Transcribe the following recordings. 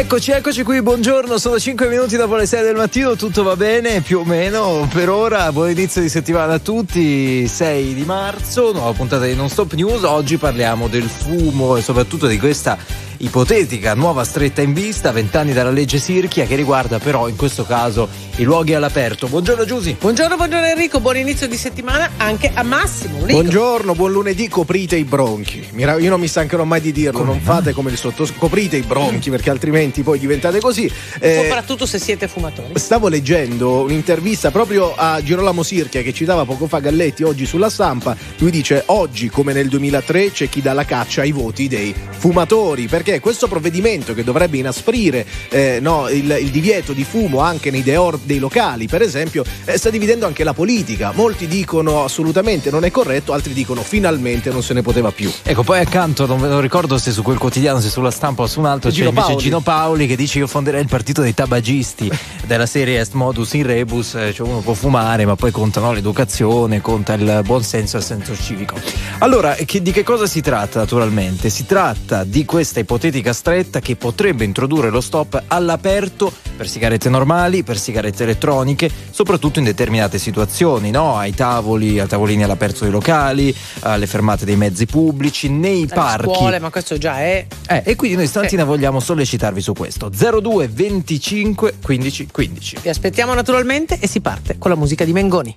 Eccoci, eccoci qui, buongiorno, sono 5 minuti dopo le 6 del mattino, tutto va bene più o meno per ora, buon inizio di settimana a tutti, 6 di marzo, nuova puntata di Non Stop News, oggi parliamo del fumo e soprattutto di questa ipotetica nuova stretta in vista, vent'anni dalla legge Sirchia, che riguarda però in questo caso i luoghi all'aperto. Buongiorno Giusy. Buongiorno, buongiorno Enrico, buon inizio di settimana anche a Massimo. Enrico. Buongiorno, buon lunedì, coprite i bronchi. Io non mi stancherò mai di dirlo, come non fate come il sottoscritto, coprite i bronchi perché altrimenti poi diventate così. Eh, Soprattutto se siete fumatori. Stavo leggendo un'intervista proprio a Girolamo Sirchia che citava poco fa Galletti oggi sulla stampa. Lui dice oggi come nel 2003 c'è chi dà la caccia ai voti dei fumatori perché perché questo provvedimento che dovrebbe inasprire eh, no, il, il, divieto di fumo anche nei deor dei locali, per esempio, eh, sta dividendo anche la politica. Molti dicono assolutamente non è corretto, altri dicono finalmente non se ne poteva più. Ecco, poi accanto, non, non ricordo se su quel quotidiano, se sulla stampa o su un altro, c'è invece Paoli. Gino Paoli che dice io fonderei il partito dei tabagisti della serie Est Modus in Rebus, eh, cioè uno può fumare ma poi contano l'educazione, conta il buon senso e il senso civico. Allora, che, di che cosa si tratta naturalmente? Si tratta di questa ipotesi ipotetica stretta che potrebbe introdurre lo stop all'aperto per sigarette normali, per sigarette elettroniche, soprattutto in determinate situazioni, no? ai tavoli, a tavolini all'aperto dei locali, alle fermate dei mezzi pubblici, nei Alle parchi. Scuole, ma questo già è. Eh, e quindi noi stamattina vogliamo sollecitarvi su questo. 02 25 15 15. Vi aspettiamo naturalmente e si parte con la musica di Mengoni.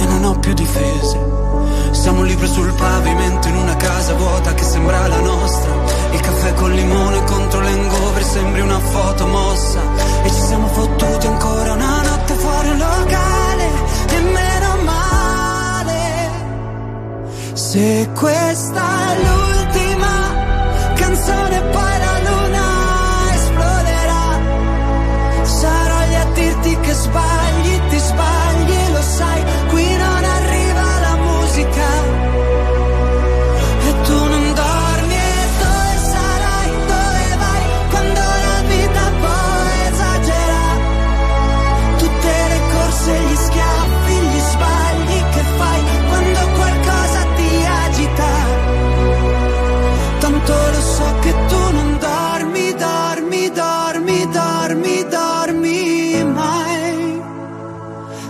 e non ho più difese. Siamo un libro sul pavimento in una casa vuota che sembra la nostra. Il caffè col limone contro l'engover sembri una foto mossa. E ci siamo fottuti ancora una notte fuori un locale. E meno male. Se questa è l'ultima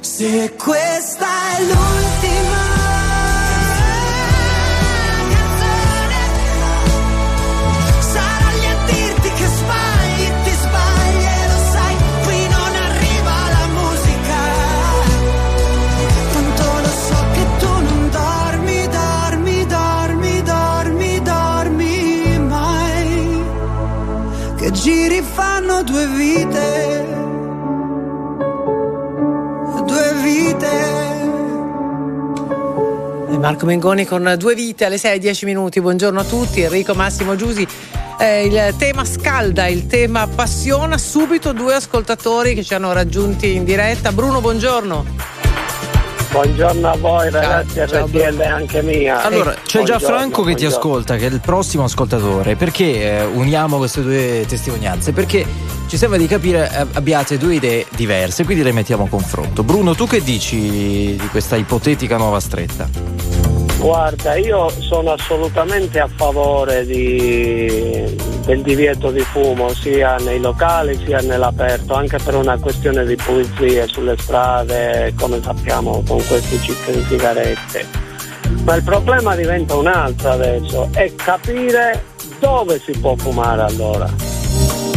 Se questa è l'ultima Marco Mengoni con due vite alle 6 10 minuti. Buongiorno a tutti. Enrico Massimo Giusi. Eh, il tema scalda, il tema appassiona. Subito due ascoltatori che ci hanno raggiunti in diretta. Bruno, buongiorno. Buongiorno a voi ragazzi, ciao, RTL anche mia. Allora, c'è buongiorno, già Franco che ti ascolta, che è il prossimo ascoltatore. Perché eh, uniamo queste due testimonianze? Perché ci sembra di capire eh, abbiate due idee diverse, quindi le mettiamo a confronto. Bruno, tu che dici di questa ipotetica nuova stretta? Guarda, io sono assolutamente a favore di, del divieto di fumo sia nei locali sia nell'aperto, anche per una questione di pulizia sulle strade, come sappiamo con questi cittadini sigarette. Ma il problema diventa un altro adesso, è capire dove si può fumare allora.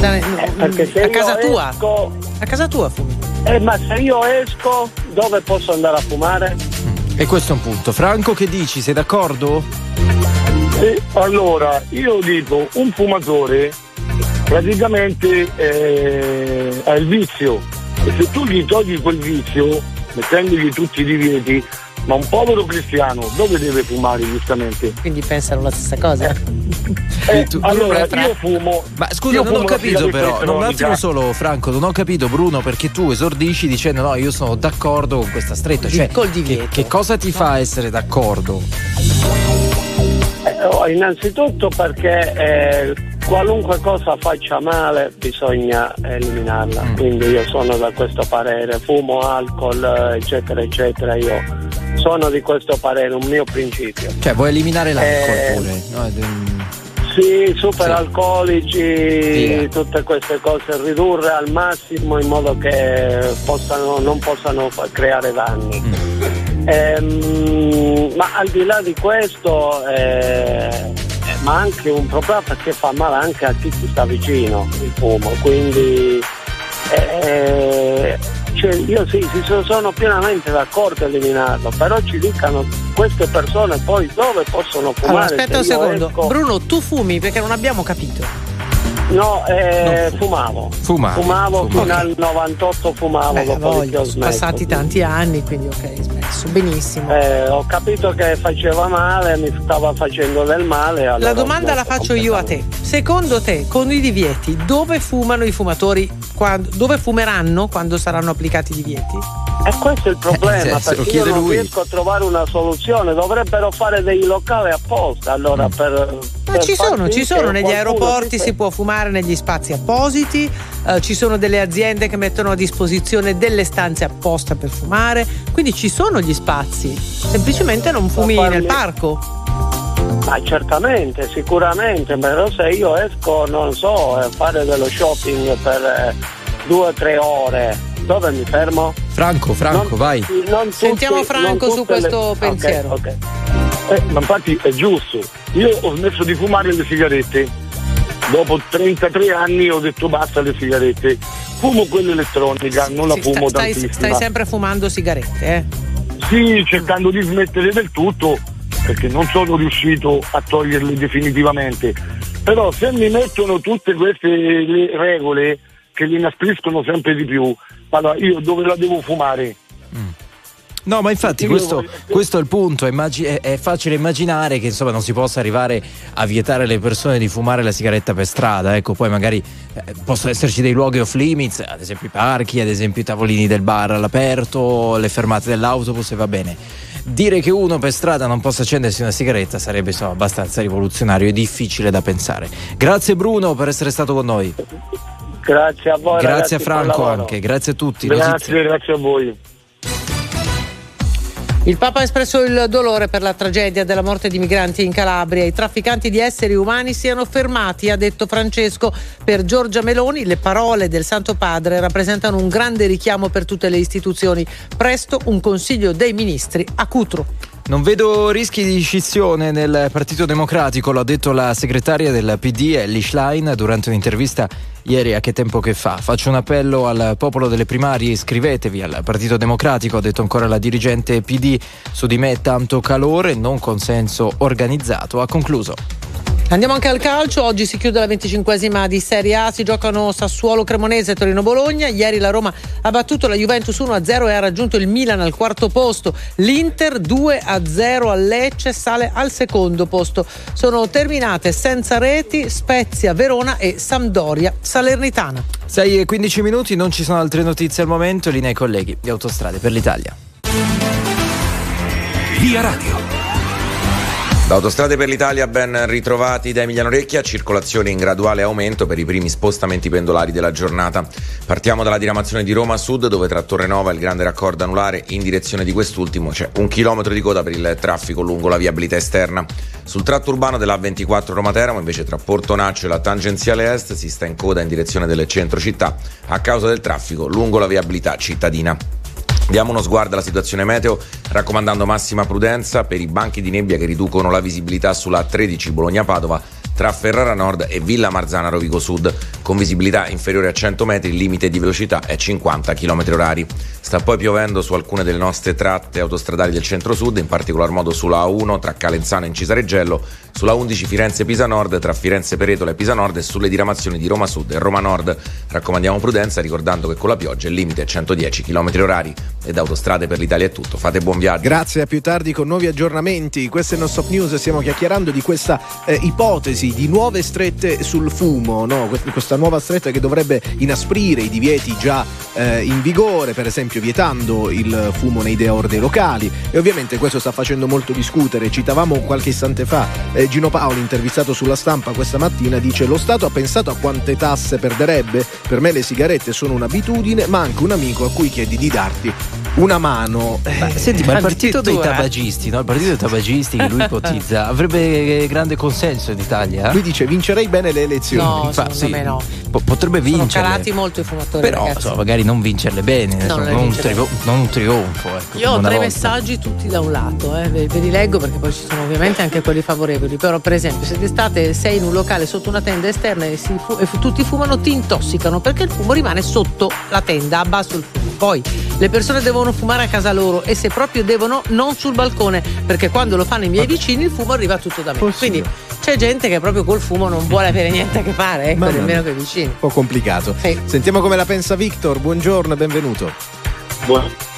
Eh, perché se a casa tua? Esco, a casa tua fumi? Eh, ma se io esco, dove posso andare a fumare? E questo è un punto. Franco, che dici? Sei d'accordo? Eh, allora, io dico, un fumatore praticamente eh, ha il vizio e se tu gli togli quel vizio, mettendogli tutti i divieti, ma un povero cristiano dove deve fumare giustamente? Quindi pensano la stessa cosa? Eh, tu, allora io fumo. Ma scusa, non ho capito però, un attimo solo Franco, non ho capito Bruno perché tu esordisci dicendo no, io sono d'accordo con questa stretta, cioè col divieto. Che, che cosa ti fa essere d'accordo? Eh, oh, innanzitutto perché eh, qualunque cosa faccia male bisogna eliminarla, mm. quindi io sono da questo parere, fumo, alcol, eccetera, eccetera, io sono di questo parere, un mio principio. Cioè vuoi eliminare l'alcol eh, pure? No? Sì, super alcolici, sì. tutte queste cose, ridurre al massimo in modo che possano, non possano creare danni. Mm. Ehm, ma al di là di questo, eh, ma anche un problema perché fa male anche a chi ti sta vicino il fumo, quindi eh, cioè io sì, sì, sono pienamente d'accordo a eliminarlo, però ci dicano queste persone poi dove possono fumare. Allora, aspetta un secondo, esco... Bruno, tu fumi perché non abbiamo capito. No, eh, fumavo. Fumavo. Fumavo fino okay. al 98 fumavo Beh, dopo che ho smesso. passati tanti anni, quindi ok, smesso. Benissimo. Eh, ho capito che faceva male, mi stava facendo del male. Allora la domanda la faccio io a te. Secondo te, con i divieti, dove fumano i fumatori? Quando, dove fumeranno quando saranno applicati i divieti? E questo è il problema, eh, perché io non lui. riesco a trovare una soluzione. Dovrebbero fare dei locali apposta allora mm. per. Ma per ci sono, ci sono negli aeroporti, si può fumare negli spazi appositi, eh, ci sono delle aziende che mettono a disposizione delle stanze apposta per fumare, quindi ci sono gli spazi, semplicemente non fumi nel parco. Ma certamente, sicuramente, però se io esco, non so, a fare dello shopping per eh, due o tre ore, dove mi fermo? Franco, Franco, non, vai. Non tutti, Sentiamo Franco su questo le... pensiero. Okay, okay. Eh, ma infatti è giusto. Io ho smesso di fumare le sigarette. Dopo 33 anni ho detto basta le sigarette. Fumo quella elettronica, non la sì, fumo stai, tantissimo. Stai sempre fumando sigarette, eh? Sì, cercando di smettere del tutto, perché non sono riuscito a toglierle definitivamente. Però se mi mettono tutte queste regole che li inaspriscono sempre di più, allora io dove la devo fumare? Mm. No, ma infatti questo, questo, è il punto, è, è, facile immaginare che insomma non si possa arrivare a vietare alle persone di fumare la sigaretta per strada, ecco, poi magari eh, possono esserci dei luoghi off limits, ad esempio i parchi, ad esempio i tavolini del bar all'aperto, le fermate dell'autobus e va bene. Dire che uno per strada non possa accendersi una sigaretta sarebbe insomma, abbastanza rivoluzionario e difficile da pensare. Grazie Bruno per essere stato con noi. Grazie a voi. Grazie ragazzi, a Franco anche, grazie a tutti. Grazie, Notizie. grazie a voi. Il Papa ha espresso il dolore per la tragedia della morte di migranti in Calabria. I trafficanti di esseri umani siano fermati, ha detto Francesco. Per Giorgia Meloni le parole del Santo Padre rappresentano un grande richiamo per tutte le istituzioni. Presto un Consiglio dei Ministri a Cutro. Non vedo rischi di scissione nel Partito Democratico, l'ha detto la segretaria del PD Ellie Schlein durante un'intervista ieri a che tempo che fa. Faccio un appello al popolo delle primarie, iscrivetevi al Partito Democratico, ha detto ancora la dirigente PD, su di me tanto calore, non consenso organizzato, ha concluso. Andiamo anche al calcio, oggi si chiude la 25esima di Serie A, si giocano Sassuolo Cremonese e Torino Bologna, ieri la Roma ha battuto la Juventus 1-0 e ha raggiunto il Milan al quarto posto, l'Inter 2-0 a Lecce sale al secondo posto, sono terminate senza reti Spezia, Verona e Sampdoria Salernitana. 6 e 15 minuti, non ci sono altre notizie al momento, linea ai colleghi di Autostrade per l'Italia. Via Radio. Da Autostrade per l'Italia ben ritrovati da Emiliano Recchia, circolazione in graduale aumento per i primi spostamenti pendolari della giornata. Partiamo dalla diramazione di Roma Sud dove tra Torrenova e il grande raccordo anulare in direzione di quest'ultimo c'è un chilometro di coda per il traffico lungo la viabilità esterna. Sul tratto urbano della 24 Roma Teramo invece tra Porto Naccio e la tangenziale est si sta in coda in direzione del centro città a causa del traffico lungo la viabilità cittadina. Diamo uno sguardo alla situazione meteo raccomandando massima prudenza per i banchi di nebbia che riducono la visibilità sulla 13 Bologna-Padova tra Ferrara Nord e Villa Marzana Rovigo Sud, con visibilità inferiore a 100 metri, il limite di velocità è 50 km h Sta poi piovendo su alcune delle nostre tratte autostradali del centro-sud, in particolar modo sulla A1 tra Calenzano e Cisareggello, sulla 11 Firenze-Pisa Nord tra Firenze Peretola e Pisa Nord e sulle diramazioni di Roma Sud e Roma Nord. Raccomandiamo prudenza ricordando che con la pioggia il limite è 110 km h E da Autostrade per l'Italia è tutto. Fate buon viaggio. Grazie, a più tardi con nuovi aggiornamenti. Questo è il nostro news, stiamo chiacchierando di questa eh, ipotesi di nuove strette sul fumo, no? questa nuova stretta che dovrebbe inasprire i divieti già eh, in vigore, per esempio vietando il fumo nei deorde locali e ovviamente questo sta facendo molto discutere. Citavamo qualche istante fa eh, Gino Paoli intervistato sulla stampa questa mattina, dice lo Stato ha pensato a quante tasse perderebbe? Per me le sigarette sono un'abitudine, ma anche un amico a cui chiedi di darti una mano. Beh, senti, ma il partito dei tabagisti, no? il partito dei tabagisti che lui ipotizza, avrebbe grande consenso in Italia? Lui dice vincerei bene le elezioni. No, Infatti, sì, me no. Po- potrebbe vincere. Sono calati molto i fumatori. Però so, magari non vincerle bene, non, non, un, tri- non un, trionfo. Ecco, Io ho tre volta. messaggi tutti da un lato, eh. ve, ve, li leggo perché poi ci sono ovviamente anche quelli favorevoli. Però, per esempio, se d'estate sei in un locale sotto una tenda esterna e, fu- e tutti fumano, ti intossicano perché il fumo rimane sotto la tenda, abbasso il fumo. Poi le persone devono fumare a casa loro e se proprio devono, non sul balcone, perché quando lo fanno i miei vicini il fumo arriva tutto da me. Possibile. Quindi c'è gente che proprio col fumo non vuole avere niente a che fare, ecco, nemmeno con i vicini. Un po' complicato. Sì. Sentiamo come la pensa Victor, buongiorno e benvenuto.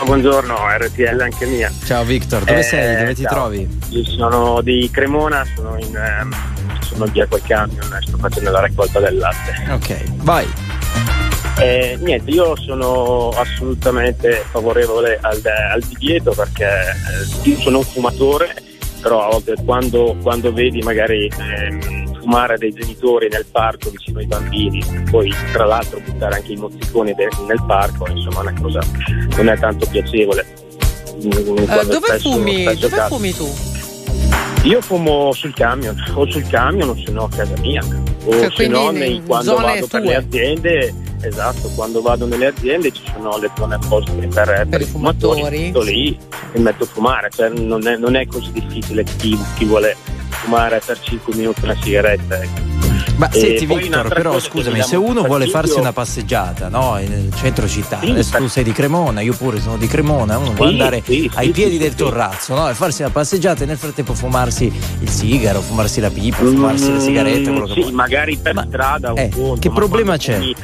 buongiorno, RTL anche mia. Ciao Victor, dove eh, sei? Dove ti ciao. trovi? Io sono di Cremona, sono in ehm, sono via quel camion, sto facendo la raccolta del latte. Ok, vai. Eh, niente, io sono assolutamente favorevole al, al divieto perché eh, io sono un fumatore, però a volte quando, quando vedi magari eh, fumare dei genitori nel parco vicino ai bambini, poi tra l'altro buttare anche i mozziconi de- nel parco, insomma una cosa non è tanto piacevole. Uh, dove spesso, fumi? Dove fumi tu? Io fumo sul camion, o sul camion o se no a casa mia, o cioè, se no nei, quando vado tue. per le aziende Esatto, quando vado nelle aziende ci sono le zone apposte per, per, per i fumatori, sto lì e metto a fumare, cioè non è, non è così difficile chi, chi, vuole fumare per 5 minuti una sigaretta. Ecco. Ma e senti Victor, però scusami, se uno vuole farsi una passeggiata no, nel centro città, sì, adesso tu sei di Cremona, io pure sono di Cremona, uno sì, vuole andare sì, ai piedi del torrazzo no, e farsi una passeggiata e nel frattempo fumarsi il sigaro, fumarsi la pipa, fumarsi mm, la sigaretta, quello che sì, vuole. magari per ma, strada eh, conto, Che problema c'è? Fumi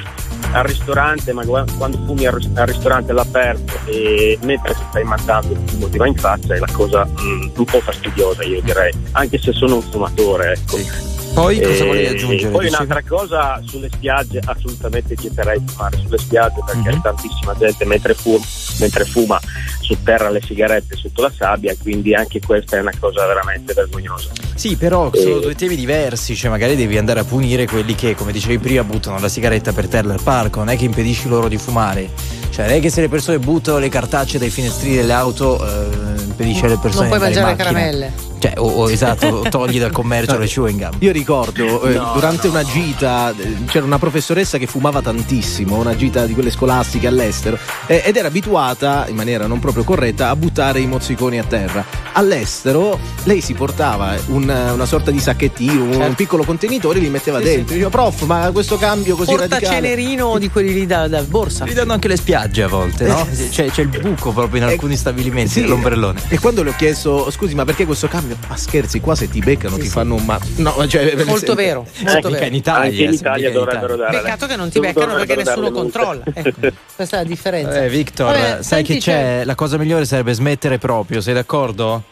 al ristorante, ma quando fumi al, ristorante all'aperto e mentre stai mangiando il fumo ti va in faccia è la cosa mm, un po' fastidiosa io direi, anche se sono un fumatore. Ecco. Poi cosa e, volevi aggiungere? Poi dicevi? un'altra cosa sulle spiagge, assolutamente vieterei fumare sulle spiagge perché mm-hmm. tantissima gente mentre fuma, mentre fuma sotterra le sigarette sotto la sabbia, quindi anche questa è una cosa veramente vergognosa. Sì, però e... sono due temi diversi, cioè magari devi andare a punire quelli che, come dicevi prima, buttano la sigaretta per terra al parco, non è che impedisci loro di fumare. Cioè, non è che se le persone buttano le cartacce dai finestrini delle auto, eh, impedisce alle persone non di puoi mangiare caramelle. Cioè, o, o esatto, togli dal commercio le chewing gum. Io ricordo eh, no, durante no. una gita eh, c'era una professoressa che fumava tantissimo, una gita di quelle scolastiche all'estero, eh, ed era abituata in maniera non proprio corretta a buttare i mozziconi a terra. All'estero lei si portava un, una sorta di sacchettino, certo. un piccolo contenitore e li metteva sì, dentro. Sì. Diceva, prof, ma questo cambio così Porta radicale. cenerino di quelli lì da, da borsa. Li danno anche le spiagge a volte, no? C'è, c'è il buco proprio in alcuni stabilimenti, sì, l'ombrellone. E quando le ho chiesto, scusi, ma perché questo cambio? Ma scherzi, qua se ti beccano sì, ti sì. fanno un ma... No, cioè, molto vero, molto eh, vero. in Italia, Anche in Italia dovrebbero dare. Peccato che non ti beccano perché nessuno controlla. Ecco, questa è la differenza. Eh, Victor, Vabbè, sai che c'è? c'è? La cosa migliore sarebbe smettere proprio, sei d'accordo?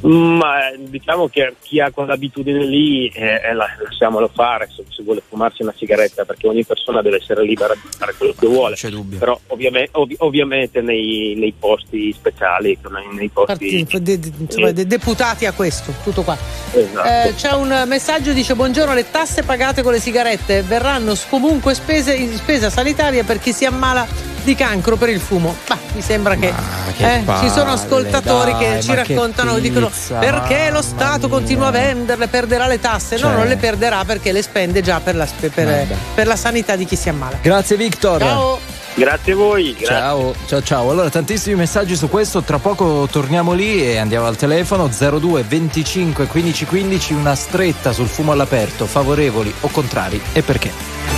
Ma diciamo che chi ha quell'abitudine lì eh, eh, lasciamolo fare se, se, vuole fumarsi una sigaretta perché ogni persona deve essere libera di fare quello che vuole. C'è dubbio. Però ovviamente, ov- ovviamente nei, nei, posti speciali, nei posti Parti, de, de, insomma, de, deputati a questo, tutto qua. Esatto. Eh, c'è un messaggio dice buongiorno, le tasse pagate con le sigarette verranno comunque spese in spesa sanitaria per chi si ammala di cancro per il fumo. Ma mi sembra che, che eh, palle, ci sono ascoltatori dai, che ci raccontano e dicono perché lo Stato continua a venderle, perderà le tasse. Cioè. No, non le perderà perché le spende già per la, per, per la sanità di chi si ammala. Grazie Victor. Ciao. Grazie a voi. Grazie. Ciao, ciao, ciao. Allora, tantissimi messaggi su questo. Tra poco torniamo lì e andiamo al telefono 02 25 15 15. Una stretta sul fumo all'aperto, favorevoli o contrari e perché?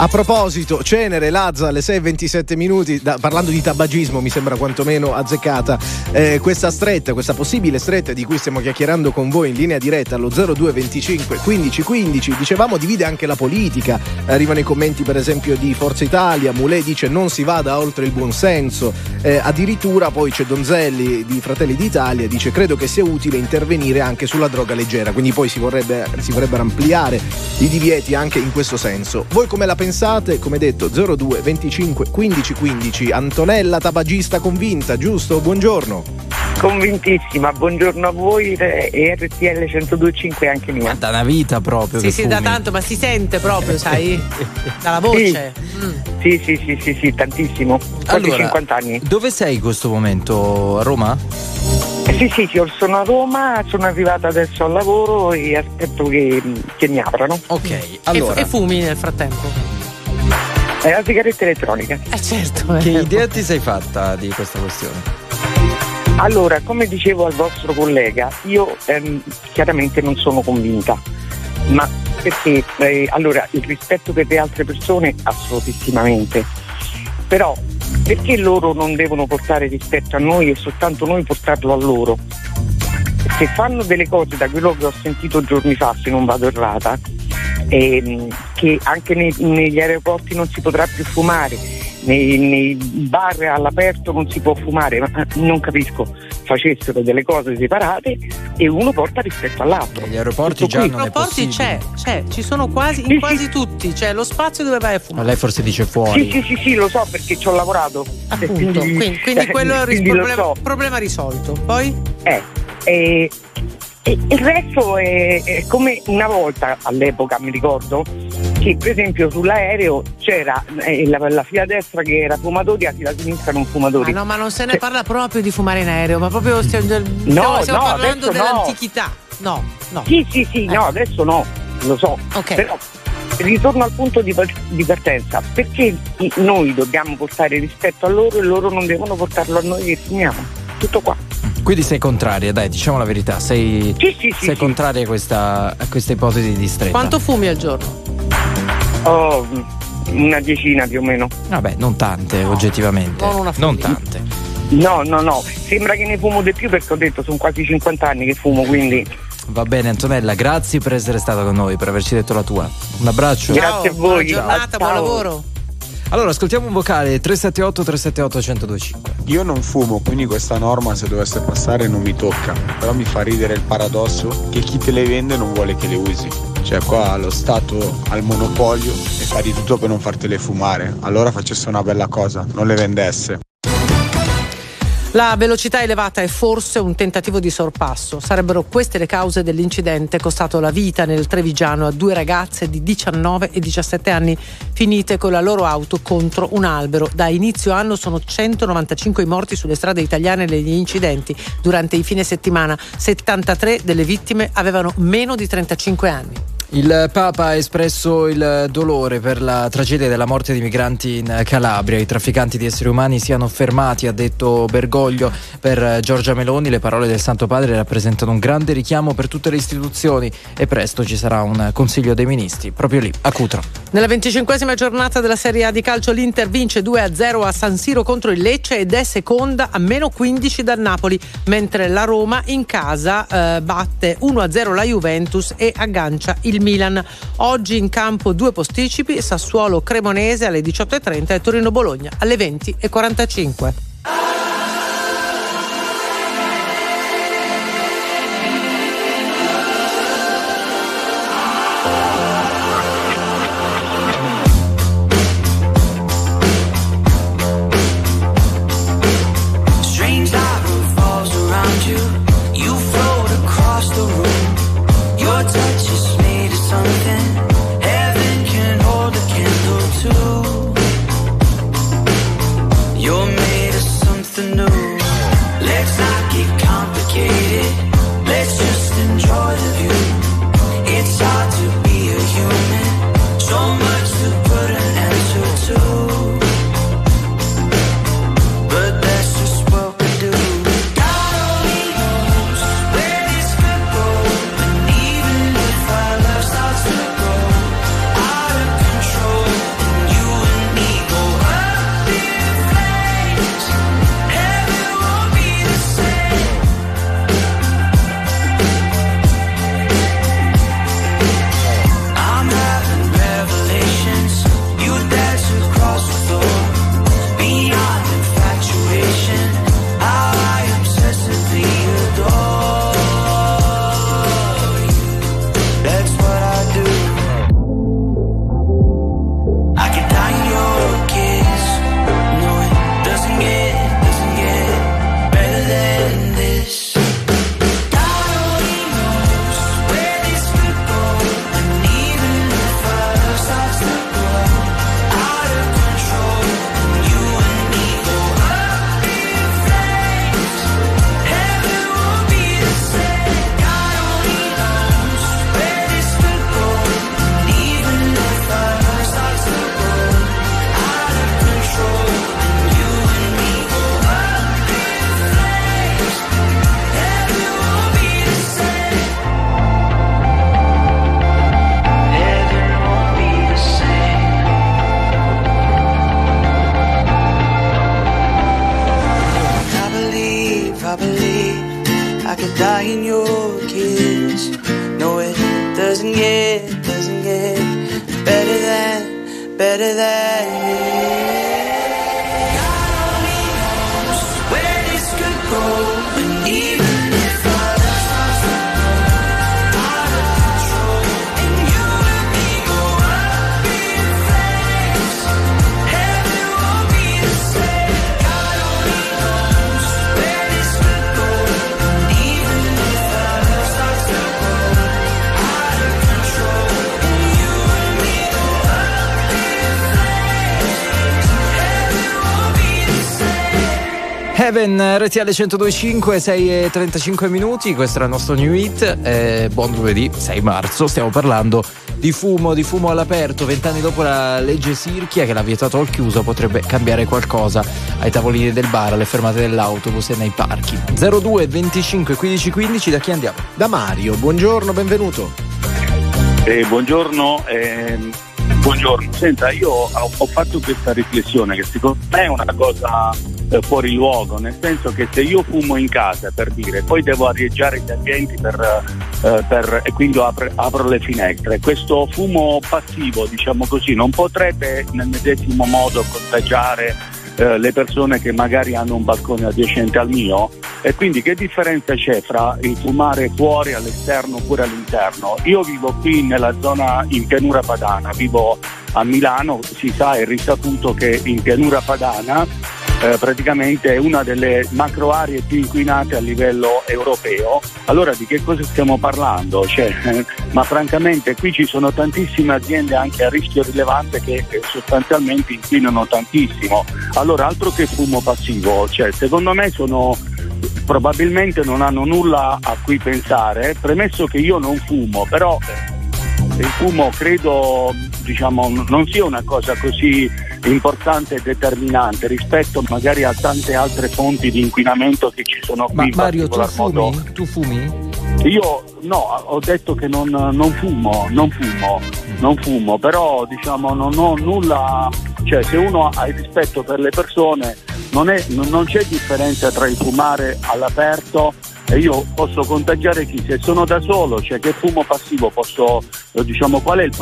A proposito, Cenere, Lazza alle 6.27 minuti, da, parlando di tabagismo mi sembra quantomeno azzeccata, eh, questa stretta, questa possibile stretta di cui stiamo chiacchierando con voi in linea diretta allo 0225 15 15, dicevamo divide anche la politica, arrivano i commenti per esempio di Forza Italia, Moulet dice non si vada oltre il buonsenso, eh, addirittura poi c'è Donzelli di Fratelli d'Italia, dice credo che sia utile intervenire anche sulla droga leggera, quindi poi si, vorrebbe, si vorrebbero ampliare i divieti anche in questo senso. Voi come la pensate? Pensate, come detto 02 25 15 15. Antonella tabagista convinta, giusto? Buongiorno. Convintissima, buongiorno a voi e RTL 1025 anche mia. Da una vita proprio. Sì, sì, fumi. da tanto, ma si sente proprio, sai? Dalla voce. Sì. Mm. Sì, sì, sì, sì, sì, tantissimo. Quasi allora, 50 anni. Dove sei in questo momento? A Roma? Sì, sì, io sono a Roma, sono arrivata adesso al lavoro e aspetto che, che mi aprano. Ok, allora. E, e fumi nel frattempo? È la sigaretta elettronica. Eh certo. Che idea ti sei fatta di questa questione? Allora, come dicevo al vostro collega, io ehm, chiaramente non sono convinta, ma perché eh, allora il rispetto per le altre persone assolutissimamente, però perché loro non devono portare rispetto a noi e soltanto noi portarlo a loro? Se fanno delle cose da quello che ho sentito giorni fa, se non vado errata, ehm, che anche nei, negli aeroporti non si potrà più fumare, nei, nei, bar all'aperto non si può fumare, ma non capisco, facessero delle cose separate e uno porta rispetto all'altro. Negli aeroporti già non aeroporti c'è, c'è, ci sono quasi, in sì, quasi sì. tutti, c'è lo spazio dove vai a fumare. Ma lei forse dice fuori. Sì, sì, sì, sì lo so perché ci ho lavorato. Appunto, quindi, quindi, quindi quello è il problema, so. problema risolto. Poi? Eh, eh e il resto è, è, come una volta all'epoca, mi ricordo, che per esempio sull'aereo c'era eh, la, la, fila destra che era fumatori e la sinistra non fumatori. Ah no, ma non se ne cioè, parla proprio di fumare in aereo, ma proprio stiamo, no, stiamo no, parlando dell'antichità. No, no. Sì, sì, sì, eh. no, adesso no, lo so. Okay. Però ritorno al punto di, di, partenza, perché noi dobbiamo portare rispetto a loro e loro non devono portarlo a noi che fumiamo? Tutto qua. Quindi sei contraria, dai, diciamo la verità, sei, sì, sì, sì, sei contraria a questa, a questa, ipotesi di stretta. Quanto fumi al giorno? Oh, una decina più o meno. Vabbè, non tante, no, oggettivamente. Non, non tante. No, no, no, sembra che ne fumo di più perché ho detto sono quasi 50 anni che fumo, quindi... Va bene Antonella, grazie per essere stata con noi, per averci detto la tua. Un abbraccio. Grazie a voi. Buona giornata, Ciao. buon lavoro. Allora, ascoltiamo un vocale 378 378 1025. Io non fumo, quindi questa norma se dovesse passare non mi tocca. Però mi fa ridere il paradosso che chi te le vende non vuole che le usi. Cioè qua lo Stato ha il monopolio e fa di tutto per non fartele fumare. Allora facesse una bella cosa, non le vendesse. La velocità elevata è forse un tentativo di sorpasso. Sarebbero queste le cause dell'incidente costato la vita nel Trevigiano a due ragazze di 19 e 17 anni finite con la loro auto contro un albero. Da inizio anno sono 195 i morti sulle strade italiane negli incidenti. Durante i fine settimana 73 delle vittime avevano meno di 35 anni. Il Papa ha espresso il dolore per la tragedia della morte di migranti in Calabria. I trafficanti di esseri umani siano fermati, ha detto Bergoglio. Per Giorgia Meloni le parole del Santo Padre rappresentano un grande richiamo per tutte le istituzioni e presto ci sarà un Consiglio dei Ministri, proprio lì, a Cutro. Nella venticinquesima giornata della Serie A di calcio l'Inter vince 2-0 a San Siro contro il Lecce ed è seconda a meno 15 dal Napoli, mentre la Roma in casa eh, batte 1-0 la Juventus e aggancia il il Milan. Oggi in campo due posticipi, Sassuolo Cremonese alle 18.30 e Torino Bologna alle 20.45. Heaven, RTL 1025, 6 e 35 minuti, questo era il nostro new hit, eh, buon lunedì 6 marzo, stiamo parlando di fumo, di fumo all'aperto, vent'anni dopo la legge Sirchia che l'ha vietato al chiuso potrebbe cambiare qualcosa ai tavolini del bar, alle fermate dell'autobus e nei parchi. 02 25 15 15, da chi andiamo? Da Mario, buongiorno, benvenuto. Eh, buongiorno, eh, buongiorno. Senta, io ho, ho fatto questa riflessione che secondo me è una cosa eh, fuori luogo, nel senso che se io fumo in casa per dire, poi devo arieggiare gli ambienti per, eh, per, e quindi apro, apro, le finestre, questo fumo passivo, diciamo così, non potrebbe nel medesimo modo contagiare eh, le persone che magari hanno un balcone adiacente al mio e quindi che differenza c'è fra il fumare fuori all'esterno oppure all'interno? Io vivo qui nella zona in pianura padana, vivo a Milano, si sa, è risaputo che in pianura padana eh, praticamente è una delle macro aree più inquinate a livello europeo. Allora di che cosa stiamo parlando? Cioè, eh, ma francamente qui ci sono tantissime aziende anche a rischio rilevante che eh, sostanzialmente inquinano tantissimo. Allora altro che fumo passivo, cioè, secondo me sono probabilmente non hanno nulla a cui pensare, premesso che io non fumo, però il fumo credo diciamo, non sia una cosa così importante e determinante rispetto magari a tante altre fonti di inquinamento che ci sono qui. Ma Mario, tu fumi? Modo. tu fumi? Io no, ho detto che non, non fumo, non fumo, non fumo, però diciamo non ho nulla, cioè se uno ha il rispetto per le persone non, è, non c'è differenza tra il fumare all'aperto e io posso contagiare chi? Se sono da solo, cioè che fumo passivo posso, eh, diciamo, qual è, il,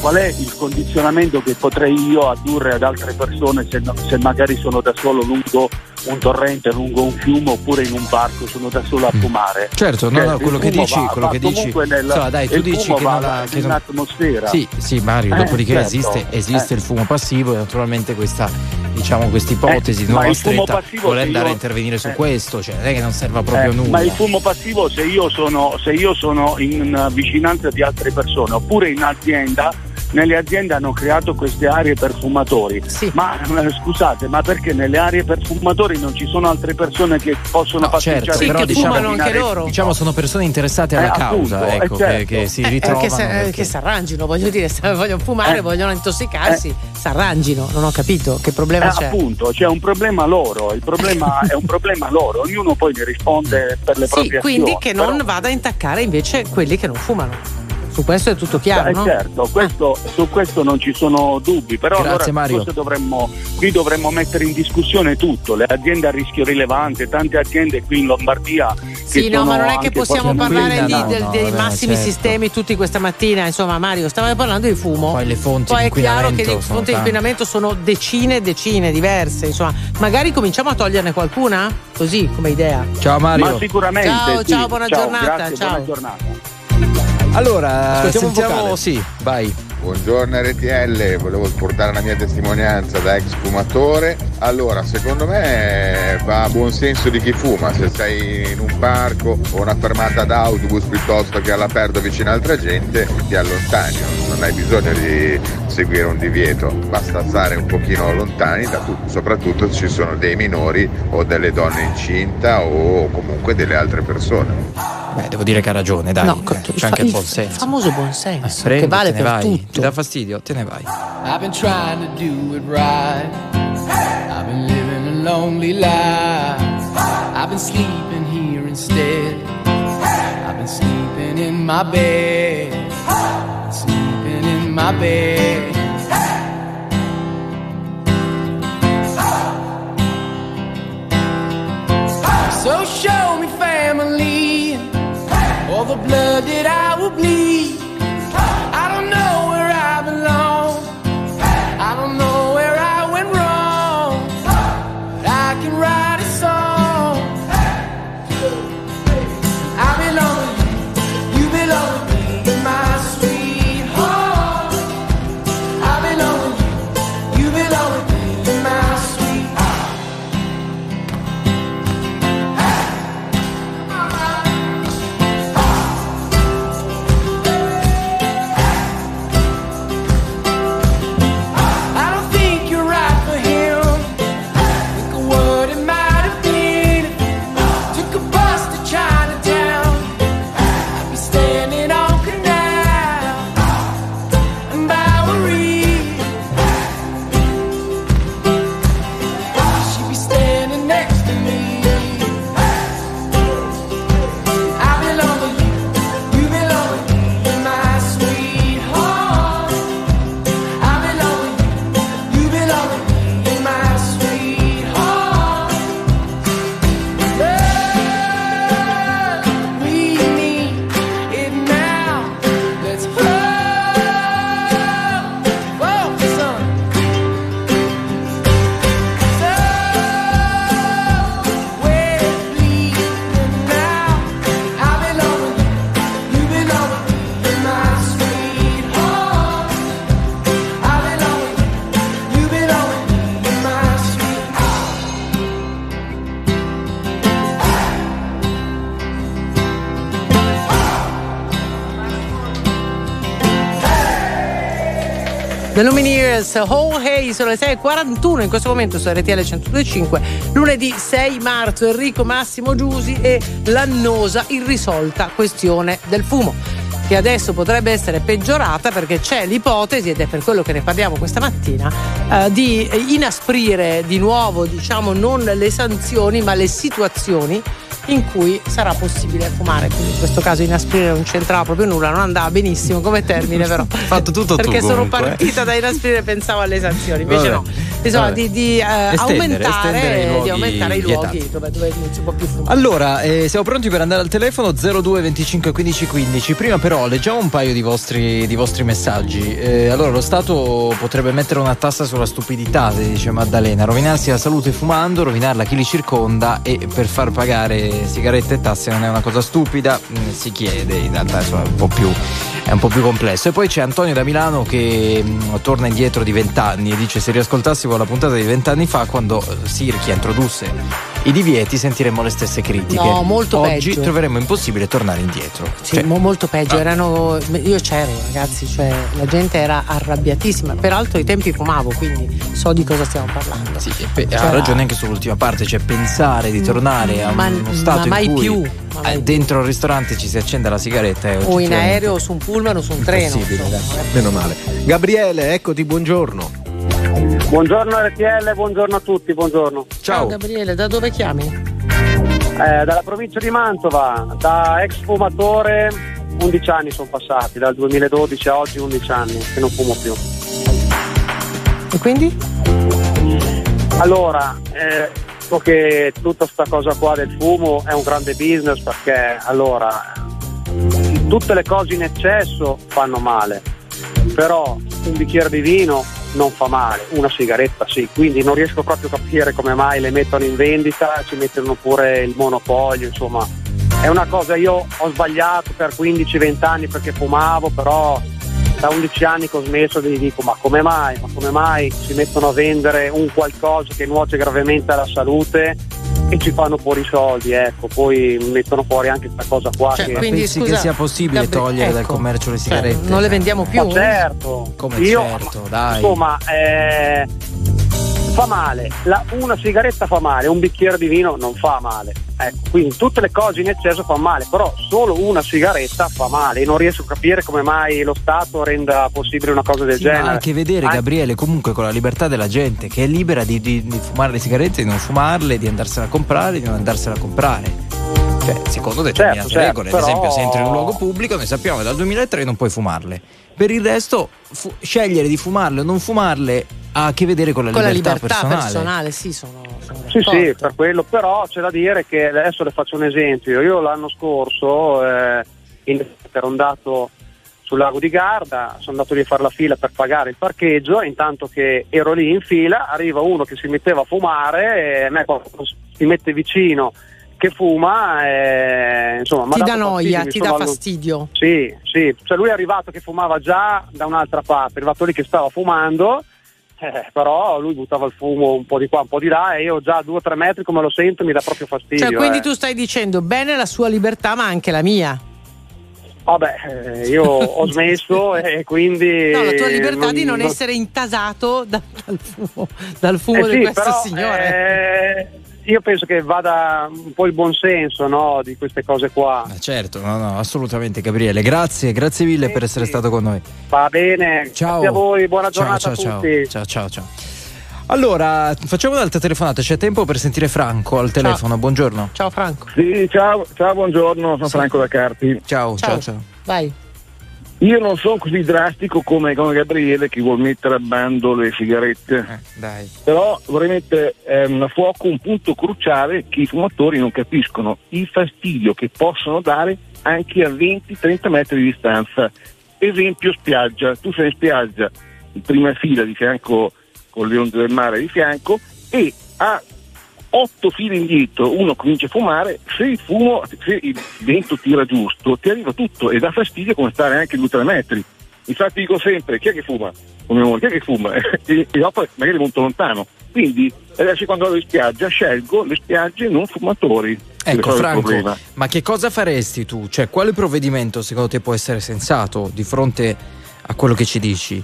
qual è il condizionamento che potrei io addurre ad altre persone se, se magari sono da solo lungo un torrente, lungo un fiume oppure in un parco, sono da solo a mm. fumare. Certo, no, cioè, no, quello che dici, va, quello che dici. Nel, so, dai, tu dici che, non la, che non... atmosfera. Sì, sì, Mario, eh, dopodiché certo. esiste, esiste eh. il fumo passivo e naturalmente questa diciamo questa ipotesi eh, nostra vuole andare io, a intervenire su eh, questo, cioè non è che non serva proprio eh, nulla. Ma il fumo passivo se io sono, se io sono in vicinanza di altre persone oppure in azienda nelle aziende hanno creato queste aree per fumatori. Sì. Ma eh, scusate, ma perché nelle aree per fumatori non ci sono altre persone che possono no, passeggiare? Certo, sì, però che diciamo, fumano anche loro. Diciamo sono persone interessate alla Eh, causa, appunto, ecco, eh, certo. che, che si Eh, ritrovano. che, si- perché- che si arrangino, voglio dire, se vogliono fumare, Eh. vogliono intossicarsi, si arrangino, non ho capito che problema Eh, c'è. appunto, c'è un problema loro, il problema è un problema loro, ognuno poi ne risponde per le Sì, proprie quindi azioni. che non però- vada a intaccare invece quelli che non fumano. Su questo è tutto chiaro, Eh, no? certo, questo- su questo non ci sono dubbi, però Grazie, allora Mario. forse dovremmo, qui dovremmo mettere in discussione tutto, le aziende a rischio rilevante, tante aziende qui in Lombardia. Sì, che no, sono ma non è che possiamo parlare di- no, del- no, dei vabbè, massimi certo. sistemi tutti questa mattina. Insomma, Mario, stavamo parlando di fumo. Poi le fonti Poi di è chiaro che inquinamento le sono fonti di inquinamento sono decine e decine diverse. Insomma, magari cominciamo a toglierne qualcuna? Così come idea. Ciao Mario. Ma sicuramente. Ciao, sì. ciao, buona giornata, grazie, ciao. buona giornata. Allora, Ascoltiamo sentiamo, sì, vai. Buongiorno RTL, volevo portare la mia testimonianza da ex fumatore. Allora, secondo me va a buon senso di chi fuma, se sei in un parco o una fermata d'autobus piuttosto che all'aperto vicino a altra gente, ti allontani, non hai bisogno di seguire un divieto, basta stare un pochino lontani da tutto, soprattutto se ci sono dei minori o delle donne incinta o comunque delle altre persone. Beh, devo dire che ha ragione, dai. No, c'è anche il buon senso. famoso buon senso, Eh, che vale per vai. tutto. Ti dà fastidio, te ne vai. I've been trying to do it right. I've been living a lonely life. I've been sleeping here instead. I've been sleeping in my bed. Sleeping in my bed. So show me family, all the blood that I will bleed. I don't know The Lumineers, Oh Hey, sono le 6.41 in questo momento su RTL 102.5, lunedì 6 marzo, Enrico Massimo Giusi e l'annosa, irrisolta questione del fumo che adesso potrebbe essere peggiorata perché c'è l'ipotesi, ed è per quello che ne parliamo questa mattina, eh, di inasprire di nuovo, diciamo, non le sanzioni ma le situazioni in cui sarà possibile fumare. Quindi in questo caso inasprire non c'entrava proprio nulla, non andava benissimo come termine, però. Fatto tutto Perché tu, sono comunque. partita da inasprire e pensavo alle sanzioni, invece Vabbè. no. Insomma, Vabbè. di, di, eh, Estendere, aumentare, estendere i luoghi di aumentare i luoghi dove, dove non si può più fumare. Allora, eh, siamo pronti per andare al telefono 02 25 15 15. Prima però leggiamo un paio di vostri, di vostri messaggi. Eh, allora, lo Stato potrebbe mettere una tassa sulla stupidità, dice Maddalena, rovinarsi la salute fumando, rovinarla chi li circonda e per far pagare sigarette e tasse non è una cosa stupida, Mm, si chiede, in realtà insomma, è un po' più, è un po' più complesso. E poi c'è Antonio da Milano che mm, torna indietro di vent'anni e dice se riascoltassimo la puntata di vent'anni fa quando eh, Sirchia introdusse i divieti sentiremmo le stesse critiche. No, molto Oggi peggio. troveremo impossibile tornare indietro. Sì, Cioè, mo- molto peggio, erano, io c'ero ragazzi, cioè la gente era arrabbiatissima, peraltro ai tempi fumavo, quindi so di cosa stiamo parlando. sì, e Cioè, ha ragione anche sull'ultima parte, cioè pensare di tornare a Ma- uno stato ma mai in cui più, ma eh, dentro il ristorante ci si accende la sigaretta è O in aereo, o su un pullman o su un treno. Meno male. Gabriele, eccoti, buongiorno. Buongiorno RTL, buongiorno a tutti, buongiorno. Ciao Gabriele, da dove chiami? Eh, dalla provincia di Mantova, da ex fumatore, 11 anni sono passati, dal 2012 a oggi 11 anni che non fumo più. E quindi? Allora, eh, so che tutta sta cosa qua del fumo è un grande business perché allora tutte le cose in eccesso fanno male, però un bicchiere di vino non fa male, una sigaretta sì, quindi non riesco proprio a capire come mai le mettono in vendita, ci mettono pure il monopolio, insomma. È una cosa, io ho sbagliato per 15-20 anni perché fumavo, però da 11 anni che ho smesso mi dico ma come mai, ma come mai si mettono a vendere un qualcosa che nuoce gravemente alla salute e ci fanno fuori i soldi, ecco, poi mettono fuori anche questa cosa qua Cioè, che... Ma quindi, pensi scusa, che sia possibile Gabri- togliere dal ecco, commercio le cioè, sigarette? non le vendiamo più? Ma certo, Come io, certo, dai. insomma, eh, fa male, La- una sigaretta fa male, un bicchiere di vino non fa male. Ecco, quindi tutte le cose in eccesso fanno male, però solo una sigaretta fa male e non riesco a capire come mai lo Stato renda possibile una cosa del Sì, ma genere. ha a che vedere, Anche- Gabriele, comunque con la libertà della gente che è libera di, di- di fumare le sigarette, di non fumarle, di andarsela a comprare, di non andarsela a comprare. Cioè, secondo determinate Certo, certo, regole, ad però- esempio, se entri in un luogo pubblico, noi sappiamo che dal 2003 non puoi fumarle. Per il resto, fu- scegliere di fumarle o non fumarle ha a che vedere con la Con la libertà, libertà personale. personale, sì, sono, sono Sì, sì, per quello, però c'è da dire che adesso le faccio un esempio. Io l'anno scorso eh, in- ero andato sul lago di Garda, sono andato lì a fare la fila per pagare il parcheggio e intanto che ero lì in fila arriva uno che si metteva a fumare e a me quando si mette vicino che fuma e, insomma m'ha Ti dà noia, fastidio, ti dà allo- fastidio. Sì, sì, cioè lui è arrivato che fumava già da un'altra parte, è arrivato lì che stava fumando, eh, però lui buttava il fumo un po' di qua, un po' di là e io già a due o tre metri come lo sento mi dà proprio fastidio. Cioè, quindi eh. tu stai dicendo bene la sua libertà, ma anche la mia. Vabbè, eh, io ho smesso e quindi... No, la tua libertà di non essere intasato da- dal fumo, dal fumo Eh di sì, questo però, signore. Eh, io penso che vada un po' il buonsenso no, di queste cose qua. Ma certo, no, no, assolutamente, Gabriele. Grazie, grazie mille per essere stato con noi. Va bene, Ciao. grazie a voi, buona Ciao, giornata ciao, a tutti. ciao, ciao, ciao. Allora, facciamo un'altra telefonata. C'è tempo per sentire Franco al telefono. Buongiorno. Ciao Franco. Sì, ciao, ciao, buongiorno, sono Franco da Carpi. Ciao, ciao, ciao. Vai. Io non sono così drastico come, come Gabriele che vuol mettere a bando le sigarette. Eh, dai. Però vorrei mettere ehm, a fuoco un punto cruciale che i fumatori non capiscono, il fastidio che possono dare anche a 20-30 metri di distanza. Esempio spiaggia, tu sei in spiaggia, in prima fila di fianco con le onde del mare di fianco e a otto file indietro uno comincia a fumare, se il fumo, se il vento tira giusto, ti arriva tutto e dà fastidio come stare anche 2-3 metri. Infatti dico sempre, chi è che fuma? Come amore, chi è che fuma? e, e dopo magari molto lontano. Quindi adesso quando vado in spiaggia scelgo le spiagge non fumatori. Ecco Franco, ma che cosa faresti tu? Cioè, quale provvedimento secondo te può essere sensato di fronte a quello che ci dici?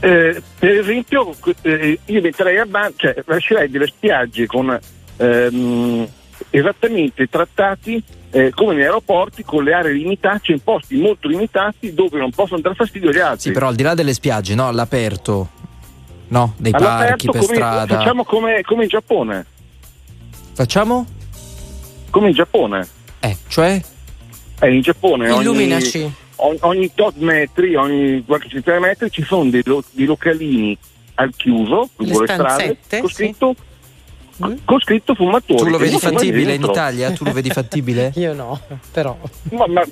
Eh, per esempio, eh, io metterei a ban- cioè lascerei delle spiagge con ehm, esattamente trattati eh, come negli aeroporti con le aree limitate, cioè in posti molto limitati dove non possono dar fastidio agli altri. Sì, però al di là delle spiagge, no, all'aperto. No, dei parchi per come, strada. Facciamo come, come in Giappone. Facciamo? Come in Giappone. Eh, cioè? Eh, in Giappone Illuminaci. ogni, ogni, tot metri, ogni qualche centinaia di metri ci sono dei, lo- dei localini al chiuso, lungo le strade, stanzette, con sì. scritto, con scritto fumatori. Tu lo vedi fattibile in. Italia? Tu lo vedi fattibile? Io no, però. Ma, ma,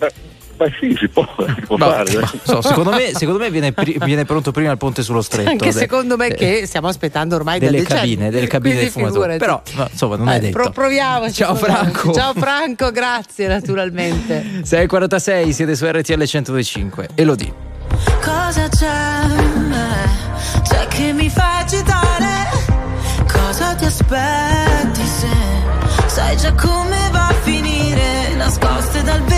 ma, ma sì, si può, si può Ma- fare. ma- so, secondo me, secondo me viene, pri- viene pronto prima il ponte sullo stretto. Anche De- secondo me de- che stiamo aspettando ormai delle cabine, delle cabine fumatori. figurati. Però, no, insomma, non è Eh, detto. pro- proviamoci. Ciao. Franco. Ciao Franco, grazie naturalmente. 6.46, siete su RTL 125. Elodie. Cosa c'è? C'è che mi fa agitare? Cosa ti aspetti se sai già come va a finire? Nascoste dal velo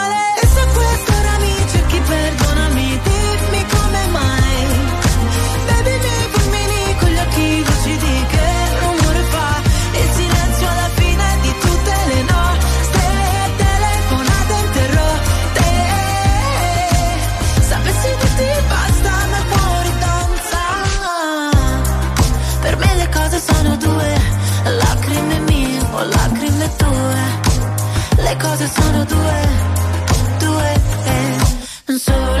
Sono due, due, eh. solamente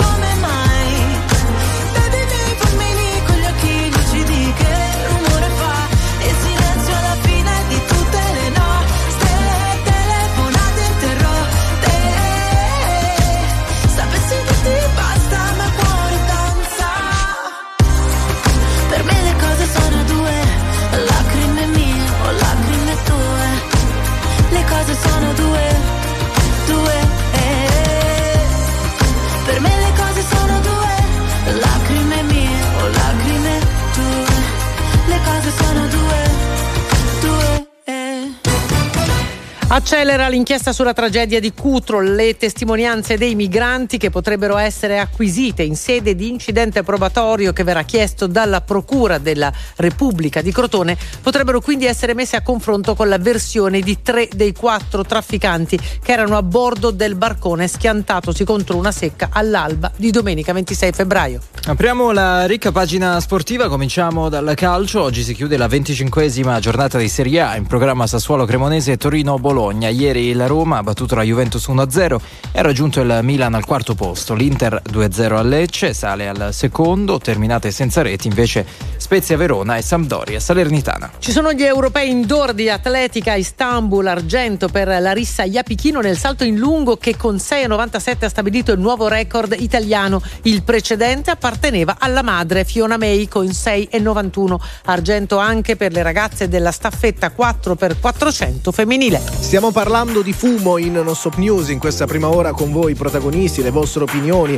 Accelera l'inchiesta sulla tragedia di Cutro, le testimonianze dei migranti che potrebbero essere acquisite in sede di incidente probatorio che verrà chiesto dalla Procura della Repubblica di Crotone potrebbero quindi essere messe a confronto con la versione di tre dei quattro trafficanti che erano a bordo del barcone schiantatosi contro una secca all'alba di domenica 26 febbraio. Apriamo la ricca pagina sportiva, cominciamo dal calcio. Oggi si chiude la venticinquesima giornata di Serie A in programma Sassuolo Cremonese e Torino Bologna. Bologna. Ieri la Roma ha battuto la Juventus 1-0 e ha raggiunto il Milan al quarto posto. L'Inter 2-0 a Lecce sale al secondo, terminate senza reti invece Spezia Verona e Sampdoria Salernitana. Ci sono gli europei indoor di atletica Istanbul, argento per Larissa Iapichino nel salto in lungo che con 6,97 ha stabilito il nuovo record italiano. Il precedente apparteneva alla madre Fiona May con 6,91. Argento anche per le ragazze della staffetta 4x400 femminile. Stiamo parlando di fumo in Non Stop News in questa prima ora con voi protagonisti, le vostre opinioni,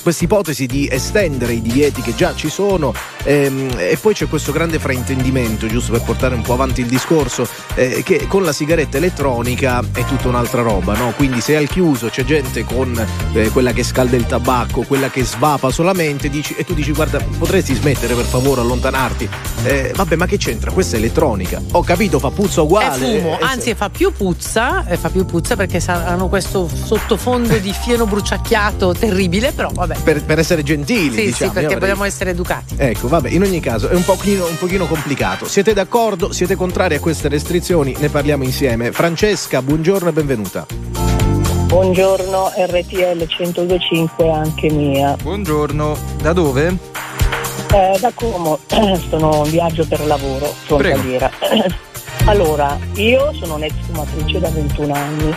questa ipotesi di estendere i divieti che già ci sono ehm, e poi c'è questo grande fraintendimento, giusto per portare un po' avanti il discorso, eh, che con la sigaretta elettronica è tutta un'altra roba, no? Quindi se al chiuso c'è gente con eh, quella che scalda il tabacco, quella che svapa solamente dici, e tu dici guarda potresti smettere per favore, allontanarti. Eh, vabbè ma che c'entra? Questa è elettronica. Ho capito, fa puzza uguale. È fumo, anzi fa più puzza, eh, fa più puzza perché hanno questo sottofondo di fieno bruciacchiato terribile, però vabbè. Per, per essere gentili. Sì, diciamo, sì, perché avrei... vogliamo essere educati. Ecco, vabbè, in ogni caso è un pochino, un pochino complicato. Siete d'accordo? Siete contrari a queste restrizioni? Ne parliamo insieme. Francesca, buongiorno e benvenuta. Buongiorno RTL 1025 anche mia. Buongiorno, da dove? Eh, da Como, sono in viaggio per lavoro, frontaliera. allora, io sono un'ex fumatrice da 21 anni.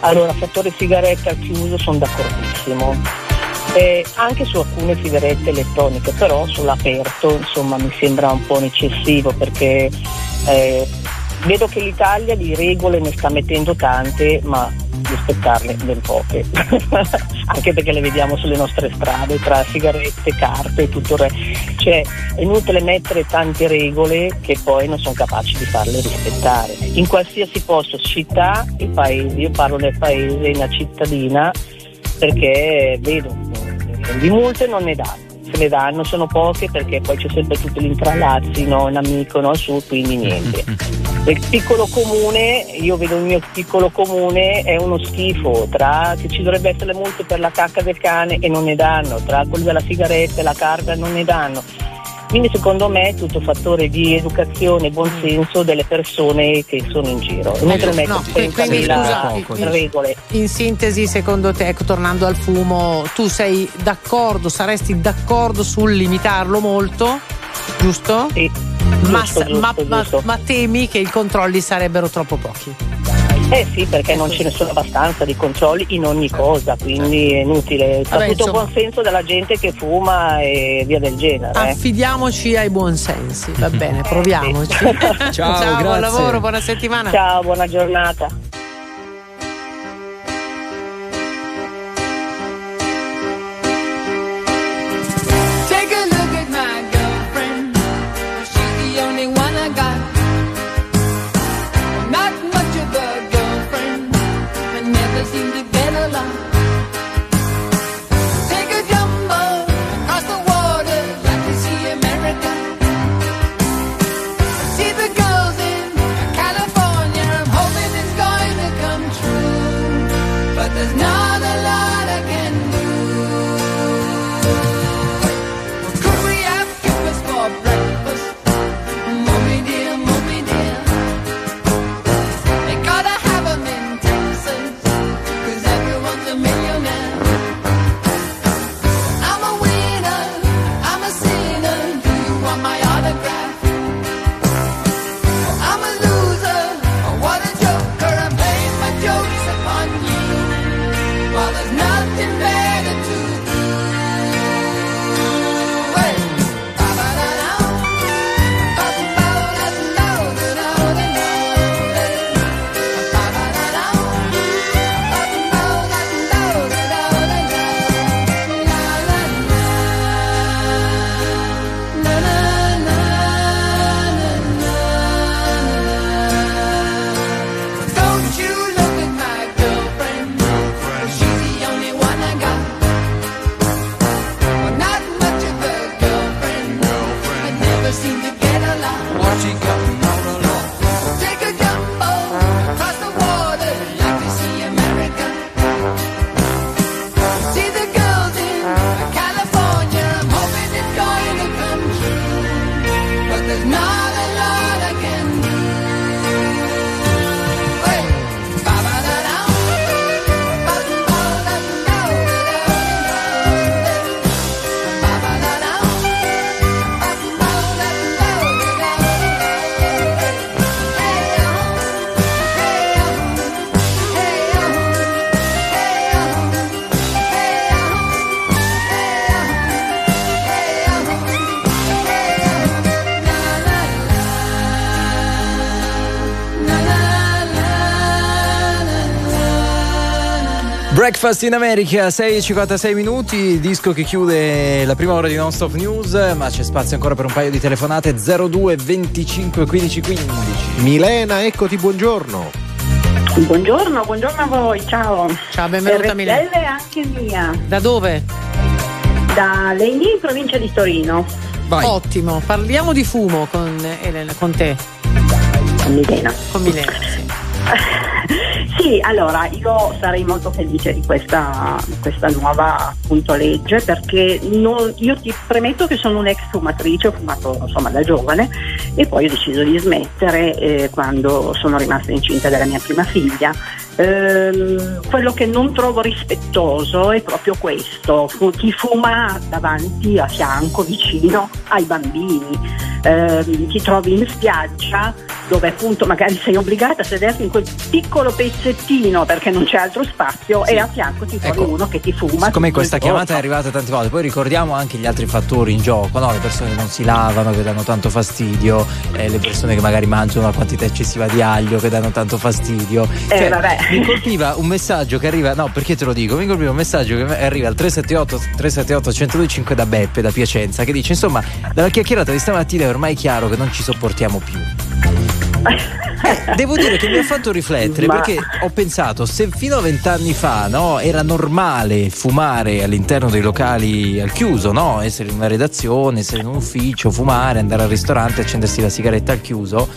Allora, fattore sigaretta chiuso sono d'accordissimo. Eh, anche su alcune sigarette elettroniche, però sull'aperto insomma mi sembra un po' eccessivo perché eh, vedo che l'Italia di regole ne sta mettendo tante, ma rispettarle ben poche, anche perché le vediamo sulle nostre strade tra sigarette, carte e tutto il resto. Cioè è inutile mettere tante regole che poi non sono capaci di farle rispettare. In qualsiasi posto, città e paesi, io parlo del paese, una cittadina, perché vedo di multe non ne danno se le danno sono poche perché poi c'è sempre tutti gli intrallazzi, no? un amico, no? su, quindi niente. Il piccolo comune, io vedo il mio piccolo comune, è uno schifo, tra che ci dovrebbe essere le multe per la cacca del cane e non ne danno, tra quelli della sigaretta e la carta non ne danno quindi secondo me è tutto fattore di educazione e buonsenso delle persone che sono in giro. Inoltre metto no, regole. In sintesi, secondo te, ecco, tornando al fumo, tu sei d'accordo, saresti d'accordo sul limitarlo molto, giusto? Sì. Ma, giusto, giusto, ma, giusto. ma, ma temi che i controlli sarebbero troppo pochi? Eh sì, perché non ce ne sono abbastanza di controlli in ogni cosa, quindi è inutile. C'è tutto insomma, buon senso della gente che fuma e via del genere. Eh. Affidiamoci ai buon sensi, va bene, proviamoci. Ciao, Ciao buon lavoro, buona settimana. Ciao, buona giornata. Breakfast in America, 6.56 minuti, disco che chiude la prima ora di Non Stop News, ma c'è spazio ancora per un paio di telefonate 02 25 15 15. Milena, eccoti, buongiorno. Buongiorno, buongiorno a voi, ciao. Ciao, benvenuta RTL Milena. è anche mia, Da dove? da Legni in provincia di Torino. Ottimo, parliamo di fumo con Elena, con te. Con Milena. Con Milena, allora io sarei molto felice di questa, questa nuova appunto, legge perché non- io ti premetto che sono un'ex fumatrice, ho fumato insomma da giovane e poi ho deciso di smettere eh, quando sono rimasta incinta della mia prima figlia. Ehm, quello che non trovo rispettoso è proprio questo, chi fuma davanti, a fianco, vicino ai bambini. Ehm, ti trovi in spiaggia dove appunto magari sei obbligata a sederti in quel piccolo pezzettino perché non c'è altro spazio e a fianco ti trovi Ecco. uno che ti fuma. Siccome tutto il questa chiamata è arrivata tante volte, poi ricordiamo anche gli altri fattori in gioco, no? le persone che non si lavano, che danno tanto fastidio, eh, le persone che magari mangiano una quantità eccessiva di aglio, che danno tanto fastidio. Eh, Cioè, vabbè. Mi colpiva un messaggio che arriva, no perché te lo dico, mi colpiva un messaggio che arriva al 378 378 1025 da Beppe, da Piacenza, che dice insomma dalla chiacchierata di stamattina è ormai chiaro che non ci sopportiamo più. Eh, Devo dire che mi ha fatto riflettere Ma- perché ho pensato se fino a vent'anni fa no, era normale fumare all'interno dei locali al chiuso, no? essere in una redazione, essere in un ufficio, fumare, andare al ristorante, accendersi la sigaretta al chiuso.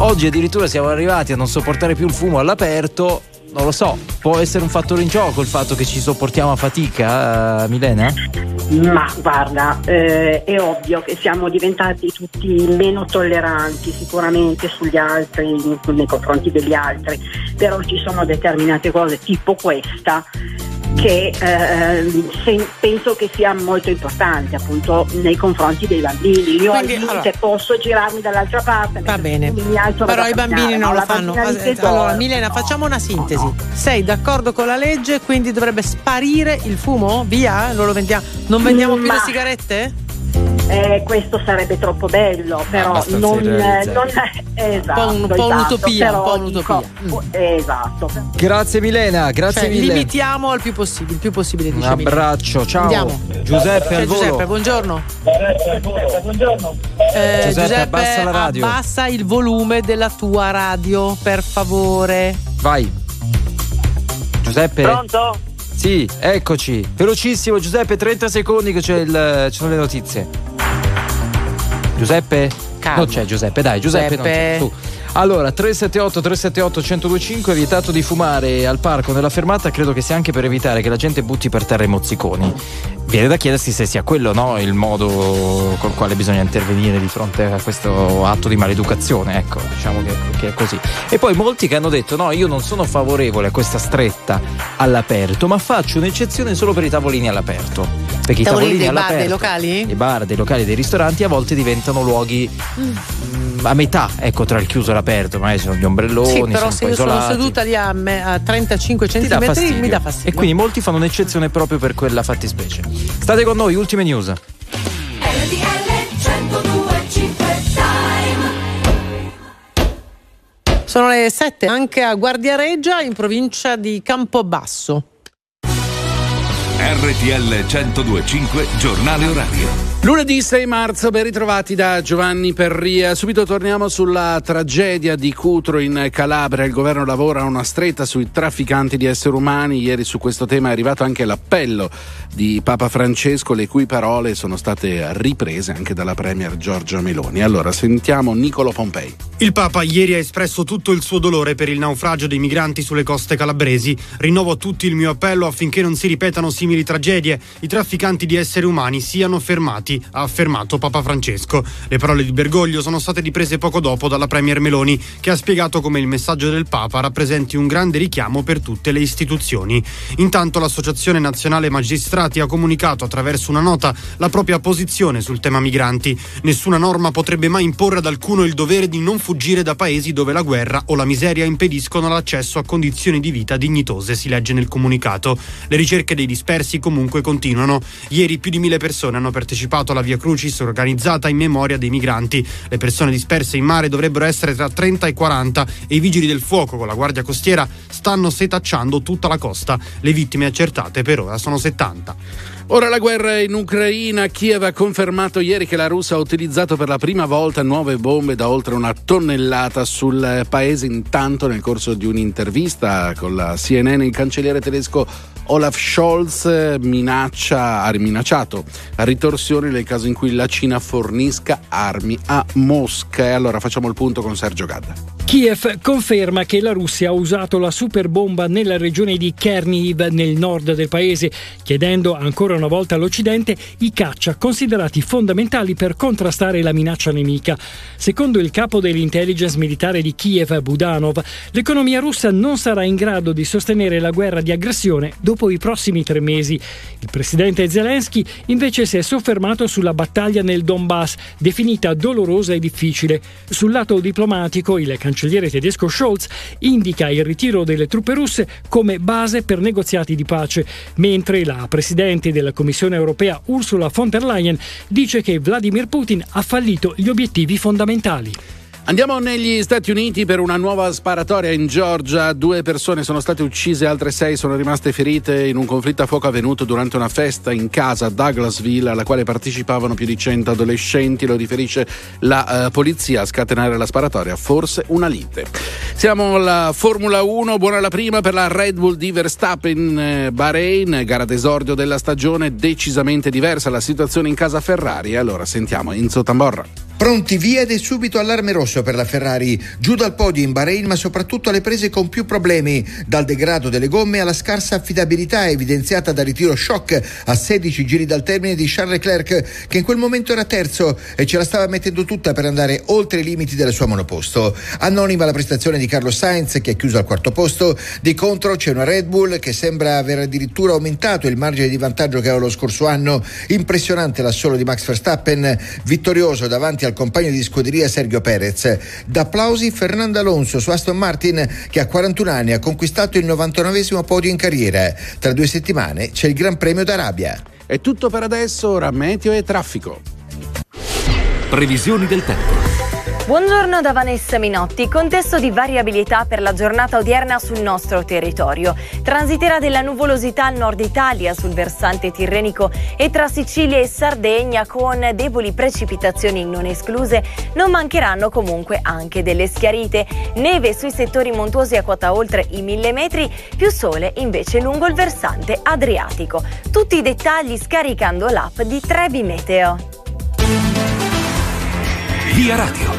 Oggi addirittura siamo arrivati a non sopportare più il fumo all'aperto. Non lo so, può essere un fattore in gioco il fatto che ci sopportiamo a fatica, eh, Milena? Ma guarda, eh, è ovvio che siamo diventati tutti meno tolleranti sicuramente sugli altri, nei confronti degli altri, però ci sono determinate cose tipo questa che eh, se- penso che sia molto importante appunto nei confronti dei bambini. Io Quindi, al limite allora- posso girarmi dall'altra parte, Va bene. alzo Però i bambini non no? lo fanno. Allora. Milena, facciamo una sintesi. Sei d'accordo con la legge, quindi dovrebbe sparire il fumo? Via? Non lo vendiamo, non vendiamo più Ma- le sigarette? Eh, questo sarebbe troppo bello, però abbastanza non, non esatto, Un po' un- po' esatto, un'utopia, però un po' un'utopia. dico- esatto. Grazie Milena, grazie Cioè, mille. limitiamo al più possibile, il più possibile Un abbraccio, ciao. Andiamo. Giuseppe al volo. Giuseppe, buongiorno. Eh, Giuseppe, abbassa la radio. abbassa il volume della tua radio, per favore. Vai. Giuseppe? Pronto? Sì, eccoci. Velocissimo, Giuseppe, 30 secondi che c'è il, ci sono le notizie. Giuseppe? Calma. Non c'è Giuseppe, dai, Giuseppe, non c'è. Giuseppe. Allora, 378 378 1025 è vietato di fumare al parco nella fermata, credo che sia anche per evitare che la gente butti per terra i mozziconi. Viene da chiedersi se sia quello no, il modo col quale bisogna intervenire di fronte a questo atto di maleducazione, ecco, diciamo che, che è così. E poi molti che hanno detto no, io non sono favorevole a questa stretta all'aperto, ma faccio un'eccezione solo per i tavolini all'aperto. Perché i Tavolini tavolini dei bar, all'aperto, dei locali? i bar, dei locali, dei ristoranti a volte diventano luoghi mm, a metà, ecco, tra il chiuso e l'aperto, magari ci sono gli ombrelloni, Sì, però sono se io po' sono isolati. seduta lì a, me- a 35 Ti dà centimetri fastidio. mi dà fastidio. E quindi molti fanno un'eccezione proprio per quella fattispecie. State con noi, ultime news. Sono le 7 anche a Guardiareggia in provincia di Campobasso. RTL 1025 Giornale Orario. Lunedì 6 marzo, ben ritrovati da Giovanni Perria. Subito torniamo sulla tragedia di Cutro in Calabria. Il governo lavora a una stretta sui trafficanti di esseri umani. Ieri su questo tema è arrivato anche l'appello di Papa Francesco, le cui parole sono state riprese anche dalla Premier Giorgia Meloni. Allora sentiamo Nicolo Pompei. Il Papa ieri ha espresso tutto il suo dolore per il naufragio dei migranti sulle coste calabresi. Rinnovo a tutti il mio appello affinché non si ripetano simili tragedie. I trafficanti di esseri umani siano fermati, ha affermato Papa Francesco. Le parole di Bergoglio sono state riprese poco dopo dalla Premier Meloni, che ha spiegato come il messaggio del Papa rappresenti un grande richiamo per tutte le istituzioni. Intanto l'Associazione Nazionale Magistrati ha comunicato attraverso una nota la propria posizione sul tema migranti. Nessuna norma potrebbe mai imporre ad alcuno il dovere di non fuggire da paesi dove la guerra o la miseria impediscono l'accesso a condizioni di vita dignitose, si legge nel comunicato. Le ricerche dei dispersi comunque continuano. Ieri più di mille persone hanno partecipato partecipato alla Via Crucis organizzata in memoria dei migranti. Le persone disperse in mare dovrebbero essere tra 30 e 40 e i vigili del fuoco con la Guardia Costiera stanno setacciando tutta la costa. Le vittime accertate per ora sono 70. Ora la guerra in Ucraina. Kiev ha confermato ieri che la Russia ha utilizzato per la prima volta nuove bombe da oltre una tonnellata sul paese. Intanto, nel corso di un'intervista con la CNN, il cancelliere tedesco Olaf Scholz minaccia, ha minacciato ritorsioni nel caso in cui la Cina fornisca armi a Mosca. E allora facciamo il punto con Sergio Gadda. Kiev conferma che la Russia ha usato la superbomba nella regione di Chernihiv nel nord del paese, chiedendo ancora una volta all'Occidente i caccia considerati fondamentali per contrastare la minaccia nemica. Secondo il capo dell'intelligence militare di Kiev, Budanov, l'economia russa non sarà in grado di sostenere la guerra di aggressione dopo i prossimi tre mesi. Il presidente Zelensky invece si è soffermato sulla battaglia nel Donbass, definita dolorosa e difficile. Sul lato diplomatico, il cancelliere tedesco Scholz indica il ritiro delle truppe russe come base per negoziati di pace, mentre la presidente della Commissione europea Ursula von der Leyen dice che Vladimir Putin ha fallito gli obiettivi fondamentali. Andiamo negli Stati Uniti per una nuova sparatoria in Georgia. Due persone sono state uccise, altre sei sono rimaste ferite in un conflitto a fuoco avvenuto durante una festa in casa a Douglasville alla quale partecipavano più di 100 adolescenti. Lo riferisce la uh, polizia a scatenare la sparatoria, forse una lite. Siamo alla Formula 1, buona la prima per la Red Bull di Verstappen eh, Bahrain, gara d'esordio della stagione decisamente diversa la situazione in casa Ferrari. Allora sentiamo Enzo Tamborra. Pronti via ed è subito allarme rosso per la Ferrari. Giù dal podio in Bahrain, ma soprattutto alle prese con più problemi, dal degrado delle gomme alla scarsa affidabilità evidenziata dal ritiro shock a 16 giri dal termine di Charles Leclerc, che in quel momento era terzo e ce la stava mettendo tutta per andare oltre i limiti del suo monoposto. Anonima la prestazione di Carlo Sainz, che ha chiuso al quarto posto. Di contro c'è una Red Bull che sembra aver addirittura aumentato il margine di vantaggio che aveva lo scorso anno. Impressionante l'assolo di Max Verstappen, vittorioso davanti al compagno di scuderia Sergio Perez. D'applausi Fernando Alonso su Aston Martin che a 41 anni ha conquistato il 99 podio in carriera. Tra due settimane c'è il Gran Premio d'Arabia. È tutto per adesso, ora meteo e traffico. Previsioni del tempo. Buongiorno da Vanessa Minotti. Contesto di variabilità per la giornata odierna sul nostro territorio. Transiterà della nuvolosità al nord Italia sul versante tirrenico e tra Sicilia e Sardegna con deboli precipitazioni non escluse. Non mancheranno comunque anche delle schiarite. Neve sui settori montuosi a quota oltre i 1000 metri, più sole invece lungo il versante adriatico. Tutti i dettagli scaricando l'app di Trebi Meteo. Via Radio.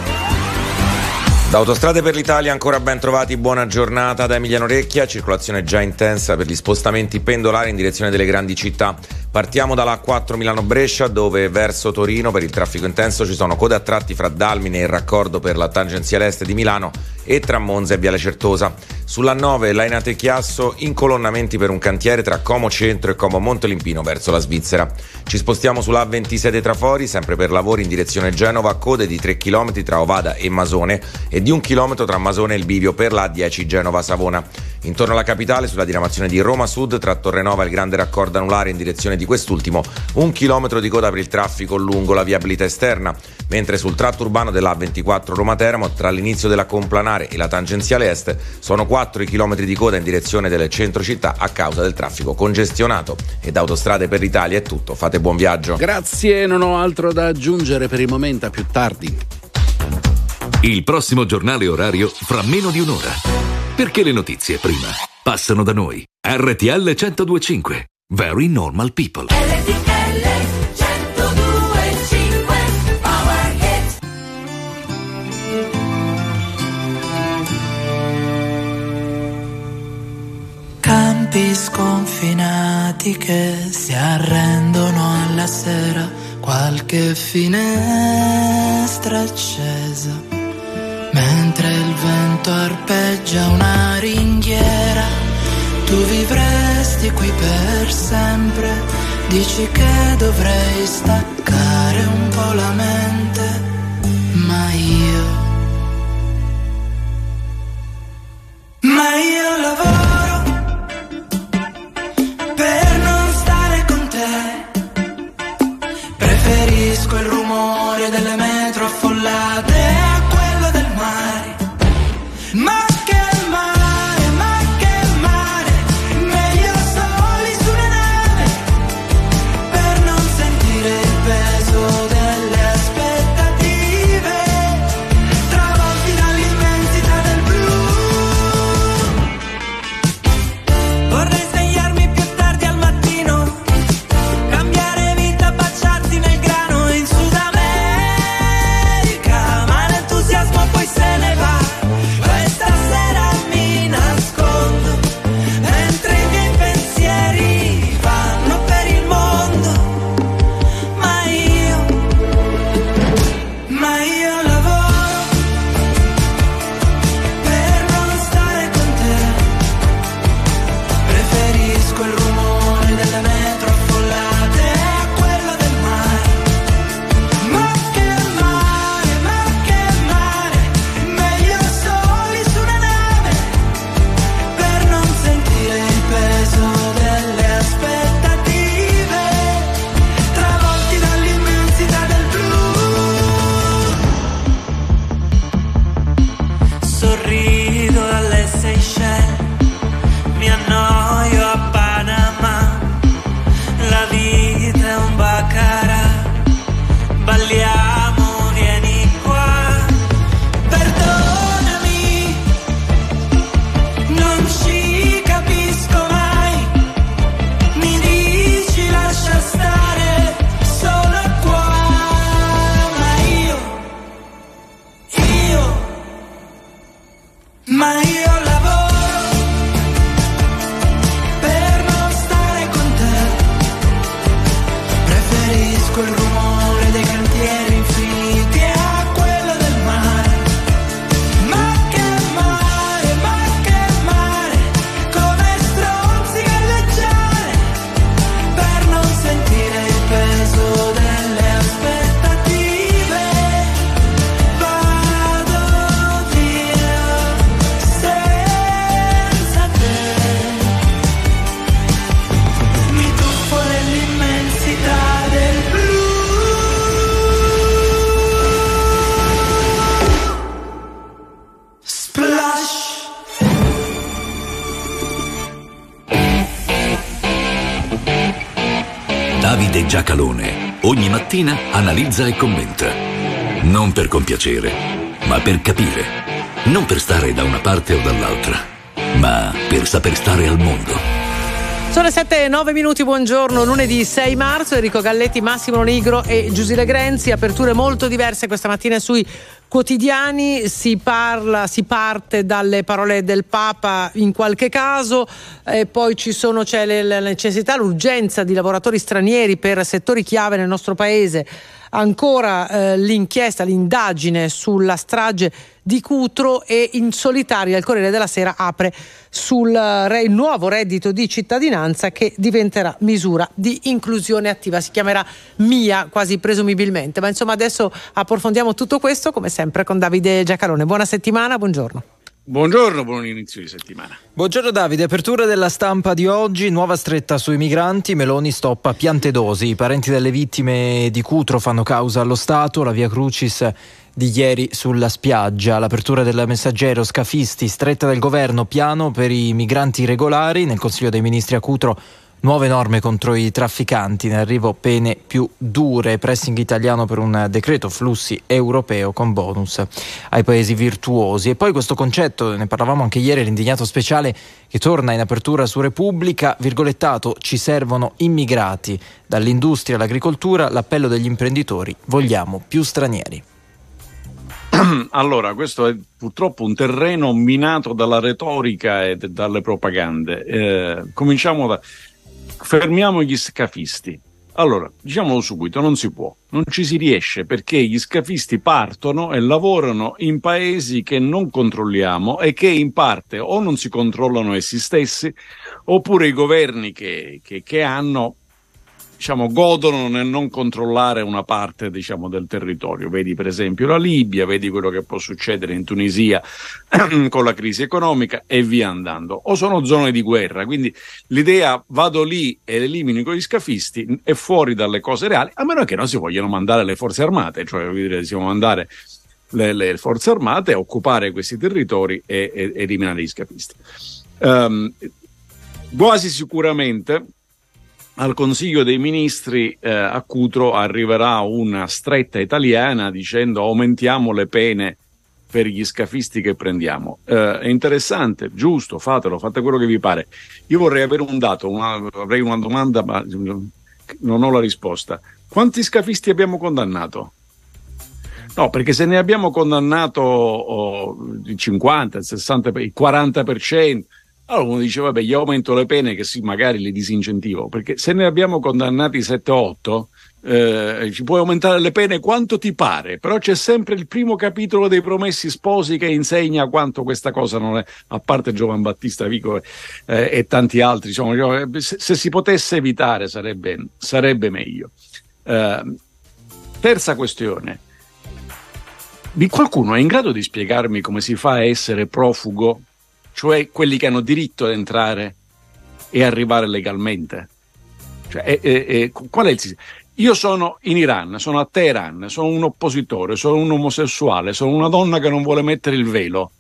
Da Autostrade per l'Italia ancora ben trovati, buona giornata da Emiliano Recchia, circolazione già intensa per gli spostamenti pendolari in direzione delle grandi città. Partiamo dalla 4 Milano-Brescia dove verso Torino per il traffico intenso ci sono code a tratti fra Dalmine e il raccordo per la tangenziale est di Milano e tra Monza e Viale Certosa. Sulla 9 Lainate Chiasso incolonnamenti per un cantiere tra Como Centro e Como Montolimpino verso la Svizzera. Ci spostiamo sulla 27 Trafori sempre per lavori in direzione Genova, code di 3 km tra Ovada e Masone e di 1 km tra Masone e il bivio per la 10 Genova-Savona. Intorno alla capitale, sulla diramazione di Roma Sud, tra Torrenova e il grande raccordo anulare in direzione di quest'ultimo, un chilometro di coda per il traffico lungo la viabilità esterna, mentre sul tratto urbano della A24 Roma Teramo, tra l'inizio della Complanare e la tangenziale est, sono 4 i chilometri di coda in direzione del centro città a causa del traffico congestionato. Ed Autostrade per l'Italia è tutto, fate buon viaggio. Grazie, non ho altro da aggiungere per il momento, a più tardi. Il prossimo giornale orario fra meno di un'ora. Perché le notizie prima passano da noi. RTL 1025. Very normal people. RTL 1025. Power hit. Campi sconfinati che si arrendono alla sera, qualche finestra accesa Mentre il vento arpeggia una ringhiera, tu vivresti qui per sempre. Dici che dovrei staccare un po' la mente, ma io. Ma io lavoro analizza e commenta. Non per compiacere, ma per capire. Non per stare da una parte o dall'altra, ma per saper stare al mondo. Sono le 7 e 9 minuti, buongiorno, lunedì 6 marzo, Enrico Galletti, Massimo Nigro e Giusile Grenzi, aperture molto diverse questa mattina sui quotidiani, si parla, si parte dalle parole del Papa in qualche caso, e poi ci sono, c'è la necessità, l'urgenza di lavoratori stranieri per settori chiave nel nostro paese, ancora eh, l'inchiesta, l'indagine sulla strage di Cutro e in solitaria il Corriere della Sera apre sul eh, re- nuovo reddito di cittadinanza che diventerà misura di inclusione attiva, si chiamerà MIA quasi presumibilmente, ma insomma adesso approfondiamo tutto questo come sempre con Davide Giacalone. Buona settimana, buongiorno. Buongiorno, buon inizio di settimana. Buongiorno Davide, apertura della stampa di oggi, nuova stretta sui migranti, Meloni stoppa Piantedosi, i parenti delle vittime di Cutro fanno causa allo Stato, la via Crucis di ieri sulla spiaggia, l'apertura del messaggero, scafisti, stretta del governo, piano per i migranti irregolari, nel Consiglio dei Ministri a Cutro Nuove norme contro i trafficanti, in arrivo pene più dure, pressing italiano per un decreto flussi europeo con bonus ai paesi virtuosi. E poi questo concetto, ne parlavamo anche ieri, l'indignato speciale che torna in apertura su Repubblica, virgolettato, ci servono immigrati, dall'industria all'agricoltura, l'appello degli imprenditori, vogliamo più stranieri. Allora, questo è purtroppo un terreno minato dalla retorica e d- dalle propagande. Eh, cominciamo da... Fermiamo gli scafisti. Allora, diciamolo subito, non si può, non ci si riesce perché gli scafisti partono e lavorano in paesi che non controlliamo e che in parte o non si controllano essi stessi oppure i governi che, che- che hanno diciamo, godono nel non controllare una parte diciamo, del territorio. Vedi per esempio la Libia, vedi quello che può succedere in Tunisia con la crisi economica e via andando. O sono zone di guerra, quindi l'idea vado lì e elimino gli scafisti è fuori dalle cose reali, a meno che non si vogliano mandare le forze armate, cioè dire, si devono mandare le, le forze armate a occupare questi territori e, e- eliminare gli scafisti. Ehm, quasi sicuramente al Consiglio dei Ministri eh, a Cutro arriverà una stretta italiana dicendo aumentiamo le pene per gli scafisti che prendiamo. Eh, è interessante, giusto, fatelo, fate quello che vi pare. Io vorrei avere un dato, una- avrei una domanda, ma non ho la risposta. Quanti scafisti abbiamo condannato? No, perché se ne abbiamo condannato oh, il 50, il 60, il 40%, allora uno dice, vabbè, gli aumento le pene che sì, magari li disincentivo, perché se ne abbiamo condannati 7-8, eh, ci puoi aumentare le pene quanto ti pare, però c'è sempre il primo capitolo dei Promessi Sposi che insegna quanto questa cosa non è, a parte Giovan Battista Vico eh, e tanti altri, insomma, se, se si potesse evitare sarebbe, sarebbe meglio. Eh, terza questione. Qualcuno è in grado di spiegarmi come si fa a essere profugo, cioè quelli che hanno diritto ad entrare e arrivare legalmente? Cioè, è- è- è- qual è il sistema? Io sono in Iran, sono a Teheran, sono un oppositore, sono un omosessuale, sono una donna che non vuole mettere il velo.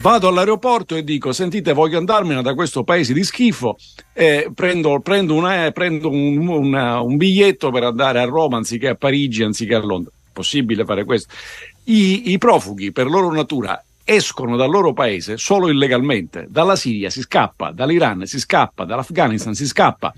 Vado all'aeroporto e dico: Sentite, voglio andarmene da questo paese di schifo. Eh, prendo, prendo, una, prendo un, una, un, biglietto per andare a Roma anziché a Parigi, anziché a Londra. Possibile fare questo? I, I profughi, per loro natura, escono dal loro paese solo illegalmente. Dalla Siria si scappa, dall'Iran si scappa, dall'Afghanistan si scappa.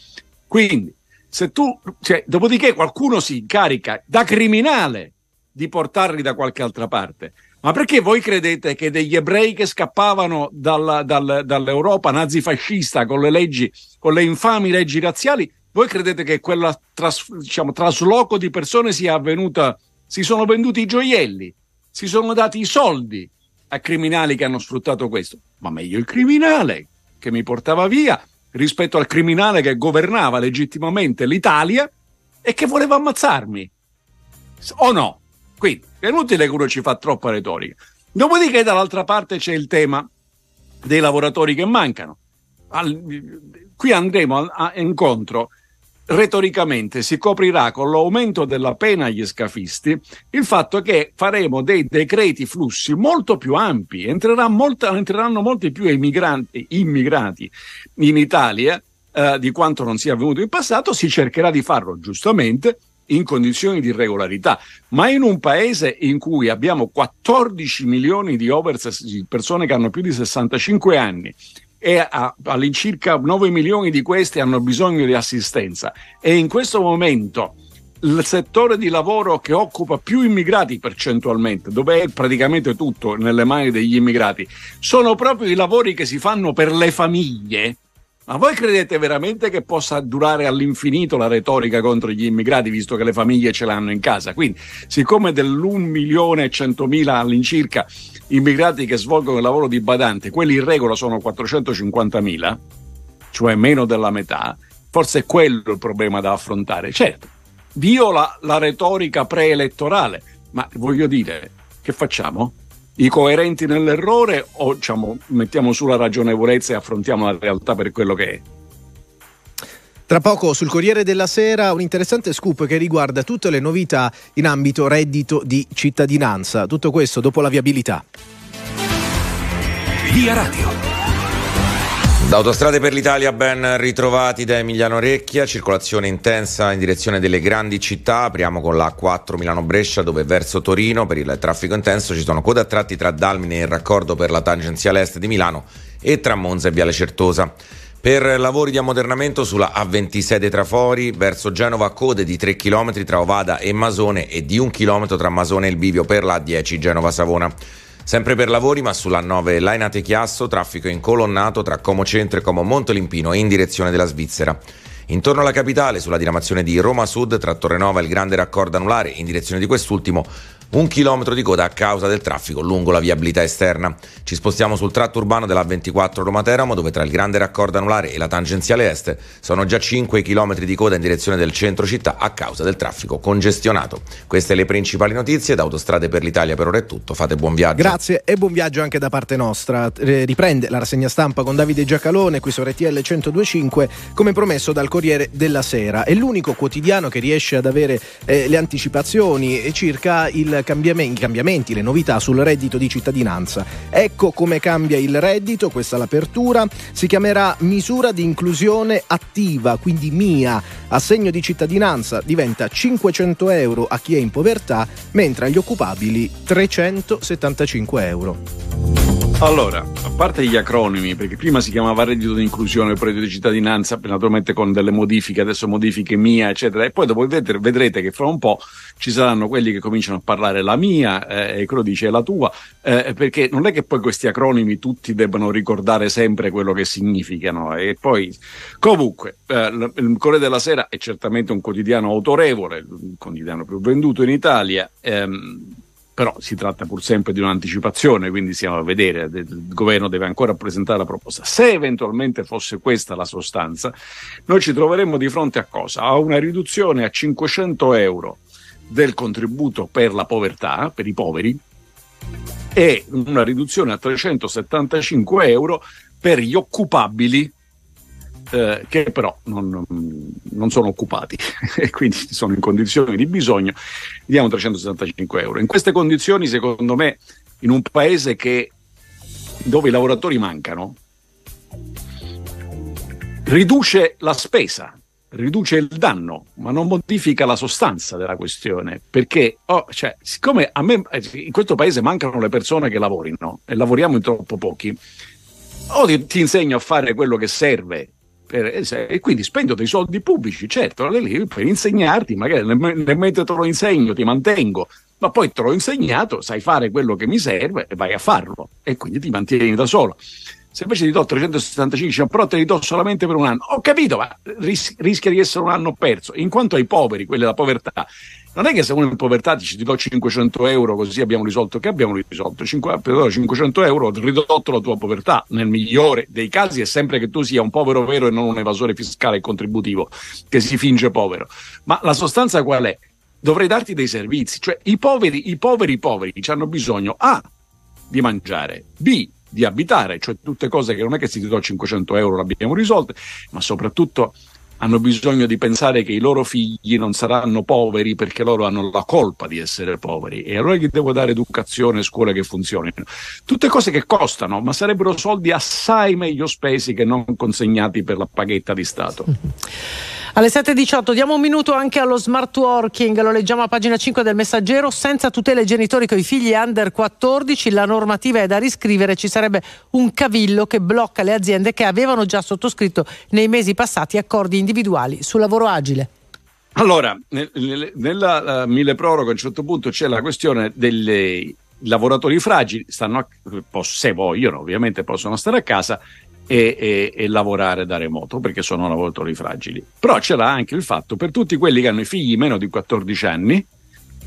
Quindi, se tu, cioè, dopodiché qualcuno si incarica da criminale di portarli da qualche altra parte. Ma perché voi credete che degli ebrei che scappavano dalla, dal, dall'Europa nazifascista con le leggi, con le infami leggi razziali, voi credete che quel tras, diciamo, trasloco di persone sia avvenuta? Si sono venduti i gioielli, si sono dati i soldi a criminali che hanno sfruttato questo. Ma meglio il criminale che mi portava via rispetto al criminale che governava legittimamente l'Italia e che voleva ammazzarmi. O no? Quindi è inutile che uno ci fa troppa retorica. Dopodiché dall'altra parte c'è il tema dei lavoratori che mancano. Al, qui andremo a, a incontro retoricamente si coprirà con l'aumento della pena agli scafisti il fatto che faremo dei decreti flussi molto più ampi, entrerà molta, entreranno molti più immigranti in Italia eh, di quanto non sia avvenuto in passato, si cercherà di farlo giustamente in condizioni di regolarità, ma in un paese in cui abbiamo 14 milioni di over persone che hanno più di 65 anni e a, all'incirca 9 milioni di questi hanno bisogno di assistenza. E in questo momento il settore di lavoro che occupa più immigrati percentualmente, dove è praticamente tutto nelle mani degli immigrati, sono proprio i lavori che si fanno per le famiglie ma voi credete veramente che possa durare all'infinito la retorica contro gli immigrati, visto che le famiglie ce l'hanno in casa? Quindi, siccome dell'1 milione e 100 mila all'incirca immigrati che svolgono il lavoro di badante, quelli in regola sono 450 mila, cioè meno della metà, forse è quello il problema da affrontare. Certo, viola la retorica preelettorale, ma voglio dire, che facciamo? I coerenti nell'errore o diciamo, mettiamo sulla ragionevolezza e affrontiamo la realtà per quello che è? Tra poco sul Corriere della Sera un interessante scoop che riguarda tutte le novità in ambito reddito di cittadinanza. Tutto questo dopo la viabilità. Via Radio. Da Autostrade per l'Italia ben ritrovati da Emiliano Recchia, circolazione intensa in direzione delle grandi città, apriamo con la 4 Milano-Brescia dove verso Torino per il traffico intenso ci sono code a tratti tra Dalmine e il raccordo per la tangenziale est di Milano e tra Monza e Viale Certosa. Per lavori di ammodernamento sulla A26 dei Trafori verso Genova code di 3 km tra Ovada e Masone e di 1 km tra Masone e il bivio per la A10 Genova-Savona. Sempre per lavori, ma sulla 9 Lainate Chiasso, traffico incolonnato tra Como Centro e Como Montolimpino in direzione della Svizzera. Intorno alla capitale, sulla diramazione di Roma Sud, tra Torrenova e il grande raccordo anulare, in direzione di quest'ultimo, un chilometro di coda a causa del traffico lungo la viabilità esterna. Ci spostiamo sul tratto urbano della 24 Roma-Teramo dove tra il grande raccordo anulare e la tangenziale est sono già 5 chilometri di coda in direzione del centro città a causa del traffico congestionato. Queste le principali notizie da Autostrade per l'Italia per ora è tutto. Fate buon viaggio. Grazie e buon viaggio anche da parte nostra. Eh, riprende la rassegna stampa con Davide Giacalone qui su RTL 1025 come promesso dal Corriere della Sera. È l'unico quotidiano che riesce ad avere eh, le anticipazioni circa il cambiamenti, cambiamenti, le novità sul reddito di cittadinanza. Ecco come cambia il reddito, questa è l'apertura, si chiamerà misura di inclusione attiva, quindi MIA, assegno di cittadinanza diventa 500 euro a chi è in povertà, mentre agli occupabili 375 euro. Allora, a parte gli acronimi, perché prima si chiamava reddito di inclusione, reddito di cittadinanza, naturalmente con delle modifiche, adesso modifiche mia, eccetera, e poi dopo vedrete, vedrete che fra un po' ci saranno quelli che cominciano a parlare la mia eh, e quello dice la tua, eh, perché non è che poi questi acronimi tutti debbano ricordare sempre quello che significano. E poi, comunque, eh, il Corriere della Sera è certamente un quotidiano autorevole, il quotidiano più venduto in Italia. Ehm, però si tratta pur sempre di un'anticipazione, quindi stiamo a vedere, il governo deve ancora presentare la proposta. Se eventualmente fosse questa la sostanza, noi ci troveremmo di fronte a cosa? A una riduzione a 500 euro del contributo per la povertà, per i poveri, e una riduzione a 375 euro per gli occupabili eh, che però non, non, sono occupati e quindi sono in condizioni di bisogno, diamo 365 euro. In queste condizioni, secondo me, in un paese che dove i lavoratori mancano, riduce la spesa, riduce il danno, ma non modifica la sostanza della questione. Perché, oh, cioè, siccome a me in questo paese mancano le persone che lavorino e lavoriamo in troppo pochi, o ti insegno a fare quello che serve. Per- e quindi spendo dei soldi pubblici, certo, per insegnarti, magari nel, mentre te lo insegno ti mantengo, ma poi te l'ho insegnato, sai fare quello che mi serve e vai a farlo e quindi ti mantieni da solo. Se invece ti do 365, diciamo, però te li do solamente per un anno, ho capito, ma ris- rischia di essere un anno perso. In quanto ai poveri, quelli della povertà, non è che se uno è in povertà dici ti do 500 euro così abbiamo risolto, che abbiamo risolto? Cinque- per 500 euro ho ridotto la tua povertà, nel migliore dei casi è sempre che tu sia un povero vero e non un evasore fiscale e contributivo che si finge povero. Ma la sostanza qual è? Dovrei darti dei servizi, cioè i poveri, i poveri poveri hanno bisogno A di mangiare, B di abitare, cioè tutte cose che non è che se ti do 500 euro l'abbiamo risolte, ma soprattutto hanno bisogno di pensare che i loro figli non saranno poveri perché loro hanno la colpa di essere poveri e allora gli devo dare educazione scuole che funzionino. Tutte cose che costano, ma sarebbero soldi assai meglio spesi che non consegnati per la paghetta di Stato. Alle 7.18 diamo un minuto anche allo smart working, lo leggiamo a pagina 5 del messaggero, senza tutele genitori con i figli under 14, la normativa è da riscrivere, ci sarebbe un cavillo che blocca le aziende che avevano già sottoscritto nei mesi passati accordi individuali sul lavoro agile. Allora, nel- nel- nella uh, mille proroghe a un certo punto c'è la questione dei lavoratori fragili, stanno poss- se vogliono ovviamente possono stare a casa e, e- e lavorare da remoto perché sono lavoratori fragili. Però c'era anche il fatto per tutti quelli che hanno i figli meno di 14 anni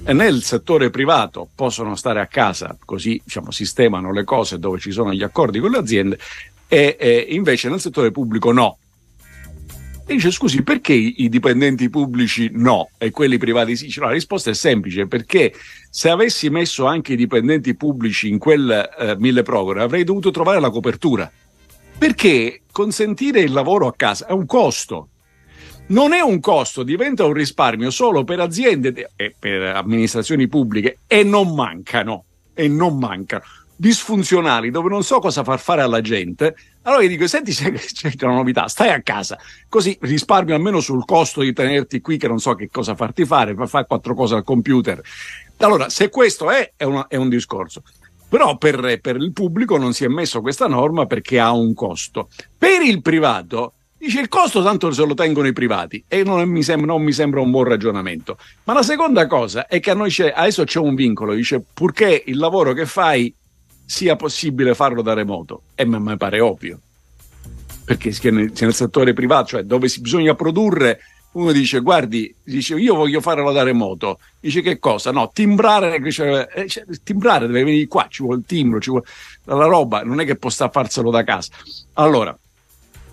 e nel settore privato possono stare a casa così diciamo, sistemano le cose dove ci sono gli accordi con le aziende e, e invece nel settore pubblico no. E dice scusi perché i dipendenti pubblici no e quelli privati sì? No, la risposta è semplice perché se avessi messo anche i dipendenti pubblici in quel eh, mille proroghe avrei dovuto trovare la copertura perché consentire il lavoro a casa è un costo. Non è un costo, diventa un risparmio solo per aziende de- e per amministrazioni pubbliche e non mancano, e non mancano, disfunzionali dove non so cosa far fare alla gente. Allora gli dico, senti se c'è una novità, stai a casa, così risparmio almeno sul costo di tenerti qui che non so che cosa farti fare, fare quattro cose al computer. Allora, se questo è, è, una- è un discorso. Però per, per il pubblico non si è messo questa norma perché ha un costo. Per il privato, dice il costo tanto se lo tengono i privati e non mi, sembra, non mi sembra un buon ragionamento. Ma la seconda cosa è che a noi c'è, adesso c'è un vincolo, dice purché il lavoro che fai sia possibile farlo da remoto. E mi mi pare ovvio. Perché se nel settore privato, cioè dove si bisogna produrre, uno dice guardi, dice io voglio farlo da remoto. Dice che cosa? No, timbrare, dice, eh, timbrare deve venire qua, ci vuole il timbro, ci vuole la roba, non è che possa farselo da casa. Allora,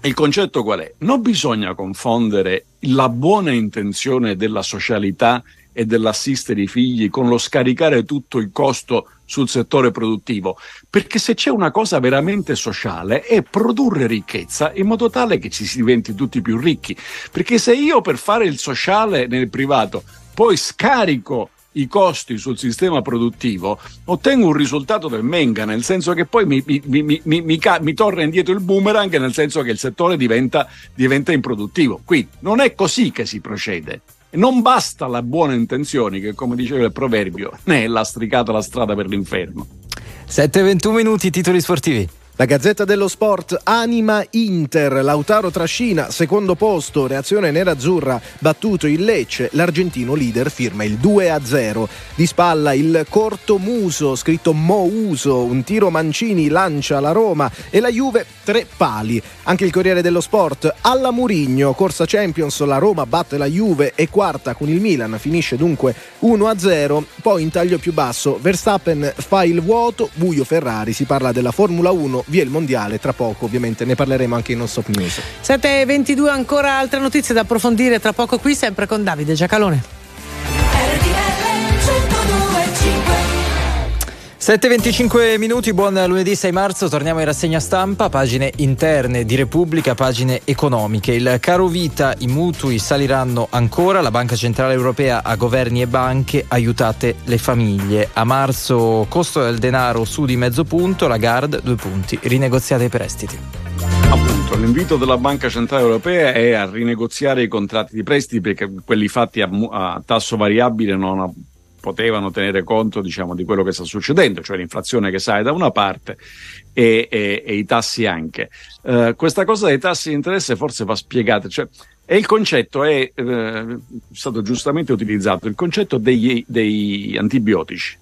il concetto qual è? Non bisogna confondere la buona intenzione della socialità e dell'assistere i figli con lo scaricare tutto il costo sul settore produttivo, perché se c'è una cosa veramente sociale è produrre ricchezza in modo tale che ci si diventi tutti più ricchi, perché se io per fare il sociale nel privato poi scarico i costi sul sistema produttivo, ottengo un risultato del menga, nel senso che poi mi, mi- mi- mi- torna indietro il boomerang, nel senso che il settore diventa, diventa improduttivo. Quindi non è così che si procede. Non basta la buona intenzione, che come diceva il proverbio, ne è lastricata la strada per l'inferno. 7-21 minuti, titoli sportivi. La Gazzetta dello Sport anima Inter, Lautaro trascina, secondo posto, reazione nerazzurra, battuto il Lecce, l'argentino leader firma il 2-0. Di spalla il corto muso, scritto Mouso, un tiro Mancini lancia la Roma e la Juve tre pali. Anche il Corriere dello Sport, alla Murigno, corsa Champions, la Roma batte la Juve e quarta con il Milan, finisce dunque 1-0. Poi in taglio più basso, Verstappen fa il vuoto, buio Ferrari, si parla della Formula 1, via il mondiale, tra poco ovviamente ne parleremo anche in non stop news. 7.22 ancora altre notizie da approfondire tra poco qui sempre con Davide Giacalone. 7.25 minuti, buon lunedì 6 marzo, torniamo in rassegna stampa, pagine interne di Repubblica, pagine economiche. Il caro vita, i mutui saliranno ancora, la Banca Centrale Europea a governi e banche, aiutate le famiglie. A marzo costo del denaro su di mezzo punto, la GARD due punti, rinegoziate i prestiti. Appunto, l'invito della Banca Centrale Europea è a rinegoziare i contratti di prestiti perché quelli fatti a, a tasso variabile non potevano tenere conto diciamo, di quello che sta succedendo, cioè l'inflazione che sale da una parte e, e, e i tassi anche. Uh, questa cosa dei tassi di interesse forse va spiegata, cioè, e il concetto è eh, stato giustamente utilizzato, il concetto degli, degli antibiotici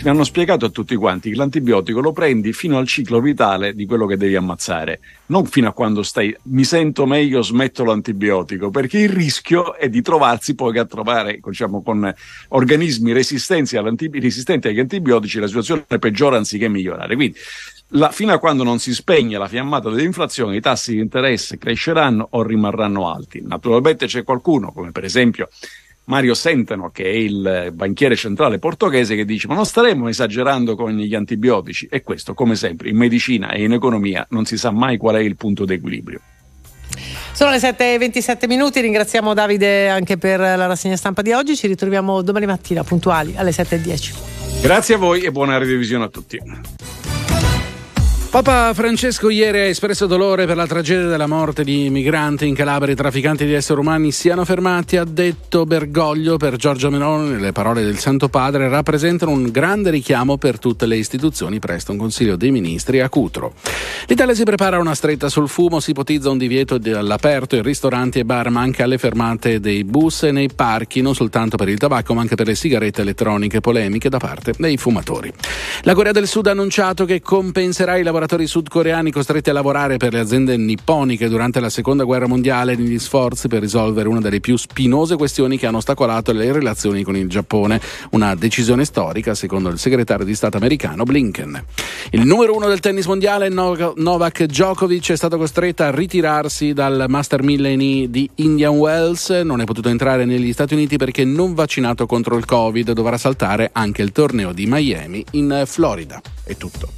mi hanno spiegato a tutti quanti che l'antibiotico lo prendi fino al ciclo vitale di quello che devi ammazzare, non fino a quando stai mi sento meglio, smetto l'antibiotico, perché il rischio è di trovarsi poi a trovare diciamo, con organismi resistenti, agli antibiotici, la situazione peggiora anziché migliorare. Quindi la, fino a quando non si spegne la fiammata dell'inflazione, i tassi di interesse cresceranno o rimarranno alti. Naturalmente c'è qualcuno, come per esempio Mario Centeno, che è il banchiere centrale portoghese, che dice: Ma non staremo esagerando con gli antibiotici? E questo, come sempre, in medicina e in economia non si sa mai qual è il punto d'equilibrio. Sono le 7.27 minuti, ringraziamo Davide anche per la rassegna stampa di oggi, ci ritroviamo domani mattina puntuali alle 7.10. Grazie a voi e buona revisione a tutti. Papa Francesco ieri ha espresso dolore per la tragedia della morte di migranti in Calabria. I trafficanti di esseri umani siano fermati, ha detto Bergoglio per Giorgio Meloni. Le parole del Santo Padre rappresentano un grande richiamo per tutte le istituzioni. Presto un Consiglio dei Ministri a Cutro. L'Italia si prepara a una stretta sul fumo, si ipotizza un divieto all'aperto in ristoranti e bar, ma anche alle fermate dei bus e nei parchi, non soltanto per il tabacco, ma anche per le sigarette elettroniche polemiche da parte dei fumatori. La Corea del Sud ha annunciato che compenserà i lavoratori lavoratori sudcoreani costretti a lavorare per le aziende nipponiche durante la seconda guerra mondiale negli sforzi per risolvere una delle più spinose questioni che hanno ostacolato le relazioni con il Giappone. Una decisione storica, secondo il segretario di Stato americano Blinken. Il numero uno del tennis mondiale, Novak Djokovic, è stato costretto a ritirarsi dal Master Milleni di Indian Wells. Non è potuto entrare negli Stati Uniti perché non vaccinato contro il Covid. Dovrà saltare anche il torneo di Miami in Florida. È tutto.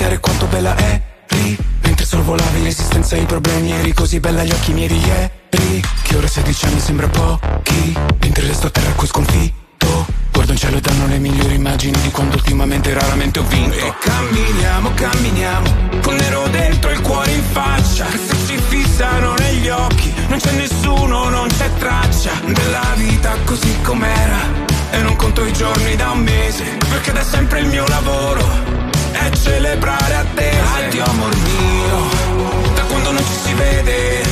Dimenticare quanto bella eri Mentre sorvolavi l'esistenza e i problemi eri così bella agli occhi miei di ieri Che ora 16 anni sembra pochi Mentre resto a terra qui sconfitto. Guardo in cielo e danno le migliori immagini di quando ultimamente raramente ho vinto. E camminiamo, camminiamo Con nero dentro il cuore in faccia. Che se ci fissano negli occhi Non c'è nessuno, non c'è traccia. Della vita così com'era E non conto i giorni da un mese Perché da sempre il mio lavoro e celebrare a te. Addio amor mio, da quando non ci si vede.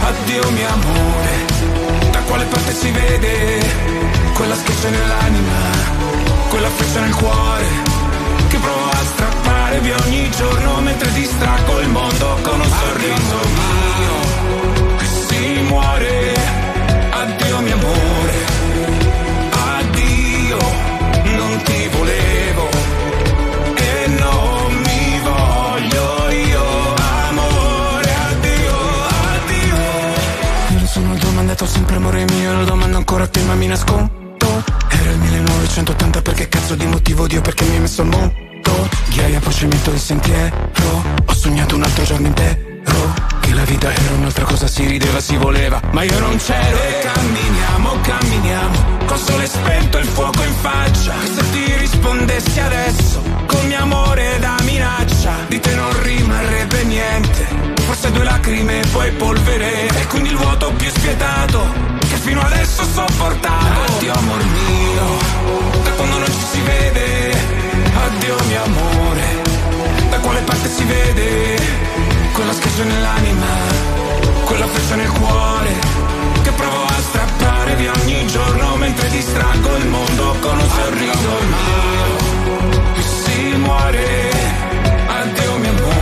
Addio mio amore, da quale parte si vede? Quella schiaccia nell'anima, quella freccia nel cuore Che provo a strappare domando ancora a te ma mi nascondo. Era il 1980 perché cazzo di motivo? Dio perché mi hai messo al mondo? Ghiaia poi ci metto il sentiero. Ho sognato un altro giorno intero. Che la vita era un'altra cosa si rideva si voleva. Ma io non c'ero. E camminiamo, camminiamo. Con sole spento e il fuoco in faccia. E se ti rispondessi adesso Con mio amore da minaccia Di te non rimarrebbe niente. Forse due lacrime e poi polvere. E quindi il vuoto più spietato fino adesso ho sopportato Addio amor mio, da quando non ci si vede. Addio mio amore, da quale parte si vede? Quella schiaccia nell'anima, quella freccia nel cuore Che provo a strappare via ogni giorno Mentre distraggo il mondo con un sorriso. Mio Chi si muore, addio mio amore.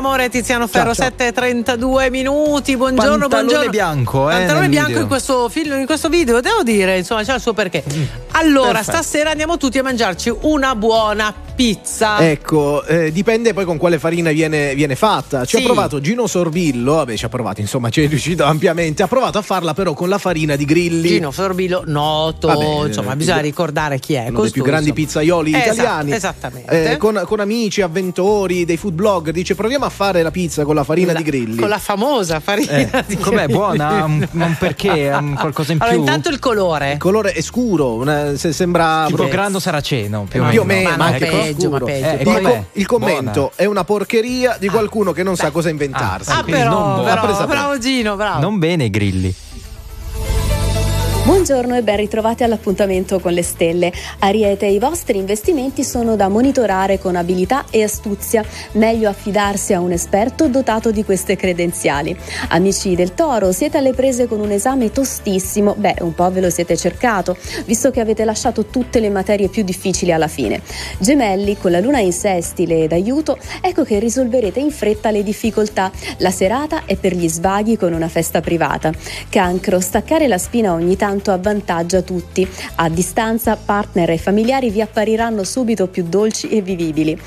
amore Tiziano Ferro, 7.32 minuti, buongiorno, Pantalone buongiorno. bianco, eh, Pantalone bianco in questo film, in questo video, devo dire, insomma, c'è il suo perché. Allora, Perfetto. stasera andiamo tutti a mangiarci una buona pizza. Ecco, eh, dipende poi con quale farina viene, viene fatta. Ci Sì. ha provato Gino Sorbillo, vabbè ci ha provato, insomma ci è riuscito ampiamente, ha provato a farla però con la farina di grilli. Gino Sorbillo, noto, Vabbè, insomma, eh, bisogna uno ricordare chi è. uno dei più grandi pizzaioli Esatto, italiani. Esattamente. Eh, con, con amici, avventori, dei food blog, dice proviamo a fare la pizza con la farina La- di grilli. Con la famosa farina Eh, di com'è buona? Un perché? Un qualcosa in Allora, più? intanto il colore. Il colore è scuro, una- se sembra Tipo grano saraceno, più o più o meno. meno, Ma anche peggio, ma peggio. Eh, il, poi- co- il commento Buona. è una porcheria di qualcuno che non sa cosa inventarsi. Ah, quindi non però, però, bravo Gino, bravo. Non bene i grilli. Buongiorno e ben ritrovati all'appuntamento con le stelle. Ariete, i vostri investimenti sono da monitorare con abilità e astuzia. Meglio affidarsi a un esperto dotato di queste credenziali. Amici del Toro, siete alle prese con un esame tostissimo. Beh, un po' ve lo siete cercato, visto che avete lasciato tutte le materie più difficili alla fine. Gemelli, con la luna in sestile ed aiuto, ecco che risolverete in fretta le difficoltà. La serata è per gli svaghi con una festa privata. Cancro, staccare la spina ogni tanto avvantaggia tutti. A distanza, partner e familiari vi appariranno subito più dolci e vivibili.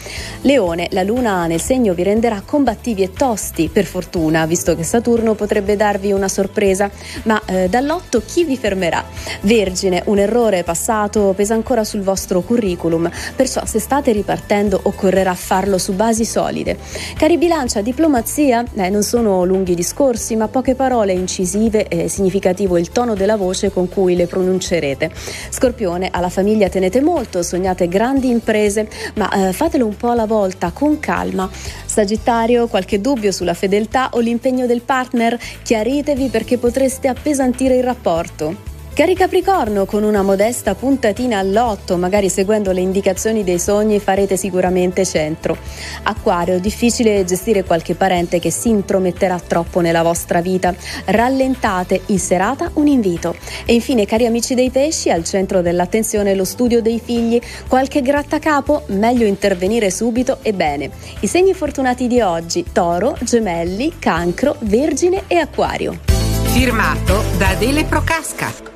Leone, la luna nel segno vi renderà combattivi e tosti, per fortuna, visto che Saturno potrebbe darvi una sorpresa, ma eh, dall'otto chi vi fermerà? Vergine, un errore passato pesa ancora sul vostro curriculum, perciò se state ripartendo occorrerà farlo su basi solide. Cari bilancia, diplomazia? Eh, non sono lunghi discorsi, ma poche parole incisive e significativo il tono della voce con cui le pronuncerete. Scorpione, alla famiglia tenete molto, sognate grandi imprese, ma eh, fatelo un po' alla volta, con calma. Sagittario, qualche dubbio sulla fedeltà o l'impegno del partner? Chiaritevi perché potreste appesantire il rapporto. Cari Capricorno, con una modesta puntatina all'otto, magari seguendo le indicazioni dei sogni, farete sicuramente centro. Acquario, difficile gestire qualche parente che si intrometterà troppo nella vostra vita. Rallentate, in serata un invito. E infine, cari amici dei pesci, al centro dell'attenzione lo studio dei figli. Qualche grattacapo, meglio intervenire subito e bene. I segni fortunati di oggi, toro, gemelli, cancro, vergine e acquario. Firmato da Adele Procasca.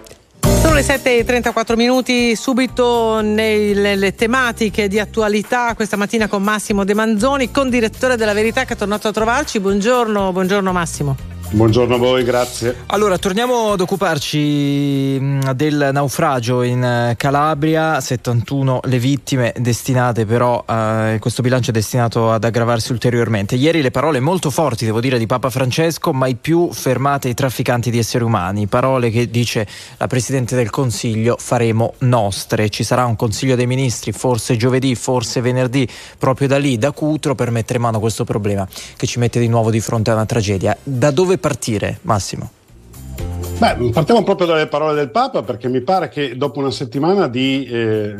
Le 7.34 minuti, subito nelle le tematiche di attualità questa mattina con Massimo De Manzoni, con direttore della Verità che è tornato a trovarci. Buongiorno, buongiorno Massimo. Buongiorno a voi, grazie. Allora, torniamo ad occuparci mh, del naufragio in eh, Calabria, 71 le vittime destinate però, eh, questo bilancio è destinato ad aggravarsi ulteriormente. Ieri le parole molto forti, devo dire, di Papa Francesco, mai più fermate i trafficanti di esseri umani, parole che dice la Presidente del Consiglio faremo nostre. Ci sarà un Consiglio dei Ministri, forse giovedì, forse venerdì, proprio da lì, da Cutro, per mettere mano a questo problema che ci mette di nuovo di fronte a una tragedia. Da dove partire, Massimo? Beh, partiamo proprio dalle parole del Papa perché mi pare che dopo una settimana di eh,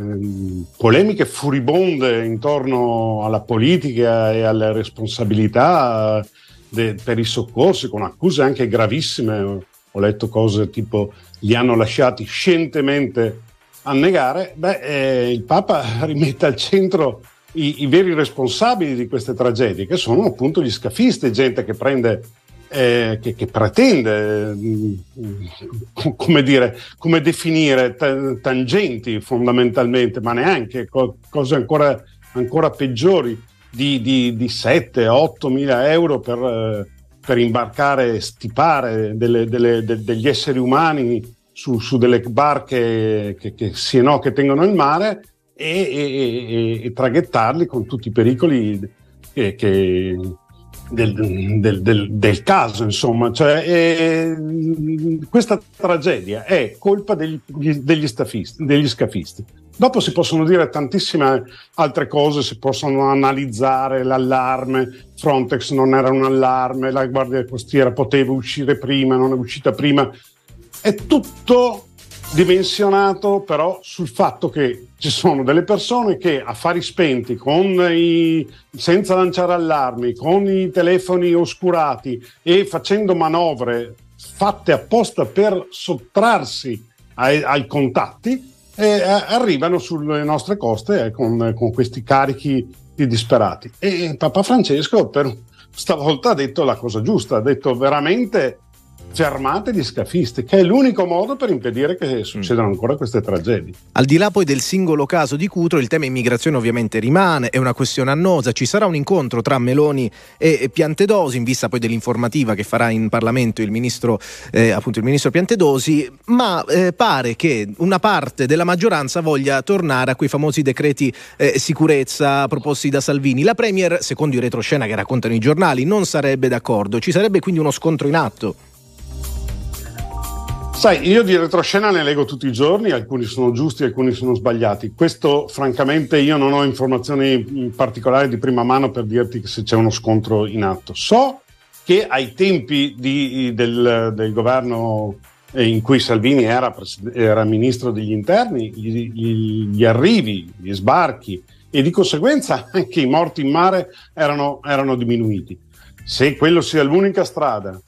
polemiche furibonde intorno alla politica e alle responsabilità de- per i soccorsi, con accuse anche gravissime, ho letto cose tipo li hanno lasciati scientemente annegare, beh, eh, il Papa rimette al centro i, i veri responsabili di queste tragedie, che sono appunto gli scafisti, gente che prende eh, che, che, pretende, mh, come, dire, come definire t- tangenti fondamentalmente, ma neanche co- cose ancora, ancora peggiori di, di, di 7-8 mila euro per, eh, per imbarcare, stipare delle, delle, de- degli esseri umani su, su delle barche che, che, sì e no, che tengono il mare e, e, e, traghettarli con tutti i pericoli che, che del, del, del, del, caso, insomma. Cioè, eh, questa tragedia è colpa degli, degli, stafisti, degli scafisti. Dopo si possono dire tantissime altre cose, si possono analizzare l'allarme, Frontex non era un allarme, la Guardia Costiera poteva uscire prima, non è uscita prima. È tutto dimensionato però sul fatto che ci sono delle persone che a fari spenti, i, senza lanciare allarmi, con i telefoni oscurati e facendo manovre fatte apposta per sottrarsi ai, ai contatti, eh, arrivano sulle nostre coste eh, con, con, questi carichi di disperati. E Papa Francesco per stavolta ha detto la cosa giusta, ha detto veramente fermate gli scafisti, che è l'unico modo per impedire che succedano ancora queste tragedie. Al di là poi del singolo caso di Cutro, il tema immigrazione ovviamente rimane, è una questione annosa, ci sarà un incontro tra Meloni e Piantedosi in vista poi dell'informativa che farà in Parlamento il ministro, eh, appunto il ministro Piantedosi, ma eh, pare che una parte della maggioranza voglia tornare a quei famosi decreti eh, sicurezza proposti da Salvini. La Premier, secondo i retroscena che raccontano i giornali, non sarebbe d'accordo, ci sarebbe quindi uno scontro in atto. Sai, io di retroscena ne leggo tutti i giorni, alcuni sono giusti, alcuni sono sbagliati. Questo, francamente, io non ho informazioni particolari di prima mano per dirti se c'è uno scontro in atto. So che ai tempi di, del, del, governo in cui Salvini era, era ministro degli interni, gli, gli, gli, arrivi, gli sbarchi e di conseguenza anche i morti in mare erano, erano diminuiti. Se quello sia l'unica strada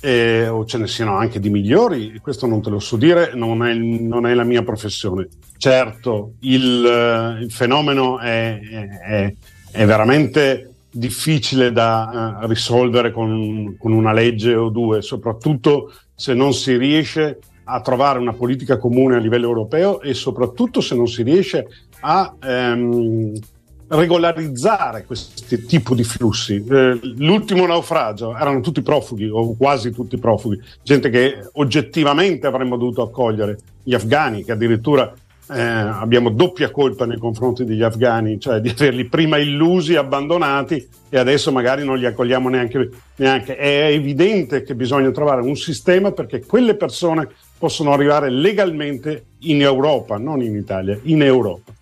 eh, o ce ne siano anche di migliori, questo non te lo so dire, non è, non è la mia professione. Certo, il, eh, il fenomeno è, è, è, veramente difficile da uh, risolvere con, con, una legge o due, soprattutto se non si riesce a trovare una politica comune a livello europeo e soprattutto se non si riesce a um, regolarizzare questo tipo di flussi. Eh, l'ultimo naufragio erano tutti profughi o quasi tutti profughi, gente che oggettivamente avremmo dovuto accogliere, gli afghani che addirittura eh, abbiamo doppia colpa nei confronti degli afghani, cioè di averli prima illusi, abbandonati e adesso magari non li accogliamo neanche, neanche. È evidente che bisogna trovare un sistema perché quelle persone possono arrivare legalmente in Europa, non in Italia, in Europa.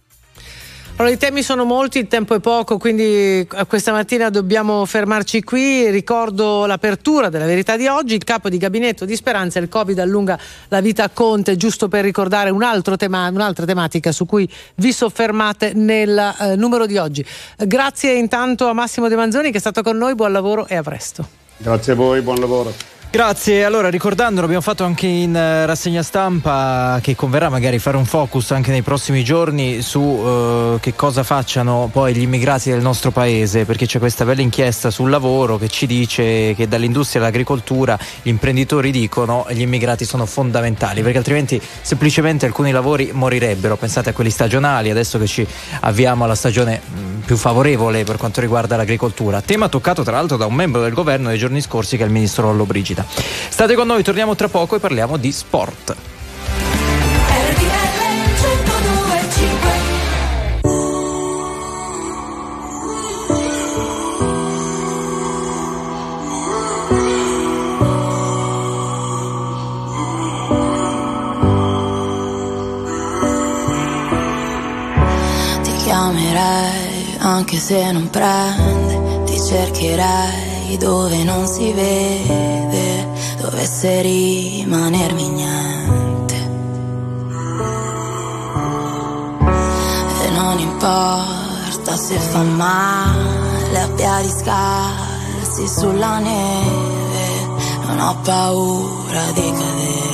Allora, i temi sono molti, il tempo è poco, quindi eh, questa mattina dobbiamo fermarci qui. Ricordo l'apertura della verità di oggi. Il capo di gabinetto di Speranza, il Covid allunga la vita a Conte, giusto per ricordare un tema, un'altra tematica su cui vi soffermate nel eh, numero di oggi. Grazie intanto a Massimo De Manzoni che è stato con noi, buon lavoro e a presto. Grazie a voi, buon lavoro. Grazie, allora ricordando, l'abbiamo fatto anche in uh, rassegna stampa che converrà magari fare un focus anche nei prossimi giorni su uh, che cosa facciano poi gli immigrati del nostro paese, perché c'è questa bella inchiesta sul lavoro che ci dice che dall'industria all'agricoltura gli imprenditori dicono gli immigrati sono fondamentali, perché altrimenti semplicemente alcuni lavori morirebbero, pensate a quelli stagionali, adesso che ci avviamo alla stagione mh, più favorevole per quanto riguarda l'agricoltura, tema toccato tra l'altro da un membro del governo nei giorni scorsi che è il ministro Lollo State con noi, torniamo tra poco e parliamo di sport. anche se non prende, ti cercherai dove non si vede dovesse rimanermi niente. E non importa se fa male a piedi scarsi sulla neve, non ho paura di cadere.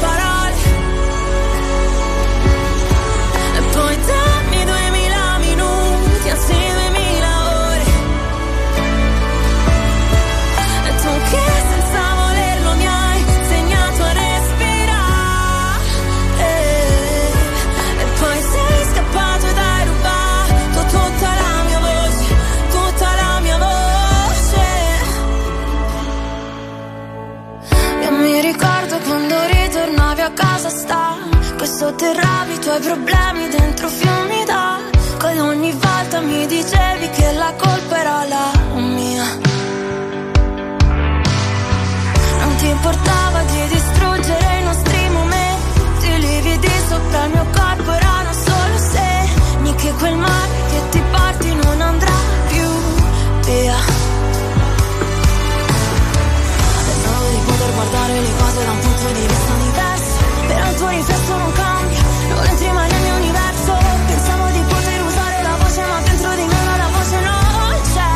tra sotterravi i tuoi problemi dentro fiumi d'acqua e ogni volta mi dicevi che la colpa era la mia. Non ti importava di distruggere i nostri momenti, i lividi sopra il mio corpo erano solo segni che quel mare che ti porti non andrà più via. Pensavo di poter guardare le cose da un punto di vista Tuo riflesso non cambia, non entri mai nel mio universo. Pensavo di poter usare la voce ma dentro di me la voce non c'è.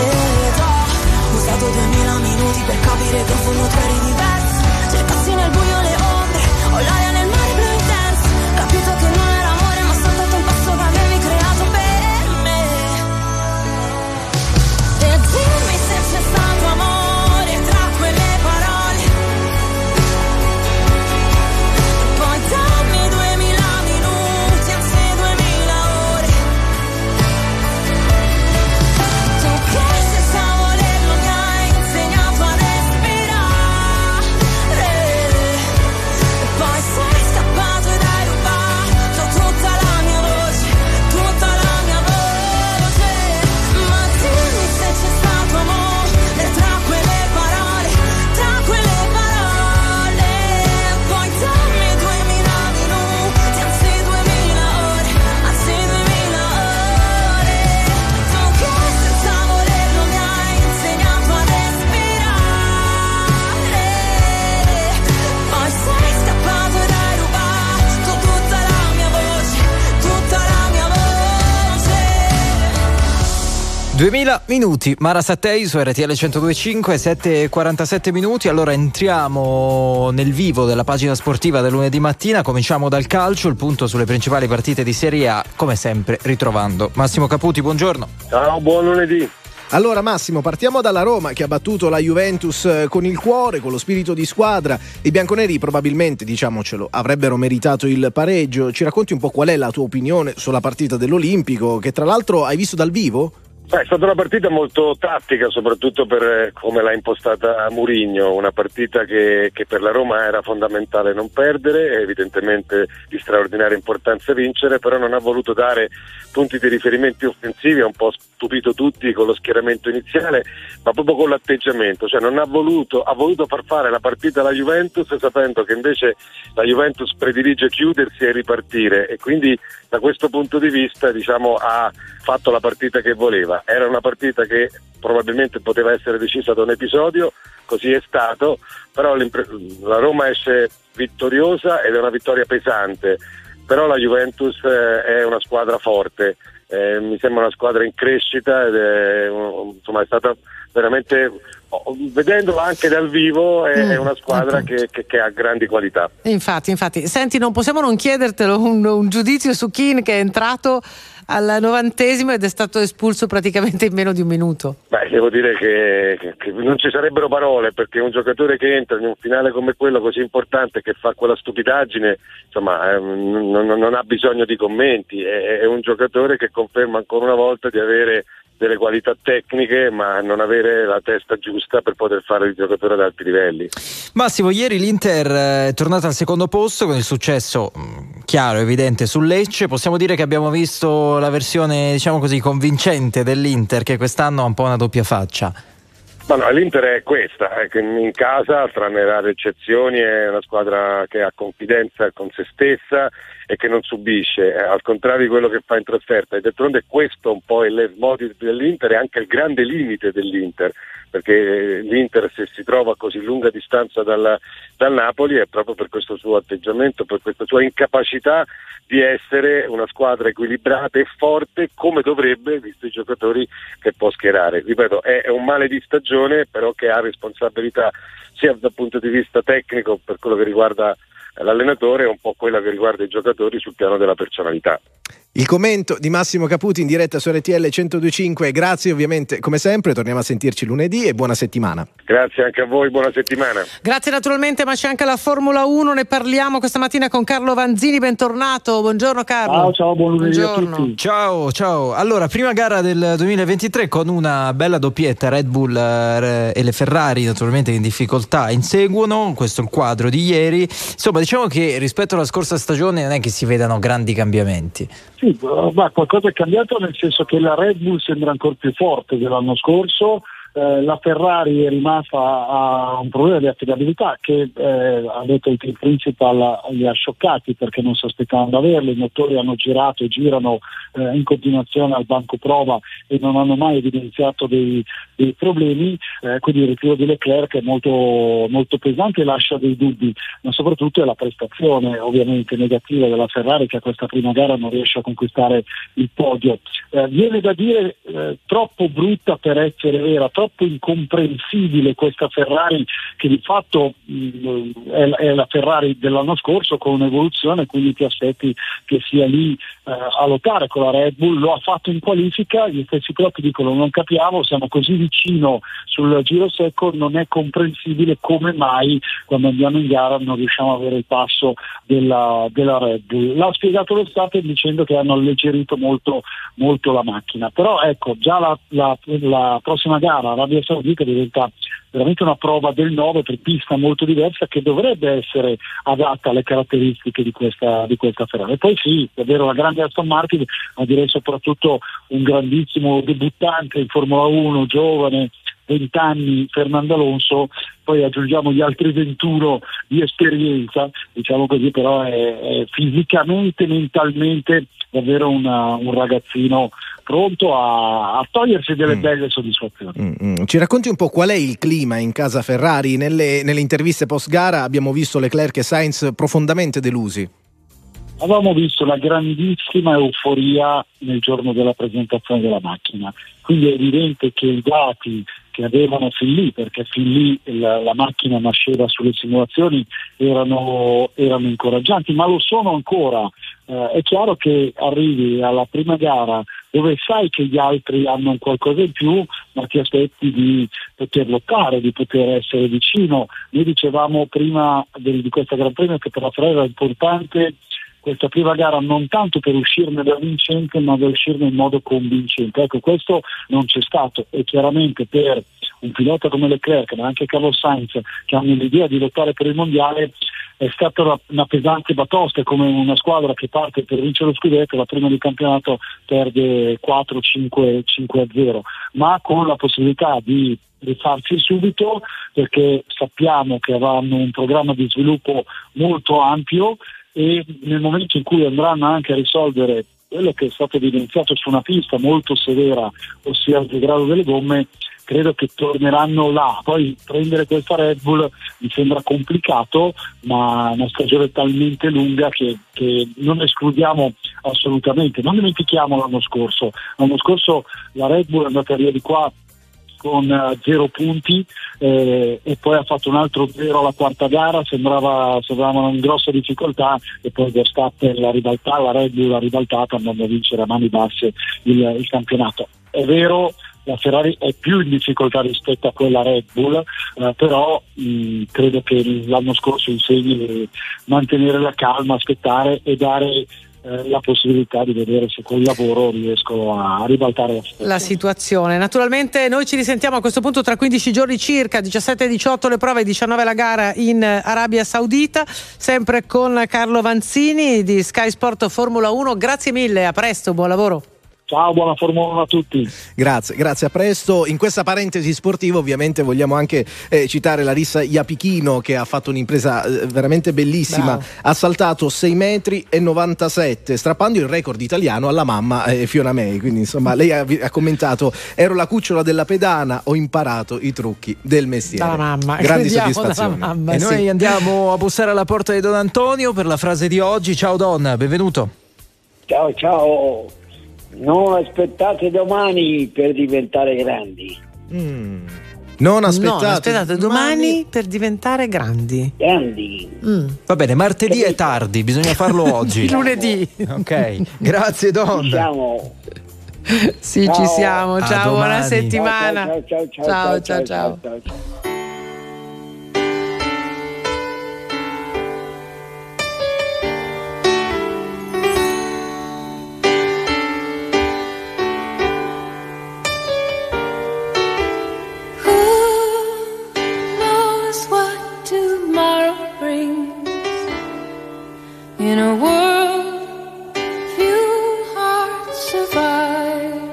Ed ho usato duemila minuti per capire che in fondo tu eri diverso 2000 minuti, Mara Sattei su RTL 1025, 7.47 minuti. Allora entriamo nel vivo della pagina sportiva del lunedì mattina. Cominciamo dal calcio, il punto sulle principali partite di Serie A, come sempre ritrovando Massimo Caputi. Buongiorno. Ciao, buon lunedì. Allora Massimo, partiamo dalla Roma che ha battuto la Juventus eh, con il cuore, con lo spirito di squadra. I bianconeri probabilmente, diciamocelo, avrebbero meritato il pareggio. Ci racconti un po' qual è la tua opinione sulla partita dell'Olimpico, che tra l'altro hai visto dal vivo? Beh, è stata una partita molto tattica, soprattutto per eh, come l'ha impostata Murigno, una partita che, che per la Roma era fondamentale non perdere, evidentemente di straordinaria importanza vincere, però non ha voluto dare punti di riferimento offensivi, ha un po' stupito tutti con lo schieramento iniziale, ma proprio con l'atteggiamento, cioè non ha voluto, ha voluto far fare la partita alla Juventus sapendo che invece la Juventus predilige chiudersi e ripartire e quindi da questo punto di vista diciamo, ha fatto la partita che voleva. Era una partita che probabilmente poteva essere decisa da un episodio, così è stato, però la Roma esce vittoriosa ed è una vittoria pesante, però la Juventus eh, è una squadra forte, eh, mi sembra una squadra in crescita ed è, insomma, è stata veramente vedendola anche dal vivo è, Mm, è una squadra che, che- che ha grandi qualità. Infatti, infatti. Senti, non possiamo non chiedertelo un, un giudizio su Keane che è entrato al novantesimo ed è stato espulso praticamente in meno di un minuto. Beh, devo dire che, che- che non ci sarebbero parole perché un giocatore che entra in un finale come quello così importante che fa quella stupidaggine, insomma, non, non- non ha bisogno di commenti, è, è un giocatore che conferma ancora una volta di avere delle qualità tecniche ma non avere la testa giusta per poter fare il giocatore ad alti livelli. Massimo, ieri l'Inter eh, è tornata al secondo posto con il successo mh, chiaro, evidente sul Lecce. Possiamo dire che abbiamo visto la versione, diciamo così, convincente dell'Inter che quest'anno ha un po' una doppia faccia. Ma no, l'Inter è questa, è che in casa, tranne rare eccezioni, è una squadra che ha confidenza con se stessa e che non subisce, eh, al contrario di quello che fa in trasferta. E d'altronde questo un po' è l'ermodis dell'Inter e anche il grande limite dell'Inter, perché eh, l'Inter se si trova a così lunga distanza dal, dal Napoli è proprio per questo suo atteggiamento, per questa sua incapacità di essere una squadra equilibrata e forte come dovrebbe, visto i giocatori che può schierare. Ripeto, è, è un male di stagione, però che ha responsabilità sia dal punto di vista tecnico per quello che riguarda l'allenatore e un po' quella che riguarda i giocatori sul piano della personalità. Il commento di Massimo Caputi in diretta su RTL 1025. Grazie ovviamente come sempre, torniamo a sentirci lunedì e buona settimana. Grazie anche a voi, buona settimana. Grazie naturalmente, ma c'è anche la Formula 1, ne parliamo questa mattina con Carlo Vanzini, bentornato. Buongiorno Carlo. Ciao, ciao, buon lunedì a tutti. Ciao, ciao. Allora, prima gara del 2023 con una bella doppietta, Red Bull eh, e le Ferrari naturalmente in difficoltà inseguono, questo è il quadro di ieri. Insomma, diciamo che rispetto alla scorsa stagione non è che si vedano grandi cambiamenti. Sì, ma qualcosa è cambiato nel senso che la Red Bull sembra ancora più forte dell'anno scorso. Eh, la Ferrari è rimasta a un problema di affidabilità che eh, ha detto il team principal li ha scioccati perché non si aspettavano di averli, i motori hanno girato e girano eh, in continuazione al banco prova e non hanno mai evidenziato dei, dei problemi, eh, quindi il ritiro di Leclerc è molto, molto pesante e lascia dei dubbi, ma soprattutto è la prestazione ovviamente negativa della Ferrari che a questa prima gara non riesce a conquistare il podio. Eh, viene da dire troppo brutta per essere vera, troppo incomprensibile questa Ferrari che di fatto mh, è, è la Ferrari dell'anno scorso con un'evoluzione, quindi ti aspetti che sia lì a lottare con la Red Bull, lo ha fatto in qualifica, gli stessi piloti dicono non capiamo, siamo così vicino sul giro secco, non è comprensibile come mai quando andiamo in gara non riusciamo ad avere il passo della, della Red Bull. L'ha spiegato lo Stato dicendo che hanno alleggerito molto, molto la macchina, però ecco già la, la- la prossima gara Arabia Saudita diventa veramente una prova del 9 per pista molto diversa che dovrebbe essere adatta alle caratteristiche di questa, di questa Ferrari. Poi sì, è vero, la grande Aston Martin, ma direi soprattutto un grandissimo debuttante in Formula 1, giovane, 20 anni, Fernando Alonso, poi aggiungiamo gli altri 21 di esperienza, diciamo così, però è, è fisicamente, mentalmente davvero una- un ragazzino pronto a, a togliersi delle belle soddisfazioni. Mm, mm. Ci racconti un po' qual è il clima in casa Ferrari? Nelle, nelle interviste post gara abbiamo visto Leclerc e Sainz profondamente delusi. Avevamo visto la grandissima euforia nel giorno della presentazione della macchina, quindi è evidente che i dati che avevano fin lì, perché fin lì la, la macchina nasceva sulle simulazioni, erano, erano incoraggianti, ma lo sono ancora. Eh, è chiaro che arrivi alla prima gara dove sai che gli altri hanno qualcosa in più, ma ti aspetti di poter lottare, di poter essere vicino. Noi dicevamo prima del- di questa Gran Premio che per la Ferrari era importante questa prima gara non tanto per uscirne da vincente ma per uscirne in modo convincente. Ecco, questo non c'è stato e chiaramente per un pilota come Leclerc ma anche Carlos Sainz che hanno l'idea di lottare per il mondiale è stata una, pesante batosta, come una squadra che parte per vincere lo scudetto, la prima di campionato perde 4-5 a 0, ma con la possibilità di rifarsi subito perché sappiamo che avranno un programma di sviluppo molto ampio e nel momento in cui andranno anche a risolvere quello che è stato evidenziato su una pista molto severa, ossia il degrado delle gomme, credo che torneranno là. Poi prendere questa Red Bull mi sembra complicato, ma una stagione talmente lunga che, che non escludiamo assolutamente. Non dimentichiamo l'anno scorso. L'anno scorso la Red Bull è andata via di qua con eh, zero punti eh, e poi ha fatto un altro zero alla quarta gara, sembrava, sembravano in grossa difficoltà e poi Verstappen l'ha ribaltata, la Red Bull l'ha ribaltata andando a vincere a mani basse il, il campionato. È vero, la Ferrari è più in difficoltà rispetto a quella Red Bull, eh, però mh, credo che l'anno scorso insegni mantenere la calma, aspettare e dare eh, la possibilità di vedere se col lavoro riescono a ribaltare la situazione. la situazione. Naturalmente noi ci risentiamo a questo punto tra 15 giorni circa, 17 e 18 le prove, 19 la gara in Arabia Saudita, sempre con Carlo Vanzini di Sky Sport Formula 1. Grazie mille, a presto, buon lavoro. Ciao, buona Formula 1 a tutti. Grazie, grazie, a presto. In questa parentesi sportiva ovviamente vogliamo anche eh, citare Larissa Iapichino che ha fatto un'impresa eh, veramente bellissima, Bravo. ha saltato 6 metri e 97 strappando il record italiano alla mamma eh, Fiona May, quindi insomma lei ha, ha commentato ero la cucciola della pedana, ho imparato i trucchi del mestiere. Dalla mamma, Grandi crediamo soddisfazioni. mamma, E sì. noi andiamo a bussare alla porta di Don Antonio per la frase di oggi. Ciao Don, benvenuto. Ciao ciao, non aspettate domani per diventare grandi. Non aspettate. No, aspettate domani per diventare grandi. Grandi. Mm. Va bene, martedì è tardi, bisogna farlo oggi. Lunedì. Ok, grazie Don. Siamo. Sì, Ciao. ci siamo. Ciao, buona domani. settimana. Ciao, ciao, ciao, ciao, ciao, ciao. ciao, In a world few hearts survive.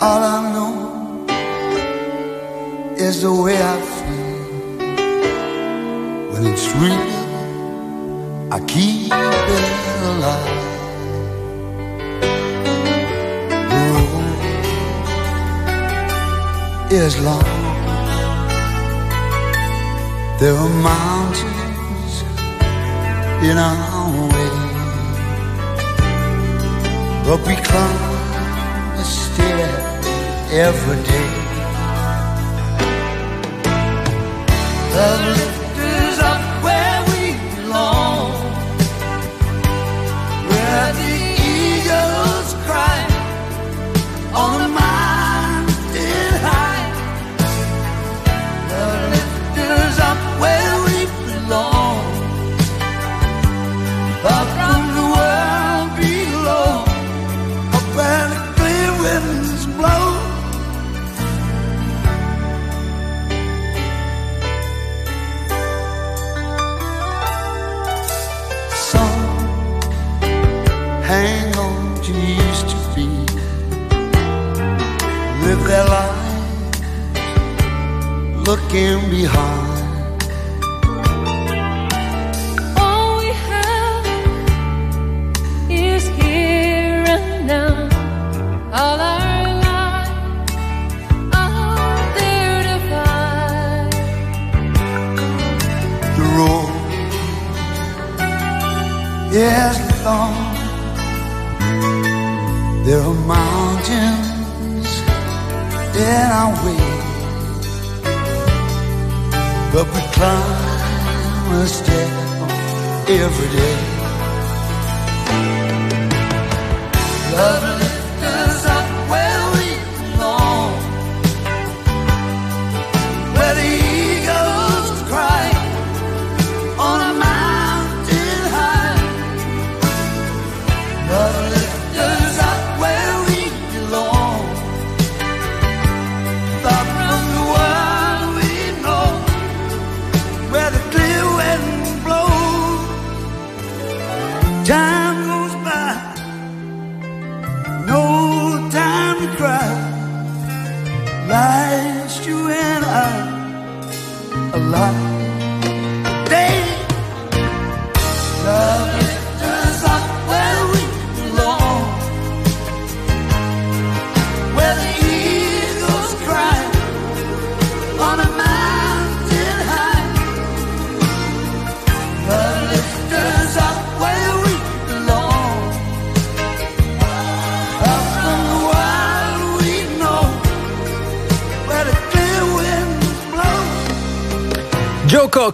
All I know is the way I feel when it's real. I keep it alive. The road is long. There are mountains in our way, but we climb a stair every day. The looking behind. All we have is here and now. All our lives are there to find. The road is long. There are mountains in our way, but we climb a step every day. Love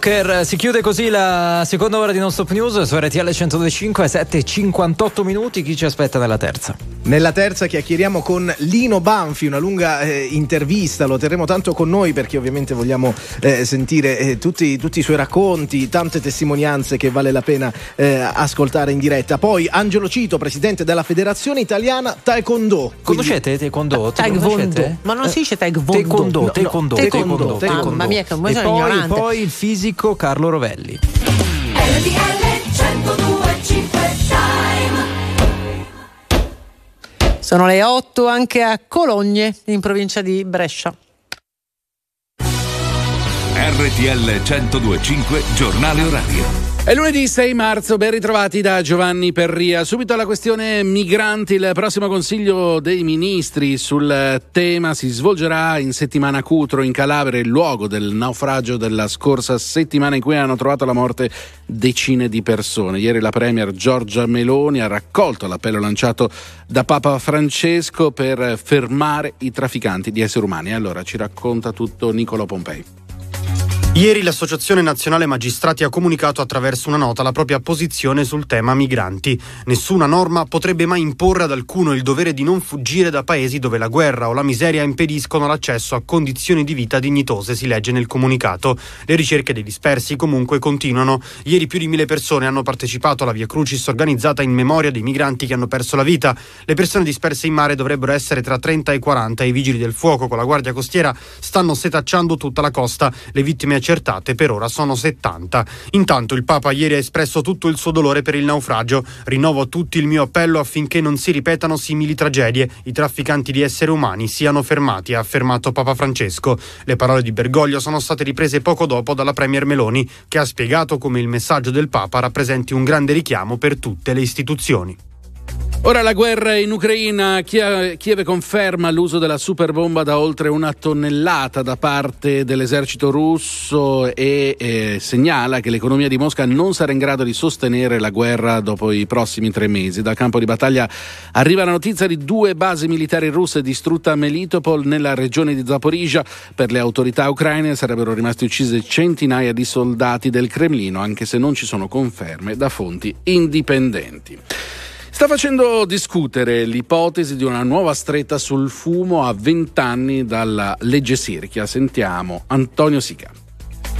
Joe Cocker, si chiude così la seconda ora di Non Stop News su RTL 125 7 58 minuti, chi ci aspetta nella terza? Nella terza chiacchieriamo con Lino Banfi, una lunga eh, intervista, lo terremo tanto con noi perché ovviamente vogliamo eh, sentire eh, tutti, tutti i suoi racconti, tante testimonianze che vale la pena eh, ascoltare in diretta. Poi Angelo Cito, presidente della Federazione Italiana Taekwondo. Conoscete Taekwondo? Taekwondo. Ma non si dice taekwondo. Taekwondo, No, no, taekwondo, taekwondo. taekwondo, taekwondo. Mamma mia, che un E ignorante. poi il fisico Carlo Rovelli. RTL 1025 Time Sono le 8 anche a Cologne, in provincia di Brescia. RTL 1025 Giornale Orario. È lunedì 6 marzo, ben ritrovati da Giovanni Perria. Subito alla questione migranti, il prossimo Consiglio dei Ministri sul tema si svolgerà in settimana Cutro in Calabria, il luogo del naufragio della scorsa settimana in cui hanno trovato la morte decine di persone. Ieri la Premier Giorgia Meloni ha raccolto l'appello lanciato da Papa Francesco per fermare i trafficanti di esseri umani. Allora ci racconta tutto Nicolo Pompei. Ieri l'Associazione Nazionale Magistrati ha comunicato attraverso una nota la propria posizione sul tema migranti. Nessuna norma potrebbe mai imporre ad alcuno il dovere di non fuggire da paesi dove la guerra o la miseria impediscono l'accesso a condizioni di vita dignitose, si legge nel comunicato. Le ricerche dei dispersi comunque continuano. Ieri più di mille persone hanno partecipato alla Via Crucis organizzata in memoria dei migranti che hanno perso la vita. Le persone disperse in mare dovrebbero essere tra 30 e 40 e i vigili del fuoco con la Guardia Costiera stanno setacciando tutta la costa. Le vittime accertate per ora sono 70. Intanto il Papa ieri ha espresso tutto il suo dolore per il naufragio. Rinnovo a tutti il mio appello affinché non si ripetano simili tragedie. I trafficanti di esseri umani siano fermati, ha affermato Papa Francesco. Le parole di Bergoglio sono state riprese poco dopo dalla Premier Meloni, che ha spiegato come il messaggio del Papa rappresenti un grande richiamo per tutte le istituzioni. Ora la guerra in Ucraina, Kiev conferma l'uso della superbomba da oltre una tonnellata da parte dell'esercito russo e eh, segnala che l'economia di Mosca non sarà in grado di sostenere la guerra dopo i prossimi tre mesi. Dal campo di battaglia arriva la notizia di due basi militari russe distrutte a Melitopol nella regione di Zaporizhia. Per le autorità ucraine sarebbero rimasti uccise centinaia di soldati del Cremlino, anche se non ci sono conferme da fonti indipendenti. Sta facendo discutere l'ipotesi di una nuova stretta sul fumo a 20 anni dalla legge Sirchia. Sentiamo Antonio Sica.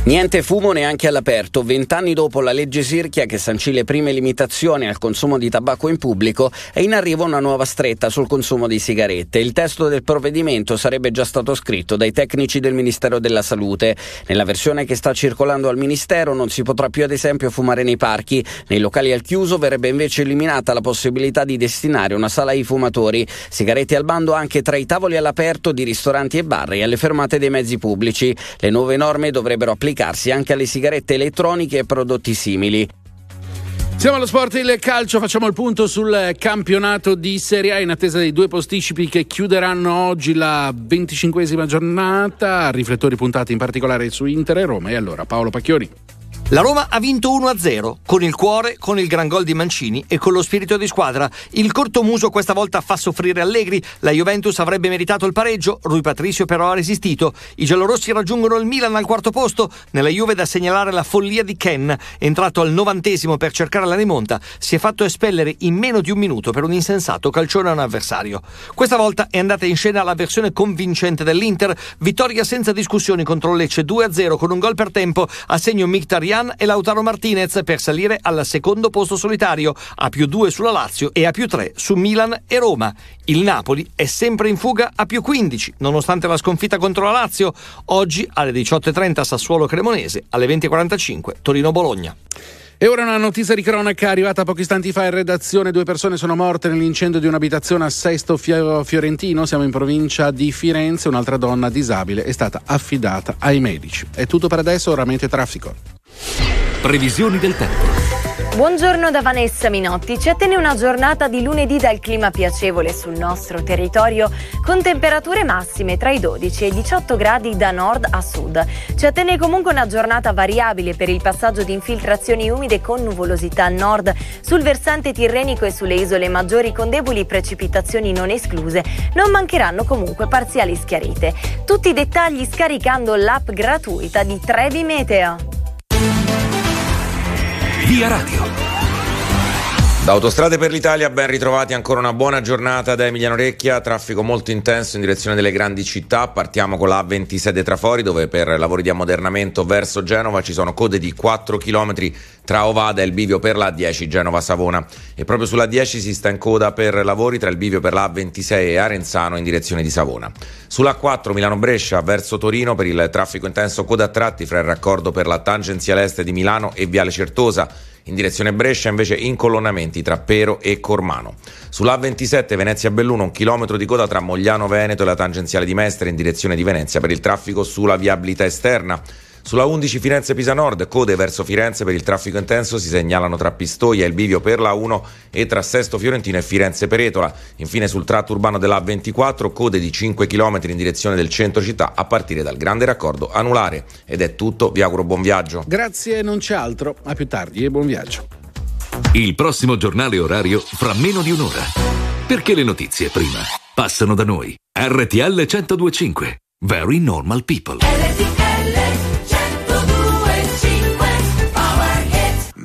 Niente fumo neanche all'aperto. Vent'anni dopo la legge Sirchia che sancì le prime limitazioni al consumo di tabacco in pubblico, è in arrivo una nuova stretta sul consumo di sigarette. Il testo del provvedimento sarebbe già stato scritto dai tecnici del Ministero della Salute. Nella versione che sta circolando al Ministero non si potrà più ad esempio fumare nei parchi. Nei locali al chiuso verrebbe invece eliminata la possibilità di destinare una sala ai fumatori. Sigarette al bando anche tra i tavoli all'aperto di ristoranti e bar e alle fermate dei mezzi pubblici. Le nuove norme dovrebbero applicarsi anche alle sigarette elettroniche e prodotti simili. Siamo allo sport il calcio, facciamo il punto sul campionato di Serie A in attesa dei due posticipi che chiuderanno oggi la venticinquesima giornata, riflettori puntati in particolare su Inter e Roma. E allora Paolo Pacchioni. La Roma ha vinto 1-0, con il cuore, con il gran gol di Mancini e con lo spirito di squadra. Il cortomuso questa volta fa soffrire Allegri, la Juventus avrebbe meritato il pareggio, Rui Patricio però ha resistito. I giallorossi raggiungono il Milan al quarto posto, nella Juve da segnalare la follia di Ken, entrato al novantesimo per cercare la rimonta, si è fatto espellere in meno di un minuto per un insensato calcione a un avversario. Questa volta è andata in scena la versione convincente dell'Inter, vittoria senza discussioni contro Lecce 2-0 con un gol per tempo a segno Mkhitaryan e Lautaro Martinez per salire al secondo posto solitario, a più 2 sulla Lazio e a più 3 su Milan e Roma. Il Napoli è sempre in fuga a più 15, nonostante la sconfitta contro la Lazio. Oggi alle 18.30 Sassuolo Cremonese, alle 20.45 Torino Bologna. E ora una notizia di cronaca arrivata pochi istanti fa in redazione. Due persone sono morte nell'incendio di un'abitazione a Sesto Fiorentino. Siamo in provincia di Firenze. Un'altra donna disabile è stata affidata ai medici. È tutto per adesso, ora mente traffico. Previsioni del tempo. Buongiorno da Vanessa Minotti. Ci attende una giornata di lunedì dal clima piacevole sul nostro territorio con temperature massime tra i 12 e i 18 gradi da nord a sud. Ci attende comunque una giornata variabile per il passaggio di infiltrazioni umide con nuvolosità al nord sul versante tirrenico e sulle isole maggiori con deboli precipitazioni non escluse. Non mancheranno comunque parziali schiarite. Tutti i dettagli scaricando l'app gratuita di Trevi Meteo. Via Radio. Da Autostrade per l'Italia ben ritrovati ancora una buona giornata da Emiliano Recchia, traffico molto intenso in direzione delle grandi città, partiamo con la A26 dei Trafori dove per lavori di ammodernamento verso Genova ci sono code di 4 km tra Ovada e il bivio per la A10 Genova-Savona e proprio sulla 10 si sta in coda per lavori tra il bivio per la A26 e Arenzano in direzione di Savona. Sulla 4 Milano-Brescia verso Torino per il traffico intenso coda a tratti fra il raccordo per la tangenziale est di Milano e Viale Certosa in direzione Brescia invece incolonnamenti tra Pero e Cormano. Sulla A27 Venezia-Belluno un chilometro di coda tra Mogliano Veneto e la tangenziale di Mestre in direzione di Venezia per il traffico sulla viabilità esterna. Sulla 11 Firenze-Pisa Nord, code verso Firenze per il traffico intenso si segnalano tra Pistoia e il bivio per la 1 e tra Sesto Fiorentino e Firenze Peretola. Infine sul tratto urbano della A24, code di 5 km in direzione del centro città a partire dal grande raccordo anulare. Ed è tutto, vi auguro buon viaggio. Grazie, non c'è altro. A più tardi e buon viaggio. Il prossimo giornale orario fra meno di un'ora. Perché le notizie prima passano da noi. RTL 1025. Very normal people.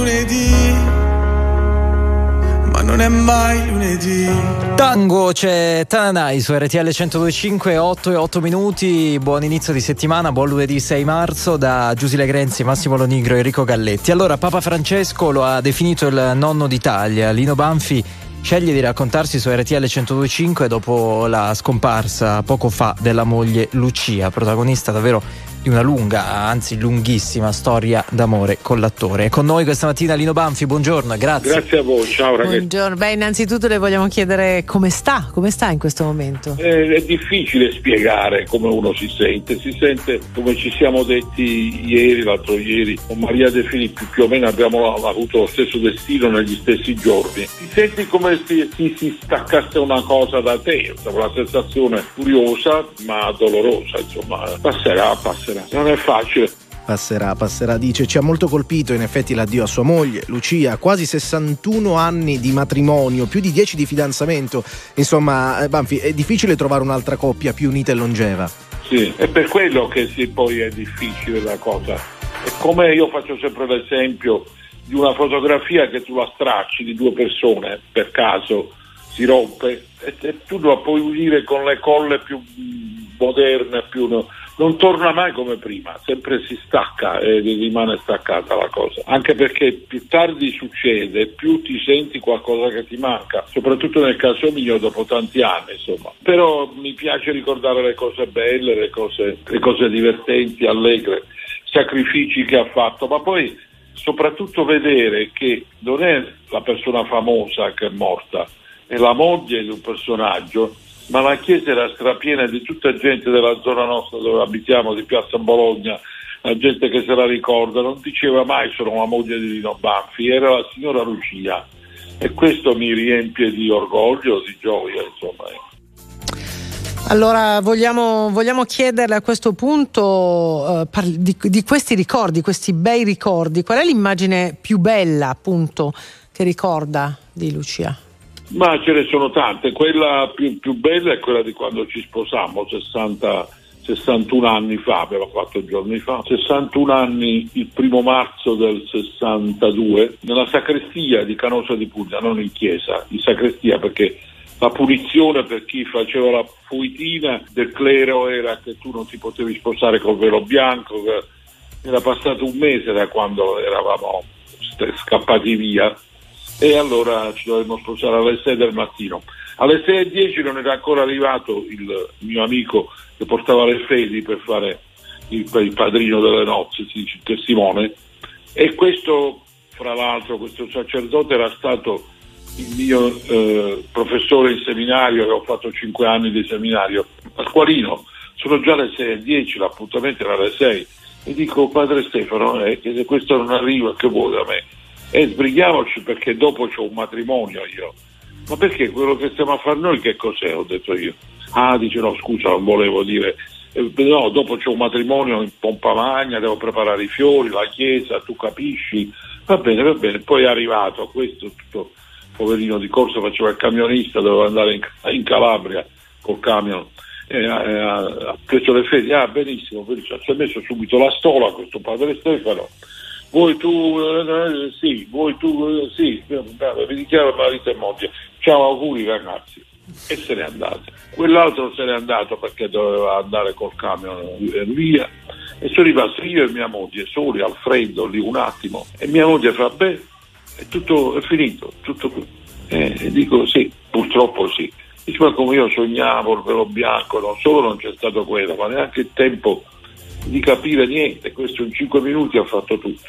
lunedì, ma non è mai lunedì. Tango c'è Tananai su RTL 1025, 8 e 8 minuti. Buon inizio di settimana, buon lunedì 6 marzo da Giusile Grenzi, Massimo Lonigro e Enrico Galletti. Allora, Papa Francesco lo ha definito il nonno d'Italia. Lino Banfi sceglie di raccontarsi su RTL 1025 dopo la scomparsa poco fa della moglie Lucia, protagonista davvero di una lunga, anzi lunghissima storia d'amore con l'attore. È con noi questa mattina Lino Banfi, buongiorno, grazie. Grazie a voi, ciao ragazzi. Buongiorno. Beh, innanzitutto le vogliamo chiedere come sta, come sta in questo momento? Eh, è difficile spiegare come uno si sente, si sente come ci siamo detti ieri, l'altro ieri, con Maria De Filippi, più o meno abbiamo avuto lo stesso destino negli stessi giorni. Ti senti come se ti si staccasse una cosa da te, una sensazione curiosa ma dolorosa, insomma, passerà, passerà. Non è facile. passerà, passerà, dice ci ha molto colpito in effetti l'addio a sua moglie Lucia, quasi 61 anni di matrimonio, più di 10 di fidanzamento, insomma eh, Banfi è difficile trovare un'altra coppia più unita e longeva. Sì, è per quello che sì, poi è difficile la cosa. È come io faccio sempre l'esempio di una fotografia che tu la stracci di due persone per caso si rompe e, e tu la puoi unire con le colle più moderne, più no, non torna mai come prima, sempre si stacca e rimane staccata la cosa. Anche perché più tardi succede, più ti senti qualcosa che ti manca, soprattutto nel caso mio dopo tanti anni, insomma. Però mi piace ricordare le cose belle, le cose, le cose divertenti, allegre, sacrifici che ha fatto, ma poi soprattutto vedere che non è la persona famosa che è morta, è la moglie di un personaggio, ma la chiesa era strapiena di tutta gente della zona nostra dove abitiamo, di Piazza Bologna, la gente che se la ricorda, non diceva mai sono la moglie di Lino Banfi, era la signora Lucia e questo mi riempie di orgoglio, di gioia, insomma. Allora vogliamo, vogliamo, chiederle a questo punto uh, di, di, questi ricordi, questi bei ricordi, qual è l'immagine più bella appunto che ricorda di Lucia? Ma ce ne sono tante, quella più, più bella è quella di quando ci sposammo 60, 61 anni fa, però quattro giorni fa, 61 anni il primo marzo del 62, nella sacrestia di Canosa di Puglia, non in chiesa, in sacrestia perché la punizione per chi faceva la fuitina del clero era che tu non ti potevi sposare col velo bianco, era passato un mese da quando eravamo scappati via e allora ci dovevamo sposare alle 6 del mattino. Alle 6.10 non era ancora arrivato il mio amico che portava le fedi per fare il, il padrino delle nozze, si dice, il testimone, e questo, fra l'altro, questo sacerdote era stato il mio eh, professore in seminario, avevo fatto 5 anni di seminario, Pasqualino, sono già le 6.10, l'appuntamento era alle 6, e dico padre Stefano, eh, che se questo non arriva, che vuole da me? E sbrighiamoci perché dopo c'ho un matrimonio io. Ma perché quello che stiamo a fare noi che cos'è? Ho detto io. Ah, dice no, scusa, non volevo dire. Eh, no, dopo c'è un matrimonio in pompa magna, devo preparare i fiori, la chiesa, tu capisci? Va bene, va bene. Poi è arrivato questo tutto poverino di corso, faceva il camionista, doveva andare in, in Calabria col camion. Eh, ha preso le fedi, ah benissimo, benissimo, ci ha messo subito la stola questo padre Stefano, vuoi tu, eh, sì, vuoi tu, eh, sì, vi dichiaro marito e moglie, ciao auguri ragazzi, e se n'è andato. Quell'altro se n'è andato perché doveva andare col camion via e sono rimasto io e mia moglie soli al freddo lì un attimo e mia moglie fa beh, è tutto è finito, tutto qui. E dico sì, purtroppo sì. Dice, ma come io sognavo il velo bianco, non solo non c'è stato quello, ma neanche il tempo di capire niente, questo in cinque minuti ha fatto tutto.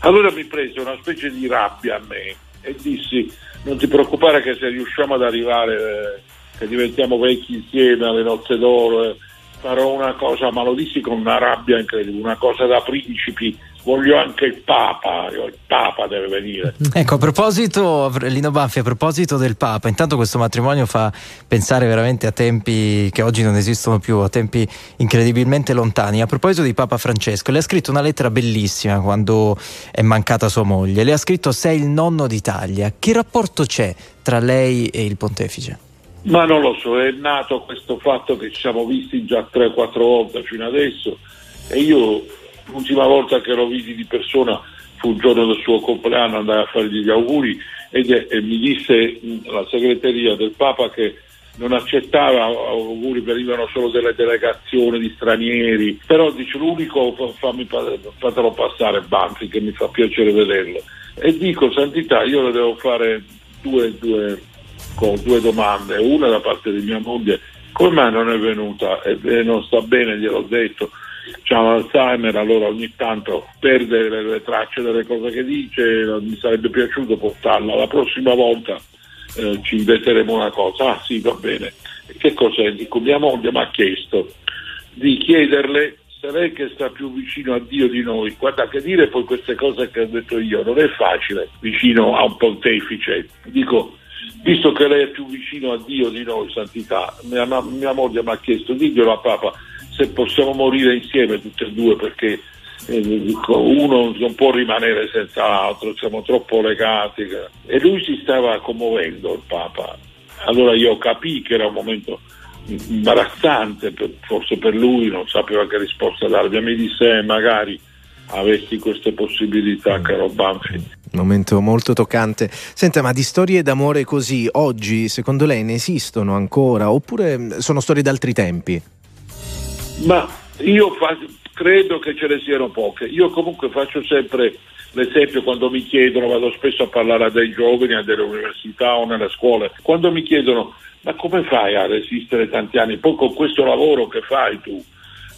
Allora mi prese una specie di rabbia a me e dissi non ti preoccupare che se riusciamo ad arrivare, eh, che diventiamo vecchi insieme alle nozze d'oro, eh, farò una cosa, ma lo dissi con una rabbia incredibile, una cosa da principi voglio anche il Papa, il Papa deve venire. Ecco, a proposito, Lino Baffi, a proposito del Papa, intanto questo matrimonio fa pensare veramente a tempi che oggi non esistono più, a tempi incredibilmente lontani. A proposito di Papa Francesco, le ha scritto una lettera bellissima quando è mancata sua moglie, le ha scritto sei il nonno d'Italia. Che rapporto c'è tra lei e il pontefice? Ma non lo so, è nato questo fatto che ci siamo visti già 3-4 volte fino adesso e io l'ultima volta che lo vidi di persona fu il giorno del suo compleanno, andai a fargli gli auguri ed, e mi disse la segreteria del Papa che non accettava auguri, venivano solo delle delegazioni di stranieri, però dice l'unico fammi, fatelo passare Banfi che mi fa piacere vederlo. E dico, Santità, io le devo fare due, due, due domande, una da parte di mia moglie, come mai non è venuta? E non sta bene, gliel'ho detto c'ha l'Alzheimer, allora ogni tanto perde le, le, tracce delle cose che dice, mi sarebbe piaciuto portarla la prossima volta. Eh, ci inventeremo una cosa, ah sì va bene, che cos'è? Dico, mia moglie mi ha chiesto di chiederle se lei che sta più vicino a Dio di noi, guarda che dire poi queste cose che ho detto io non è facile vicino a un pontefice, dico visto che lei è più vicino a Dio di noi, santità, mia, mia moglie mi ha chiesto diglielo a Papa se possiamo morire insieme tutte e due perché E dico, uno non può rimanere senza l'altro, siamo troppo legati. E lui si stava commuovendo, il Papa. Allora io capii che era un momento imbarazzante, forse per lui non sapeva che risposta darmi. Mi disse, "Eh, magari avessi queste possibilità, caro Banfi. Momento molto toccante. Senta, ma di storie d'amore così oggi, secondo lei, ne esistono ancora? Oppure mh, sono storie d'altri tempi? Ma io fa- credo che ce ne siano poche. Io comunque faccio sempre l'esempio quando mi chiedono, vado spesso a parlare a dei giovani, a delle università o nelle scuole, quando mi chiedono ma come fai a resistere tanti anni? Poi con questo lavoro che fai tu,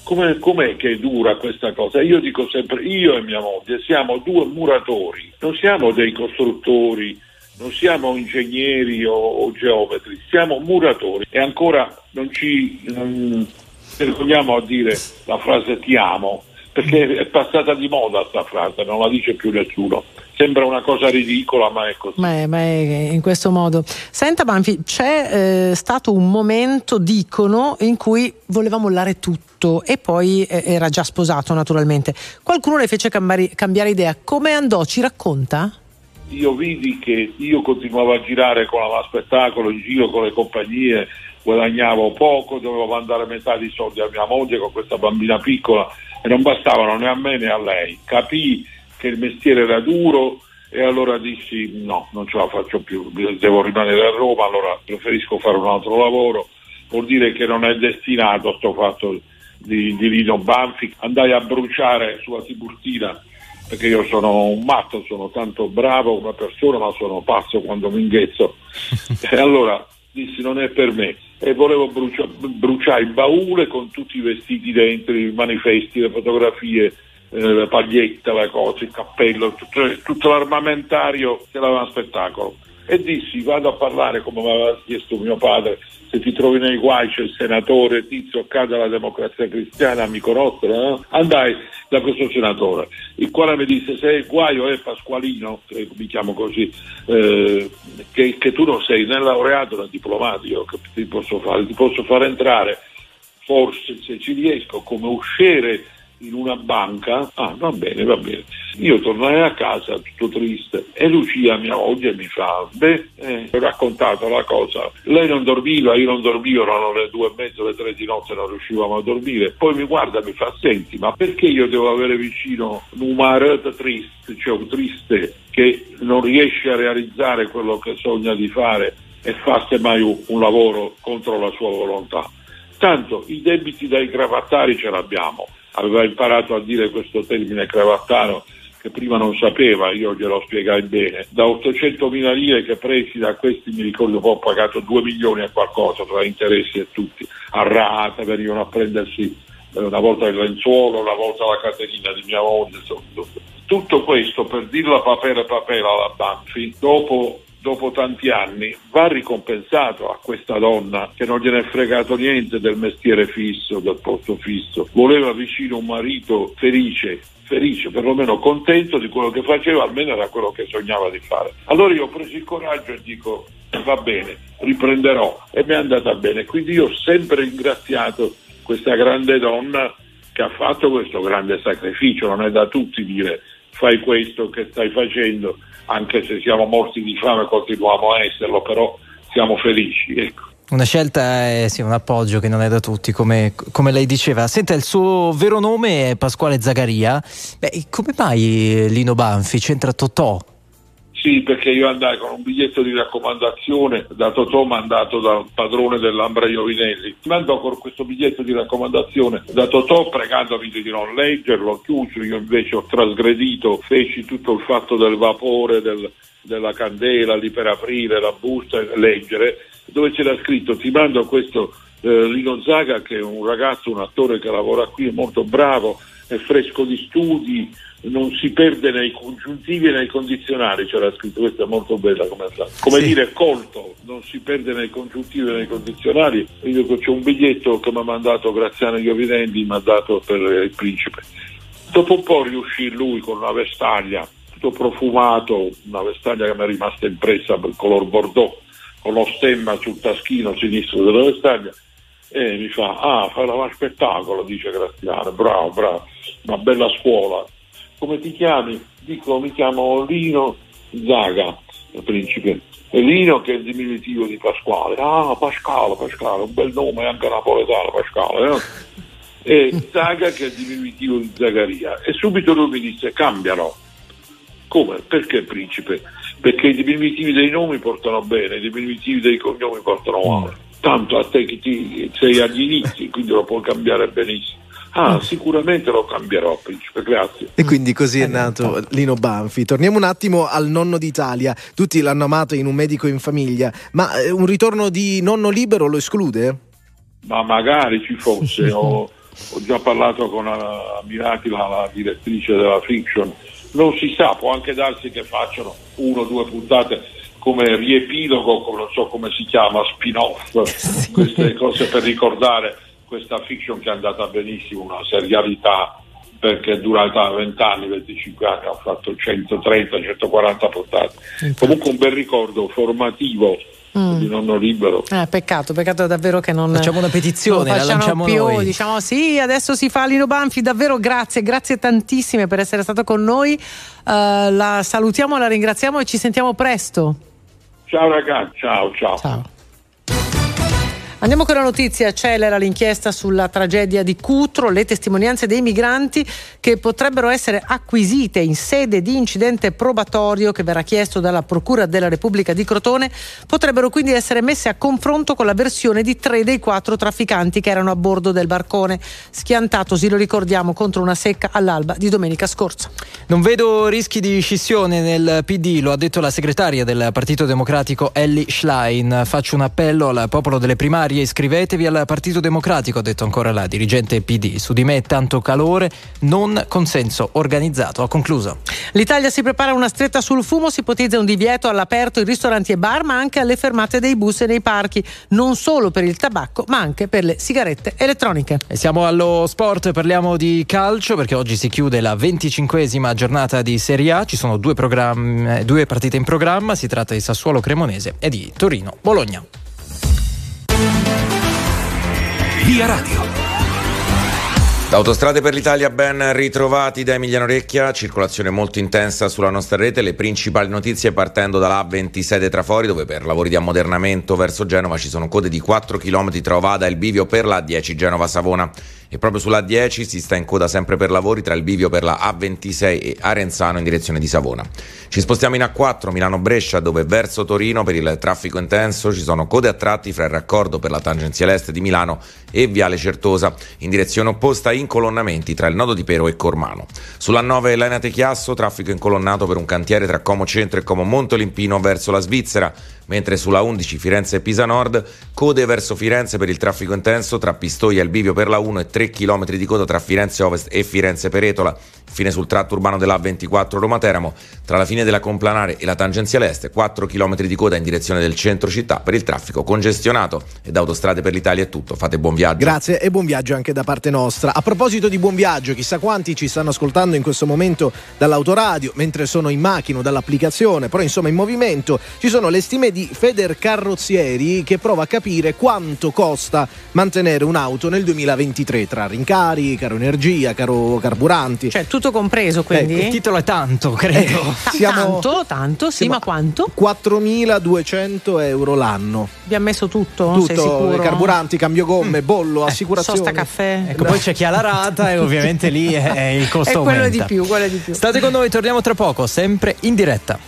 come, com'è che dura questa cosa? Io dico sempre, io e mia moglie siamo due muratori, non siamo dei costruttori, non siamo ingegneri o, o geometri, siamo muratori e ancora non ci non vergogniamo a dire la frase ti amo, perché è passata di moda questa frase, non la dice più nessuno. Sembra una cosa ridicola, ma è così. Ma è, ma è in questo modo. Senta Banfi, c'è eh, stato un momento, dicono, in cui voleva mollare tutto e poi eh, era già sposato naturalmente. Qualcuno le fece cambiare, cambiare idea. Come andò? Ci racconta? io vidi che io continuavo a girare con la spettacolo in giro con le compagnie, guadagnavo poco, dovevo mandare metà dei soldi a mia moglie con questa bambina piccola e non bastavano né a me né a lei. Capii che il mestiere era duro e allora dissi no, non ce la faccio più, devo rimanere a Roma, allora preferisco fare un altro lavoro. Vuol dire che non è destinato a sto fatto di, di Lino Banfi. Andai a bruciare sulla Tiburtina perché io sono un matto, sono tanto bravo come persona, ma sono pazzo quando mi inghezzo. e allora dissi non è per me. E volevo brucia- bruciare il baule con tutti i vestiti dentro, i manifesti, le fotografie, eh, la paglietta, le cose, il cappello, tutto, tutto l'armamentario che aveva spettacolo. E dissi vado a parlare come mi aveva chiesto mio padre, se ti trovi nei guai c'è il senatore Tizio Accada della democrazia cristiana, amico nostro, no? andai da questo senatore, il quale mi disse se il guaio è Pasqualino, che mi chiamo così, eh, che, che tu non sei né laureato né diplomatico, che ti posso fare? Ti posso far entrare, forse se ci riesco, come usciere in una banca, ah va bene, va bene. Io tornai a casa tutto triste e Lucia, mia moglie, mi fa, beh, eh, ho raccontato la cosa, lei non dormiva, io non dormivo, erano le due e mezzo, le tre di notte, non riuscivamo a dormire, poi mi guarda e mi fa, senti, ma perché io devo avere vicino un marito triste, cioè un triste che non riesce a realizzare quello che sogna di fare e fa semmai un, lavoro contro la sua volontà? Tanto i debiti dai cravattari ce l'abbiamo, aveva imparato a dire questo termine cravattaro che prima non sapeva, io glielo spiegai bene. Da 800 mila lire che presi da questi, mi ricordo poi ho pagato 2 milioni e qualcosa tra interessi e tutti, a rate, venivano a prendersi eh, una volta il lenzuolo, una volta la caterina di mia moglie. Tutto questo per dirla papera papera alla Banfi, dopo dopo tanti anni va ricompensato a questa donna che non gliene è fregato niente del mestiere fisso, del posto fisso. Voleva vicino un marito felice, felice, perlomeno contento di quello che faceva, almeno era quello che sognava di fare. Allora io ho preso il coraggio e dico va bene, riprenderò e mi è andata bene. Quindi io ho sempre ringraziato questa grande donna che ha fatto questo grande sacrificio, non è da tutti dire fai questo che stai facendo, anche se siamo morti di fame continuiamo a esserlo, però siamo felici. Ecco. Una scelta è sì, un appoggio che non è da tutti, come, come, lei diceva. Senta, il suo vero nome è Pasquale Zagaria. Beh, come mai Lino Banfi c'entra Totò? Sì, perché io andai con un biglietto di raccomandazione da Totò mandato dal padrone dell'Ambra Iovinelli. Mi andò con questo biglietto di raccomandazione da Totò pregandomi di non leggerlo, chiuso, io invece ho trasgredito, feci tutto il fatto del vapore, del, della candela lì per aprire la busta e leggere, dove c'era scritto ti mando questo eh, Lino Zaga che è un ragazzo, un attore che lavora qui, è molto bravo, è fresco di studi, non si perde nei congiuntivi e nei condizionali, c'era scritto, questa è molto bella come, come sì. dire colto, non si perde nei congiuntivi e nei condizionali. Io c'è un biglietto che mi ha mandato Graziano Iovinendi, mi ha dato per il principe. Dopo un po' riuscì lui con una vestaglia, tutto profumato, una vestaglia che mi è rimasta impressa per color bordeaux, con lo stemma sul taschino sinistro della vestaglia, E mi fa, ah, fai la spettacolo, dice Graziano, bravo, bravo, una bella scuola. Come ti chiami? Dico, mi chiamo Lino Zaga, il principe. E Lino che è il diminutivo di Pasquale. Ah, Pasquale, Pasquale, un bel nome anche napoletano, Pasquale. no? E Zaga che è il diminutivo di Zagaria. E subito lui mi disse, cambiano. Come? Perché principe? Perché i diminutivi dei nomi portano bene, i diminutivi dei cognomi portano male. Tanto a te che ti, sei agli inizi, quindi lo puoi cambiare benissimo. Ah, sicuramente lo cambierò, principe, grazie. E quindi così è nato Lino Banfi. Torniamo un attimo al nonno d'Italia. Tutti l'hanno amato in un medico in famiglia, ma eh, un ritorno di nonno libero lo esclude? Ma magari ci fosse, ho, ho già parlato con la, Mirati, la, la direttrice della fiction, non si sa, può anche darsi che facciano uno o due puntate come riepilogo, non so come si chiama, spin-off, queste cose per ricordare questa fiction che è andata benissimo, una serialità perché è durata 20 anni, 25 anni, ha fatto 130, 140 puntate. Comunque un bel ricordo formativo Mm. di nonno libero. Eh, peccato, peccato davvero che non Facciamo una petizione, non la lanciamo più, noi. diciamo sì, adesso si fa Lino Banfi, davvero grazie, grazie tantissime per essere stato con noi. Eh, la salutiamo, la ringraziamo e ci sentiamo presto. Ciao ragazzi, ciao ciao. Andiamo con la notizia, accelera l'inchiesta sulla tragedia di Cutro, le testimonianze dei migranti che potrebbero essere acquisite in sede di incidente probatorio che verrà chiesto dalla Procura della Repubblica di Crotone potrebbero quindi essere messe a confronto con la versione di tre dei quattro trafficanti che erano a bordo del barcone, schiantatosi, lo ricordiamo, contro una secca all'alba di domenica scorsa. Non vedo rischi di scissione nel PD, lo ha detto la segretaria del Partito Democratico Ellie Schlein. Faccio un appello al popolo delle primarie, iscrivetevi al Partito Democratico, ha detto ancora la dirigente PD. Su di me tanto calore, non consenso organizzato. Ha concluso. L'Italia si prepara a una stretta sul fumo, si ipotizza un divieto all'aperto in ristoranti e bar, ma anche alle fermate dei bus e nei parchi, non solo per il tabacco, ma anche per le sigarette elettroniche. E siamo allo sport, parliamo di calcio perché oggi si chiude la venticinquesima giornata di Serie A, ci sono due, programmi- due partite in programma, si tratta di Sassuolo Cremonese e di Torino Bologna. Via Radio. Da Autostrade per l'Italia ben ritrovati da Emiliano Recchia, circolazione molto intensa sulla nostra rete, le principali notizie partendo dalla A26 Trafori dove per lavori di ammodernamento verso Genova ci sono code di 4 km tra Ovada e il bivio per la A10 Genova-Savona e proprio sulla A10 si sta in coda sempre per lavori tra il bivio per la A26 e Arenzano in direzione di Savona. Ci spostiamo in A4 Milano-Brescia dove verso Torino per il traffico intenso ci sono code a tratti fra il raccordo per la tangenziale est di Milano e Viale Certosa in direzione opposta incolonnamenti tra il nodo di Pero e Cormano. Sulla 9 Lenate Chiasso traffico incolonnato per un cantiere tra Como Centro e Como Montolimpino verso la Svizzera mentre sulla 11 Firenze e Pisa Nord code verso Firenze per il traffico intenso tra Pistoia e il bivio per la 1 e 3 km di coda tra Firenze Ovest e Firenze Peretola. Fine sul tratto urbano della 24 Roma Teramo. Tra la fine della Complanare e la tangenziale est 4 km di coda in direzione del centro città per il traffico congestionato. E da Autostrade per l'Italia è tutto. Fate buon viaggio. Grazie e buon viaggio anche da parte nostra. A proposito di buon viaggio, chissà quanti ci stanno ascoltando in questo momento dall'autoradio, mentre sono in macchina o dall'applicazione, però insomma in movimento, ci sono le stime di Feder Carrozzieri che prova a capire quanto costa mantenere un'auto nel 2023 tra rincari, caro energia, caro carburanti. Cioè tutto compreso quindi? il titolo è tanto, credo. Ta- siamo- Tanto, tanto, sì, ma quanto? 4.200 euro l'anno. Vi ha messo tutto? Tutto, carburanti, cambio gomme, bollo, assicurazione. Sosta caffè. Ecco, poi c'è chi ha la rata e ovviamente lì è, è il costo E quello aumenta. di più, quello di più. State con noi, torniamo tra poco, sempre in diretta.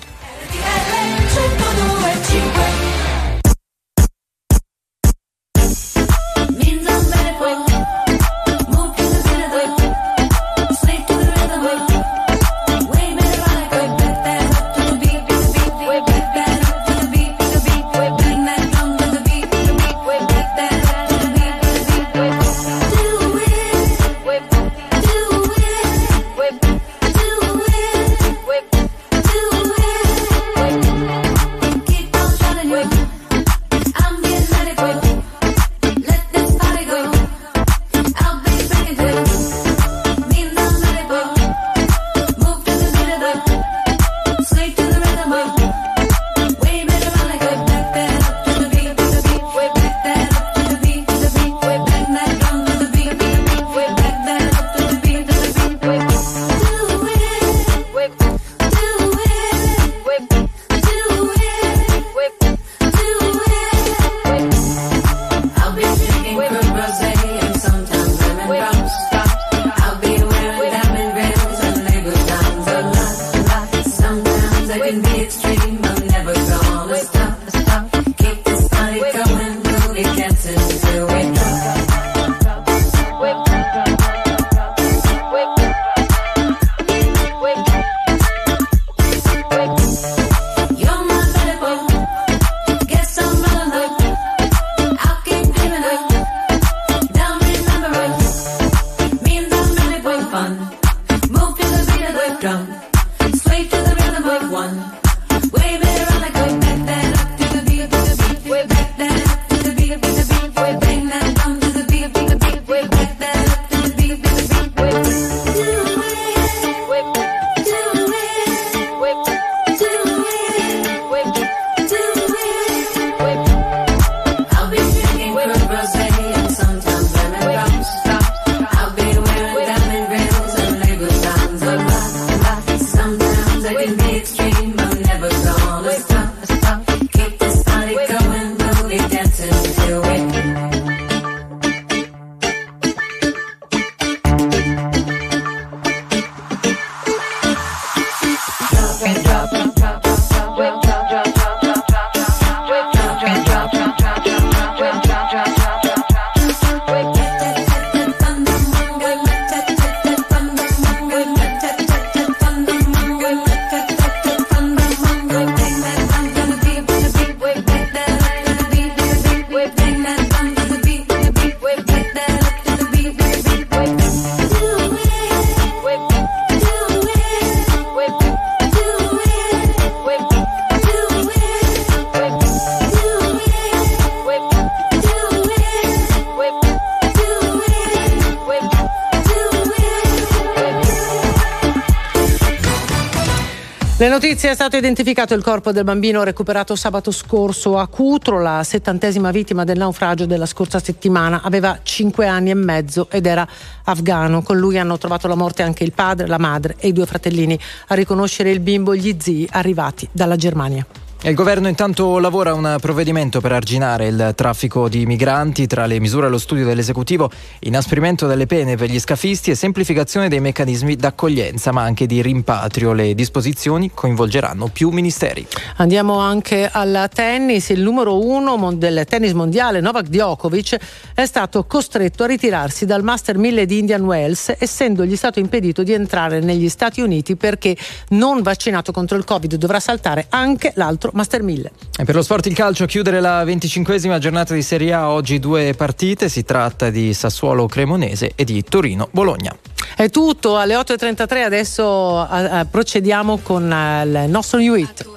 Stato identificato il corpo del bambino recuperato sabato scorso a Cutro, la settantesima vittima del naufragio della scorsa settimana. Aveva cinque anni e mezzo ed era afgano. Con lui hanno trovato la morte anche il padre, la madre e i due fratellini. A riconoscere il bimbo gli zii arrivati dalla Germania. Il governo intanto lavora un provvedimento per arginare il traffico di migranti, tra le misure allo studio dell'esecutivo, inasprimento delle pene per gli scafisti e semplificazione dei meccanismi d'accoglienza, ma anche di rimpatrio. Le disposizioni coinvolgeranno più ministeri. Andiamo anche al tennis. Il numero uno del tennis mondiale, Novak Djokovic, è stato costretto a ritirarsi dal Master 1000 di Indian Wells, essendogli stato impedito di entrare negli Stati Uniti perché non vaccinato contro il Covid dovrà saltare anche l'altro Master 1000. E per lo sport il calcio chiudere la venticinquesima giornata di Serie A oggi due partite, si tratta di Sassuolo Cremonese e di Torino Bologna. È tutto alle 8.33, adesso procediamo con uh, il nostro New Hit.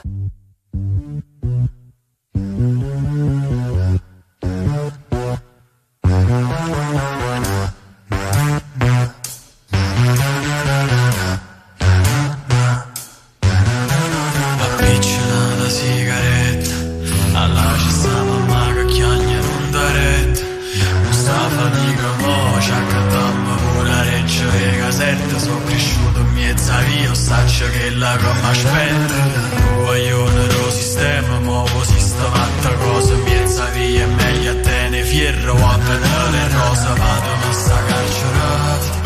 A via, saccio che la come aspetta. Guaglione lo sistema, muovo sistematta cosa, in mezzo a via, meglio a te ne fierro, a le rosa, vado a sta carcerata.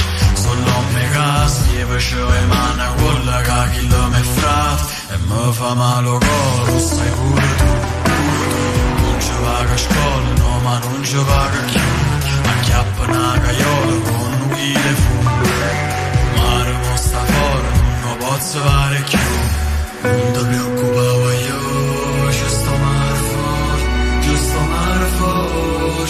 Me casa, gli facevo le mani quella che chi lo me frate, e mi fa male lo colo, sai pure tu. Non ci vaga a scuola, no, ma non ci vaga più. Acchiappa una caiola con un guide fumo sta fuori, non posso fare più Non ti preoccupare io, ci sto mare fuori Ci sto mare fuori,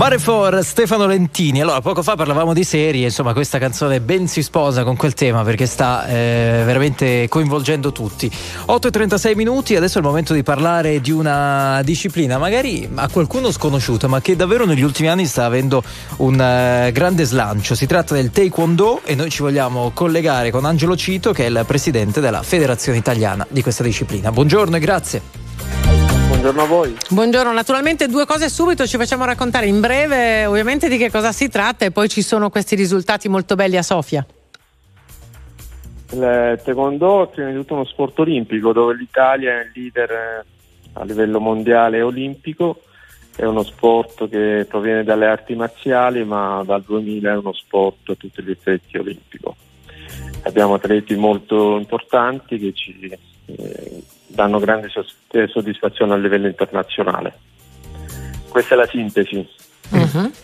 Mare for Stefano Lentini. Allora, poco fa parlavamo di serie, insomma, questa canzone ben si sposa con quel tema perché sta eh, veramente coinvolgendo tutti. 8.36 minuti, adesso è il momento di parlare di una disciplina magari a qualcuno sconosciuta, ma che davvero negli ultimi anni sta avendo un eh, grande slancio. Si tratta del Taekwondo e noi ci vogliamo collegare con Angelo Cito, che è il presidente della Federazione Italiana di questa disciplina. Buongiorno e grazie. Buongiorno a voi. Buongiorno, naturalmente due cose subito ci facciamo raccontare in breve ovviamente di che cosa si tratta e poi ci sono questi risultati molto belli a Sofia. Il taekwondo è prima di tutto uno sport olimpico dove l'Italia è il leader eh, a livello mondiale e olimpico. È uno sport che proviene dalle arti marziali ma dal 2000 è uno sport a tutti gli effetti olimpico. abbiamo atleti molto importanti che ci eh, danno grande sos- soddisfazione a livello internazionale. Questa è la sintesi.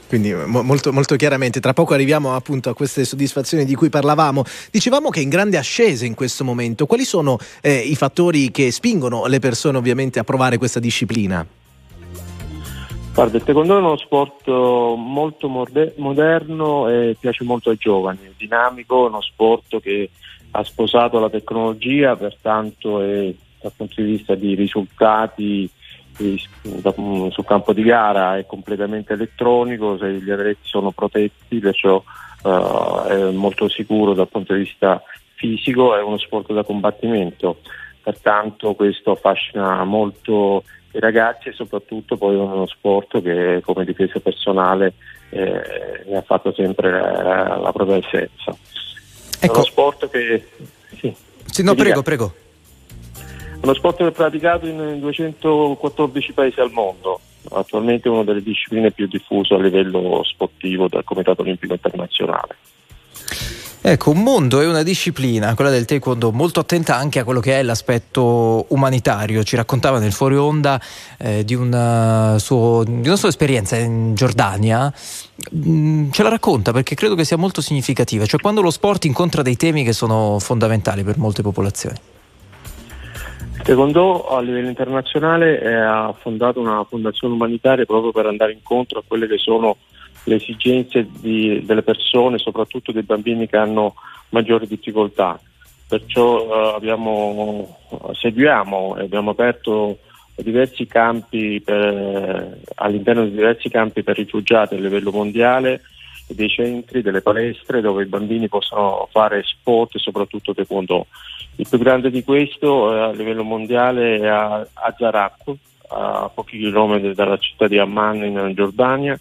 Quindi mo- molto, molto chiaramente, tra poco arriviamo appunto a queste soddisfazioni di cui parlavamo. Dicevamo che è in grande ascesa in questo momento. Quali sono eh, i fattori che spingono le persone ovviamente a provare questa disciplina? Guarda, il taekwondo è uno sport molto morde- moderno e piace molto ai giovani, è dinamico, è uno sport che ha sposato la tecnologia, pertanto è, dal punto di vista di risultati mm, sul campo di gara è completamente elettronico, se gli atleti sono protetti, perciò eh, è molto sicuro dal punto di vista fisico, è uno sport da combattimento, pertanto questo affascina molto i ragazzi e soprattutto poi è uno sport che come difesa personale eh, ne ha fatto sempre la, la propria essenza. È uno sport che... Sì, Sì, no, prego, prego. Uno sport che è praticato in 214 paesi al mondo, attualmente è una delle discipline più diffuse a livello sportivo dal Comitato Olimpico Internazionale. Ecco, un mondo e una disciplina, quella del taekwondo, molto attenta anche a quello che è l'aspetto umanitario. Ci raccontava nel fuori onda eh, di, una suo- di una sua esperienza in Giordania. Mm, ce la racconta perché credo che sia molto significativa, cioè quando lo sport incontra dei temi che sono fondamentali per molte popolazioni. Taekwondo a livello internazionale eh, ha fondato una fondazione umanitaria proprio per andare incontro a quelle che sono le esigenze di- delle persone, soprattutto dei bambini che hanno maggiori difficoltà. Perciò eh, abbiamo, seguiamo e abbiamo aperto diversi campi per- all'interno di diversi campi per rifugiati a livello mondiale dei centri, delle palestre dove i bambini possono fare sport e soprattutto taekwondo. Il più grande di questo eh, a livello mondiale è a, Zarak, a pochi chilometri dalla città di Amman in Giordania,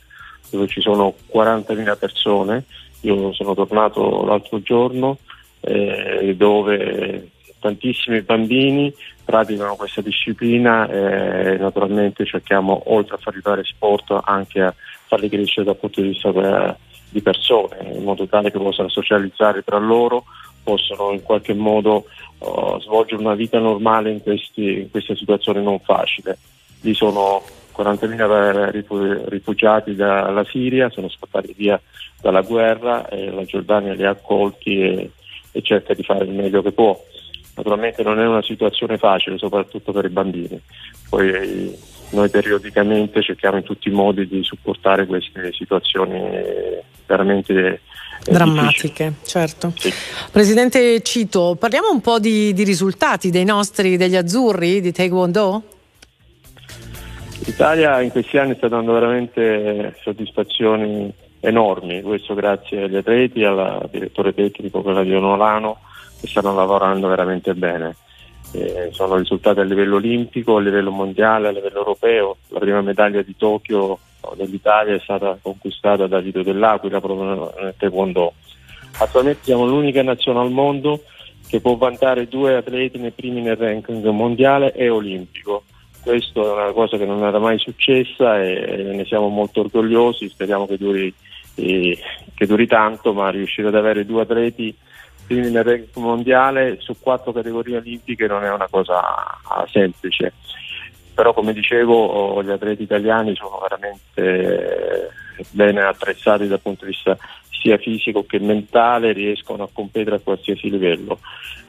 dove ci sono 40.000 persone. Io sono tornato l'altro giorno eh, dove tantissimi bambini praticano questa disciplina e naturalmente cerchiamo oltre a farli fare sport anche a farli crescere dal punto di vista eh, di persone in modo tale che possano socializzare tra loro, possano in qualche modo eh, svolgere una vita normale in, questi- in questa situazione non facile. Lì sono 40.000 rifu- rifugiati dalla Siria, sono scappati via dalla guerra e la Giordania li ha accolti e, e cerca di fare il meglio che può. Naturalmente non è una situazione facile, soprattutto per i bambini. Poi eh, noi periodicamente cerchiamo in tutti i modi di supportare queste situazioni veramente eh, difficili. Drammatiche, certo. Presidente Cito, parliamo un po' di, di risultati dei nostri, degli azzurri di Taekwondo? L'Italia in questi anni sta dando veramente soddisfazioni enormi, questo grazie agli atleti, al direttore tecnico Claudio Nolano che stanno lavorando veramente bene. Eh, sono risultati a livello olimpico, a livello mondiale, a livello europeo. La prima medaglia di Tokyo dell'Italia è stata conquistata da Vito dell'Aquila proprio nel taekwondo. Attualmente siamo l'unica nazione al mondo che può vantare due atleti nei primi nel ranking mondiale e olimpico. Questo è una cosa che non era mai successa e ne siamo molto orgogliosi, speriamo che duri, eh, che duri tanto, ma riuscire ad avere due atleti primi nel ranking mondiale su quattro categorie olimpiche non è una cosa semplice. Però come dicevo gli atleti italiani sono veramente bene attrezzati dal punto di vista sia fisico che mentale, riescono a competere a qualsiasi livello.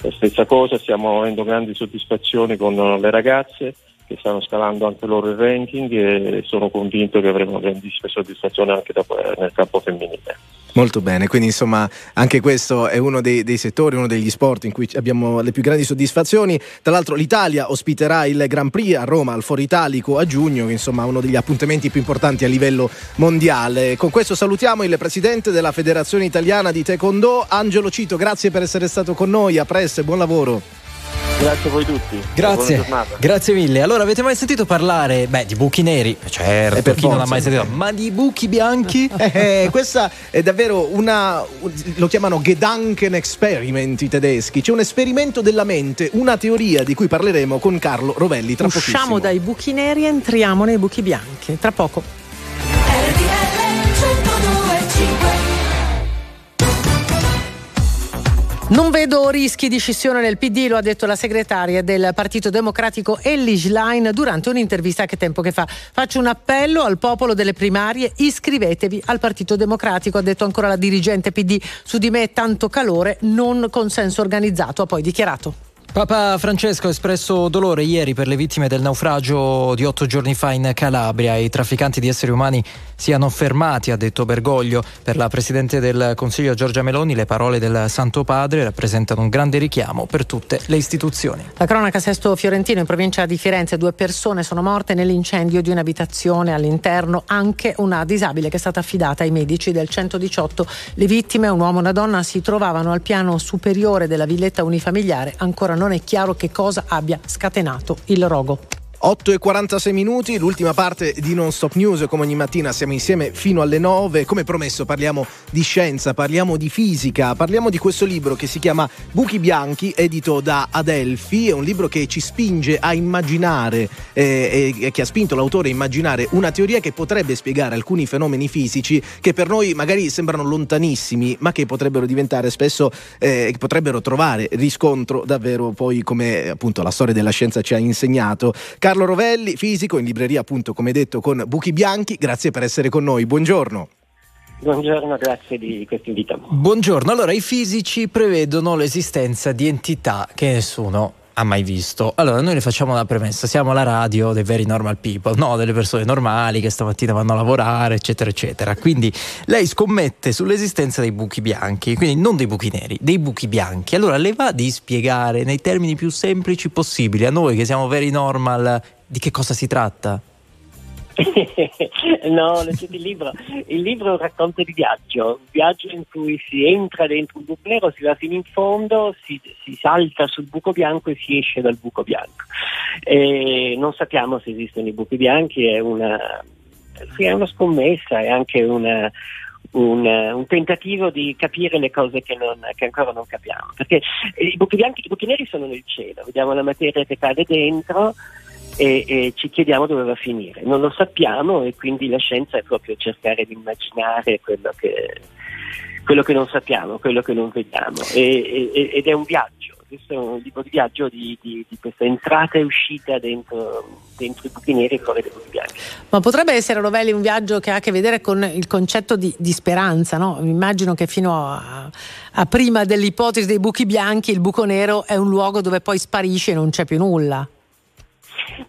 La stessa cosa, stiamo avendo grandi soddisfazioni con le ragazze che stanno scalando anche loro il ranking e sono convinto che avremo grandissime soddisfazioni anche nel campo femminile. Molto bene, quindi insomma anche questo è uno dei, dei settori, uno degli sport in cui abbiamo le più grandi soddisfazioni. Tra l'altro l'Italia ospiterà il Grand Prix a Roma al Foro Italico a giugno, insomma uno degli appuntamenti più importanti a livello mondiale. Con questo salutiamo il presidente della Federazione Italiana di Taekwondo, Angelo Cito, grazie per essere stato con noi, a presto e buon lavoro. Grazie a voi tutti. Grazie, Buona giornata. grazie mille. Allora, avete mai sentito parlare, beh, di buchi neri? Certo, Eh, per chi non ha forza. mai sentito? Ma di buchi bianchi? Eh, questa è davvero una. lo chiamano Gedanken Experiment i tedeschi. C'è un esperimento della mente, una teoria di cui parleremo con Carlo Rovelli tra Usciamo pochissimo. dai buchi neri e entriamo nei buchi bianchi. Tra poco. Non vedo rischi di scissione nel PD, lo ha detto la segretaria del Partito Democratico Ellie Schlein durante un'intervista che tempo che fa. Faccio un appello al popolo delle primarie, iscrivetevi al Partito Democratico, ha detto ancora la dirigente PD. Su di me tanto calore, non consenso organizzato, ha poi dichiarato. Papa Francesco ha espresso dolore ieri per le vittime del naufragio di otto giorni fa in Calabria. I trafficanti di esseri umani siano fermati, ha detto Bergoglio. Per la Presidente del Consiglio Giorgia Meloni le parole del Santo Padre rappresentano un grande richiamo per tutte le istituzioni. La cronaca Sesto Fiorentino in provincia di Firenze, due persone sono morte nell'incendio di un'abitazione all'interno, anche una disabile che è stata affidata ai medici del 118. Le vittime, un uomo e una donna, si trovavano al piano superiore della villetta unifamiliare, ancora non è chiaro che cosa abbia scatenato il rogo. 8 e 46 minuti, l'ultima parte di Non Stop News, come ogni mattina siamo insieme fino alle 9, come promesso parliamo di scienza, parliamo di fisica, parliamo di questo libro che si chiama Buchi Bianchi, edito da Adelphi, è un libro che ci spinge a immaginare eh, e che ha spinto l'autore a immaginare una teoria che potrebbe spiegare alcuni fenomeni fisici che per noi magari sembrano lontanissimi, ma che potrebbero diventare spesso, eh, potrebbero trovare riscontro davvero poi come appunto la storia della scienza ci ha insegnato. Carlo Rovelli, fisico, in libreria appunto come detto con Buchi Bianchi, grazie per essere con noi, buongiorno. Buongiorno, grazie di questo invito. Buongiorno, allora i fisici prevedono l'esistenza di entità che nessuno ha mai visto. Allora, noi le facciamo una premessa: siamo la radio dei very normal people, no? Delle persone normali che stamattina vanno a lavorare, eccetera, eccetera. Quindi lei scommette sull'esistenza dei buchi bianchi, quindi non dei buchi neri, dei buchi bianchi. Allora, le va di spiegare nei termini più semplici possibili a noi che siamo very normal di che cosa si tratta? no, leggete il libro. Il libro è un racconto di viaggio, un viaggio in cui si entra dentro un buco nero, si va fino in fondo, si, si salta sul buco bianco e si esce dal buco bianco. E non sappiamo se esistono i buchi bianchi, è una, è una scommessa, è anche una, un, un, tentativo di capire le cose che, non, che, ancora non capiamo. Perché i buchi bianchi, i buchi neri sono nel cielo, vediamo la materia che cade dentro e, e, ci chiediamo dove va a finire. Non lo sappiamo e quindi la scienza è proprio cercare di immaginare quello che, quello che non sappiamo, quello che non vediamo. E, ed è un viaggio, questo è un tipo di viaggio di, di, di questa entrata e uscita dentro, dentro i buchi neri e fuori dai buchi bianchi. Ma potrebbe essere, Rovelli, un viaggio che ha a che vedere con il concetto di, di speranza, no? Immagino che fino a, a prima dell'ipotesi dei buchi bianchi il buco nero è un luogo dove poi sparisce e non c'è più nulla.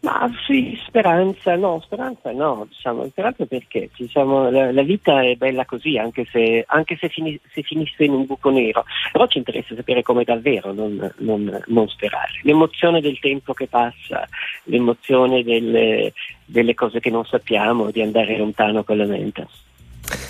Ma sì, speranza no, speranza no, diciamo, speranza perché diciamo, la, la, vita è bella così, anche se, anche se, fini, se, finisse in un buco nero, però ci interessa sapere come davvero, non, non, non sperare. L'emozione del tempo che passa, l'emozione delle, delle cose che non sappiamo, di andare lontano con la mente.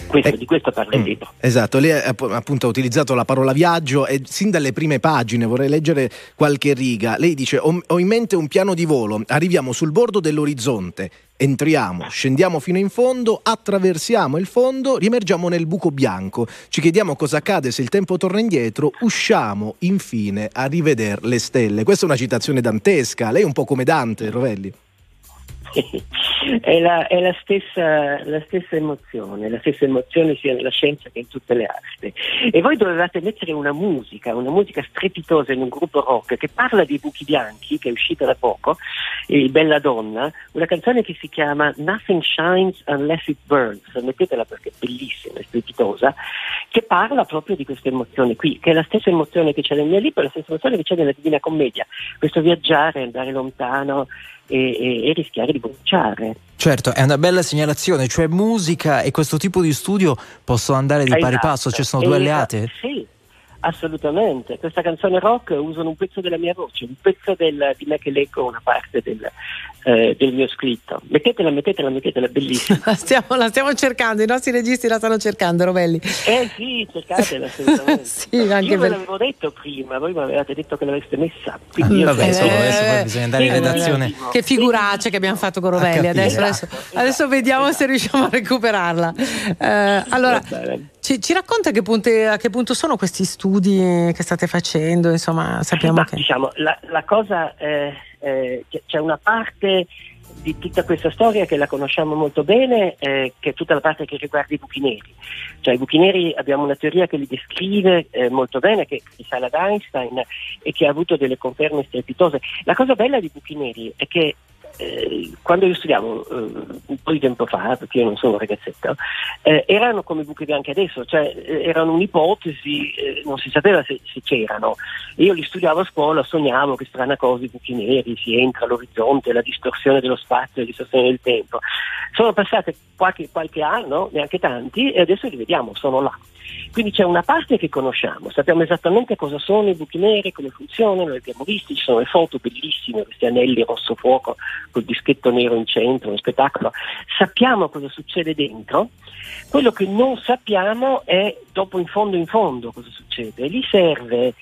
Questo, eh, di questo parla il libro. Esatto, lei appunto ha utilizzato la parola viaggio e sin dalle prime pagine vorrei leggere qualche riga. Lei dice ho, in mente un piano di volo, arriviamo sul bordo dell'orizzonte, entriamo, scendiamo fino in fondo, attraversiamo il fondo, riemergiamo nel buco bianco, ci chiediamo cosa accade se il tempo torna indietro, usciamo infine a rivedere le stelle. Questa è una citazione dantesca, lei è un po' come Dante, Rovelli. È, la, è la, stessa, la, stessa, emozione, la stessa emozione sia nella scienza che in tutte le arti. E voi dovevate mettere una musica, una musica strepitosa in un gruppo rock che parla dei buchi bianchi, che è uscita da poco, il Bella Donna, una canzone che si chiama Nothing Shines Unless It Burns, mettetela perché è bellissima, è strepitosa, che parla proprio di questa emozione qui, che è la stessa emozione che c'è nel mio libro, la stessa emozione che c'è nella Divina Commedia, questo viaggiare, andare lontano, e, e, e, rischiare di bruciare. Certo, è una bella segnalazione, cioè musica e questo tipo di studio possono andare di esatto. pari passo, ci sono due alleate? Sì, assolutamente. Questa canzone rock usano un pezzo della mia voce, un pezzo del, di me che leggo una parte del, eh, del mio scritto. Mettetela, mettetela, mettetela, bellissima. la, stiamo, la, stiamo, cercando, i nostri registi la stanno cercando, Rovelli. Eh sì, cercatela assolutamente. sì, anche io ve l'avevo detto prima, voi mi avevate detto che l'aveste messa. Quindi ah, vabbè, insomma, adesso poi bisogna andare in redazione. Che figuracce che abbiamo fatto con Rovelli, adesso, adesso, esatto, adesso esatto, vediamo esatto. se riusciamo a recuperarla. Eh, allora, ci, ci, racconta a che, punto, a che punto sono questi studi che state facendo? Insomma, sappiamo Ma, che... Diciamo, la, la cosa, eh, eh, c'è una parte di tutta questa storia che la conosciamo molto bene, eh, che è tutta la parte che riguarda i buchi neri. Cioè i buchi neri abbiamo una teoria che li descrive eh, molto bene, che risale ad Einstein e che ha avuto delle conferme strepitose. La cosa bella di buchi neri è che eh, quando io studiavo eh, un po' di tempo fa, perché io non sono un ragazzetto, eh, erano come buchi bianchi adesso, cioè eh, erano un'ipotesi, eh, non si sapeva se, se c'erano. Io li studiavo a scuola, sognavo che strana cosa i buchi neri, si entra all'orizzonte, la distorsione dello spazio, la distorsione del tempo. Sono passate qualche, qualche anno, neanche tanti, e adesso li vediamo, sono là. Quindi c'è una parte che conosciamo, sappiamo esattamente cosa sono i buchi neri, come funzionano, li abbiamo visti, ci sono le foto bellissime, questi anelli rosso fuoco col dischetto nero in centro, uno spettacolo. Sappiamo cosa succede dentro, quello che non sappiamo è dopo in fondo in fondo cosa succede. E lì serve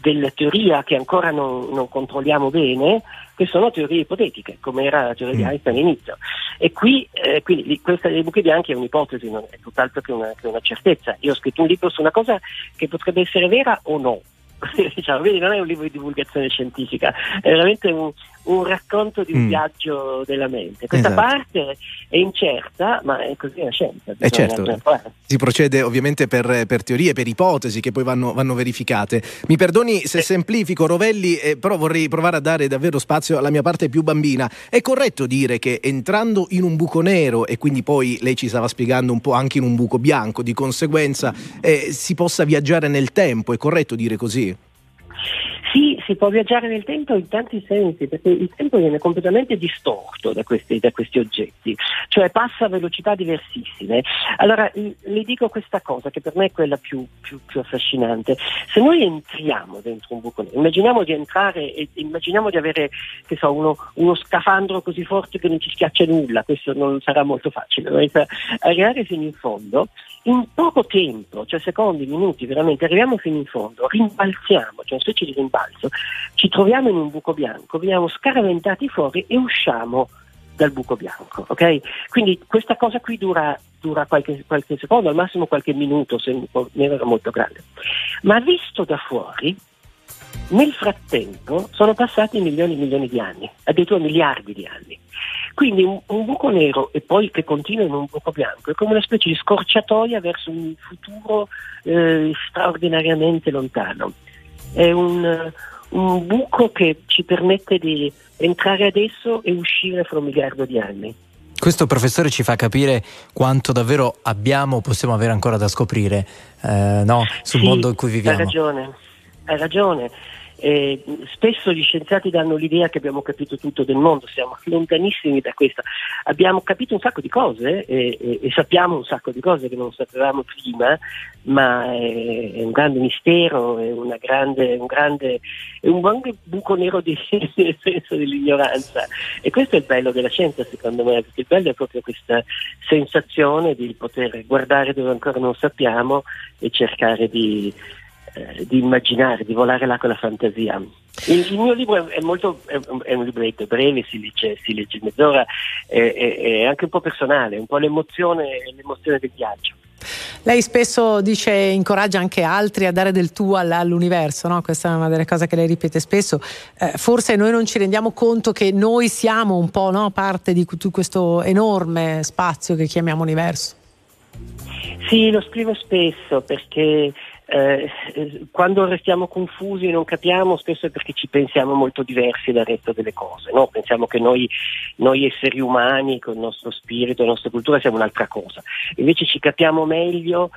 della teoria che ancora non, non controlliamo bene, che sono teorie ipotetiche, come era la teoria di Einstein all'inizio. E qui, eh, quindi, questa dei buchi bianchi è un'ipotesi, non è tutt'altro che una, che una certezza. Io ho scritto un libro su una cosa che potrebbe essere vera o no. diciamo, quindi non è un libro di divulgazione scientifica, è veramente un, un racconto di un Mm. viaggio della mente. Questa Esatto. parte è incerta, ma è così la scienza. Eh certo, si procede ovviamente per, per teorie, per ipotesi che poi vanno, vanno verificate. Mi perdoni se semplifico Rovelli, eh, però vorrei provare a dare davvero spazio alla mia parte più bambina. È corretto dire che entrando in un buco nero e quindi poi lei ci stava spiegando un po' anche in un buco bianco, di conseguenza eh, si possa viaggiare nel tempo, è corretto dire così? Sì, si può viaggiare nel tempo in tanti sensi, perché il tempo viene completamente distorto da questi, da questi oggetti, cioè passa a velocità diversissime. Allora, le dico questa cosa che per me è quella più, più- più affascinante. Se noi entriamo dentro un buco nero, immaginiamo di entrare e immaginiamo di avere, so, uno, uno scafandro così forte che non ci schiaccia nulla, questo non sarà molto facile, ma arrivare fino in fondo, in poco tempo, cioè secondi, minuti, veramente, arriviamo fino in fondo, rimbalziamo, cioè una specie di rimbalzo, ci troviamo in un buco bianco, veniamo scaraventati fuori e usciamo dal buco bianco, ok? Quindi questa cosa qui dura, dura qualche, qualche secondo, al massimo qualche minuto, se nero era molto grande. Ma visto da fuori, nel frattempo sono passati milioni e milioni di anni, addirittura miliardi di anni. Quindi un, un buco nero e poi che continua in un buco bianco è come una specie di scorciatoia verso un futuro eh, straordinariamente lontano. È un, un buco che ci permette di entrare adesso e uscire fra un miliardo di anni. Questo professore ci fa capire quanto davvero abbiamo, possiamo avere ancora da scoprire eh, no? sul Sì, mondo in cui Hai viviamo. ragione, hai ragione. Eh, spesso gli scienziati danno l'idea che abbiamo capito tutto del mondo, siamo lontanissimi da questo. Abbiamo capito un sacco di cose eh, e, e sappiamo un sacco di cose che non sapevamo prima, ma è, è un grande mistero, è, grande, un grande, è un grande buco nero di, nel senso dell'ignoranza. E questo è il bello della scienza, secondo me, perché il bello è proprio questa sensazione di poter guardare dove ancora non sappiamo e cercare di eh, di immaginare, di volare là con la fantasia. Il, il mio libro è, molto, è, è un libretto breve, si legge, si legge mezz'ora, è, è- anche un po' personale, un po' l'emozione, l'emozione del viaggio. Lei spesso dice, incoraggia anche altri a dare del tuo all- all'universo, no? questa è una delle cose che lei ripete spesso. Eh, forse noi non ci rendiamo conto che noi siamo un po' no? parte di questo enorme spazio che chiamiamo universo. Sì, lo scrivo spesso perché eh, quando restiamo confusi e non capiamo, spesso è perché ci pensiamo molto diversi dal resto delle cose. no? Pensiamo che noi, noi esseri umani, con il nostro spirito, la nostra cultura, siamo un'altra cosa. Invece ci capiamo meglio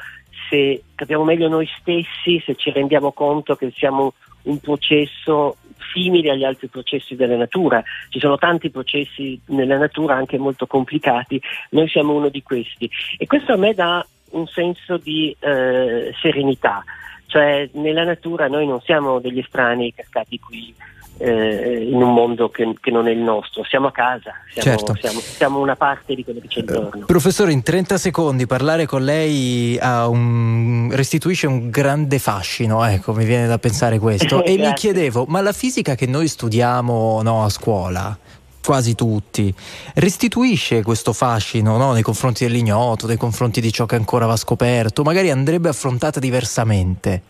se capiamo meglio noi stessi, se ci rendiamo conto che siamo un processo simile agli altri processi della natura. Ci sono tanti processi nella natura anche molto complicati, noi siamo uno di questi. E questo a me dà un senso di eh, serenità, cioè nella natura noi non siamo degli estranei cascati qui eh, in un mondo che, che non è il nostro, siamo a casa, siamo, Certo. siamo- siamo una parte di quello che c'è intorno. Professore, in 30 secondi parlare con lei ha un- restituisce un grande fascino, ecco, mi viene da pensare questo. e mi chiedevo, ma la fisica che noi studiamo no, a scuola, quasi tutti, restituisce questo fascino no, nei confronti dell'ignoto, nei confronti di ciò che ancora va scoperto, magari andrebbe affrontata diversamente.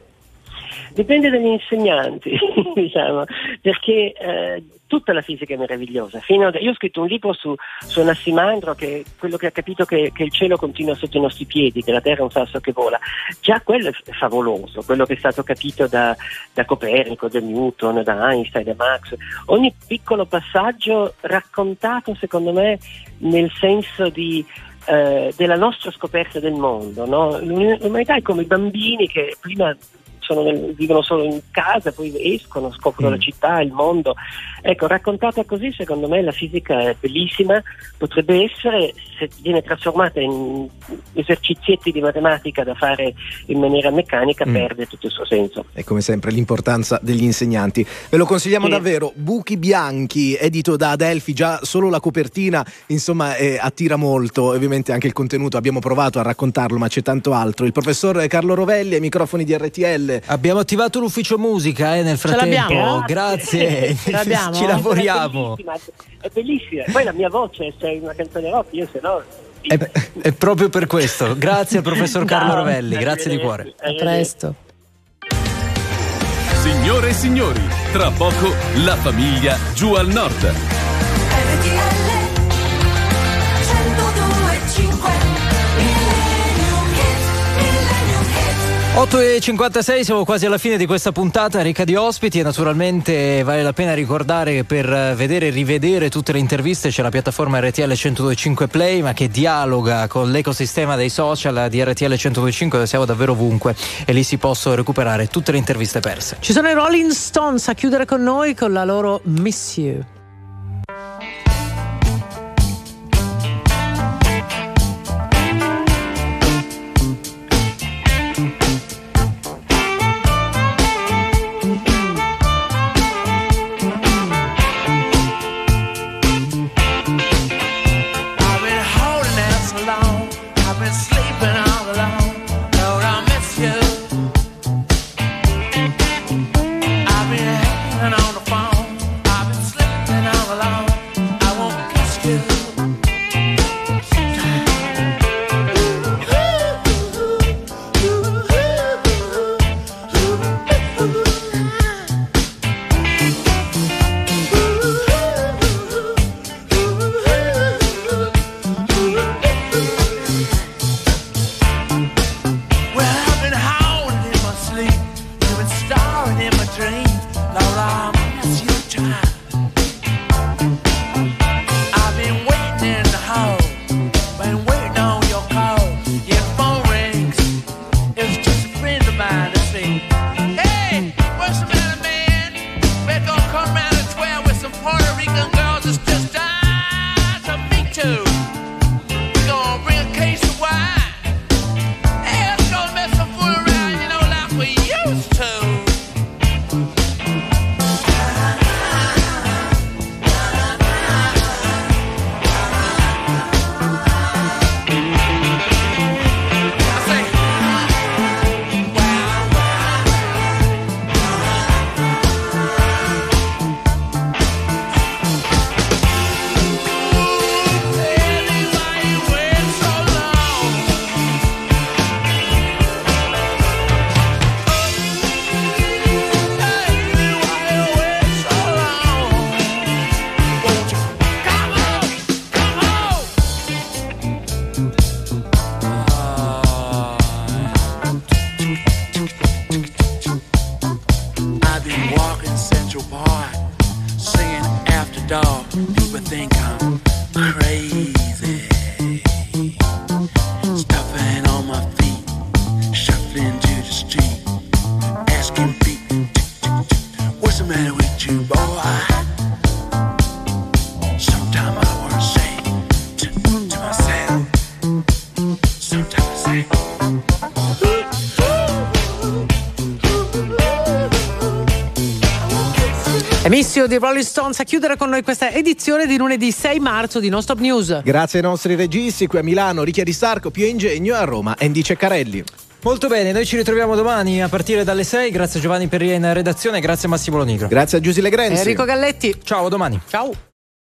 Dipende dagli insegnanti, diciamo, perché eh, tutta la fisica è meravigliosa. Ad- io ho scritto un libro su, su Anassimandro, che quello che ha capito che, che il cielo continua sotto i nostri piedi, che la Terra è un sasso che vola. Già quello è favoloso, quello che è stato capito da, da Copernico, da Newton, da Einstein, da Max. Ogni piccolo passaggio raccontato, secondo me, nel senso di eh, della nostra scoperta del mondo. no? L'umanità è come i bambini che prima nel- vivono solo in casa, poi escono, scoprono la città, il mondo. Ecco, raccontata così, secondo me la fisica è bellissima, potrebbe essere, se viene trasformata in esercizietti di matematica da fare in maniera meccanica, Mm. perde tutto il suo senso. E come sempre l'importanza degli insegnanti. Ve lo consigliamo Sì. davvero. Buchi bianchi, edito da Adelphi, già solo la copertina, insomma, eh, attira molto. Ovviamente anche il contenuto, abbiamo provato a raccontarlo, ma c'è tanto altro. Il professor Carlo Rovelli ai microfoni di RTL. Abbiamo attivato l'ufficio musica eh, nel frattempo. l'abbiamo? Grazie, ci lavoriamo. È bellissima, è bellissima. Poi la mia voce, se è una canzone rock, io se no... È, è proprio per questo. Grazie al professor Carlo. Rovelli, grazie di cuore. A presto. Signore e signori, tra poco la famiglia giù al nord. 8 e 56, siamo quasi alla fine di questa puntata ricca di ospiti e naturalmente vale la pena ricordare che per vedere e rivedere tutte le interviste c'è la piattaforma RTL 1025 Play ma che dialoga con l'ecosistema dei social di RTL 1025 dove siamo davvero ovunque e lì si possono recuperare tutte le interviste perse. Ci sono i Rolling Stones a chiudere con noi con la loro Miss You. Emissio di Rolling Stones a chiudere con noi questa edizione di lunedì 6 marzo di Non Stop News. Grazie ai nostri registi qui a Milano, Ricchia di Starco, Pio Ingegno e a Roma, Andy Ceccarelli. Molto bene, noi ci ritroviamo domani a partire dalle 6. Grazie a Giovanni Perria in redazione, grazie a Massimo Lonigro. Grazie a Giusy Legrenzi. Enrico Galletti. Ciao, a domani. Ciao.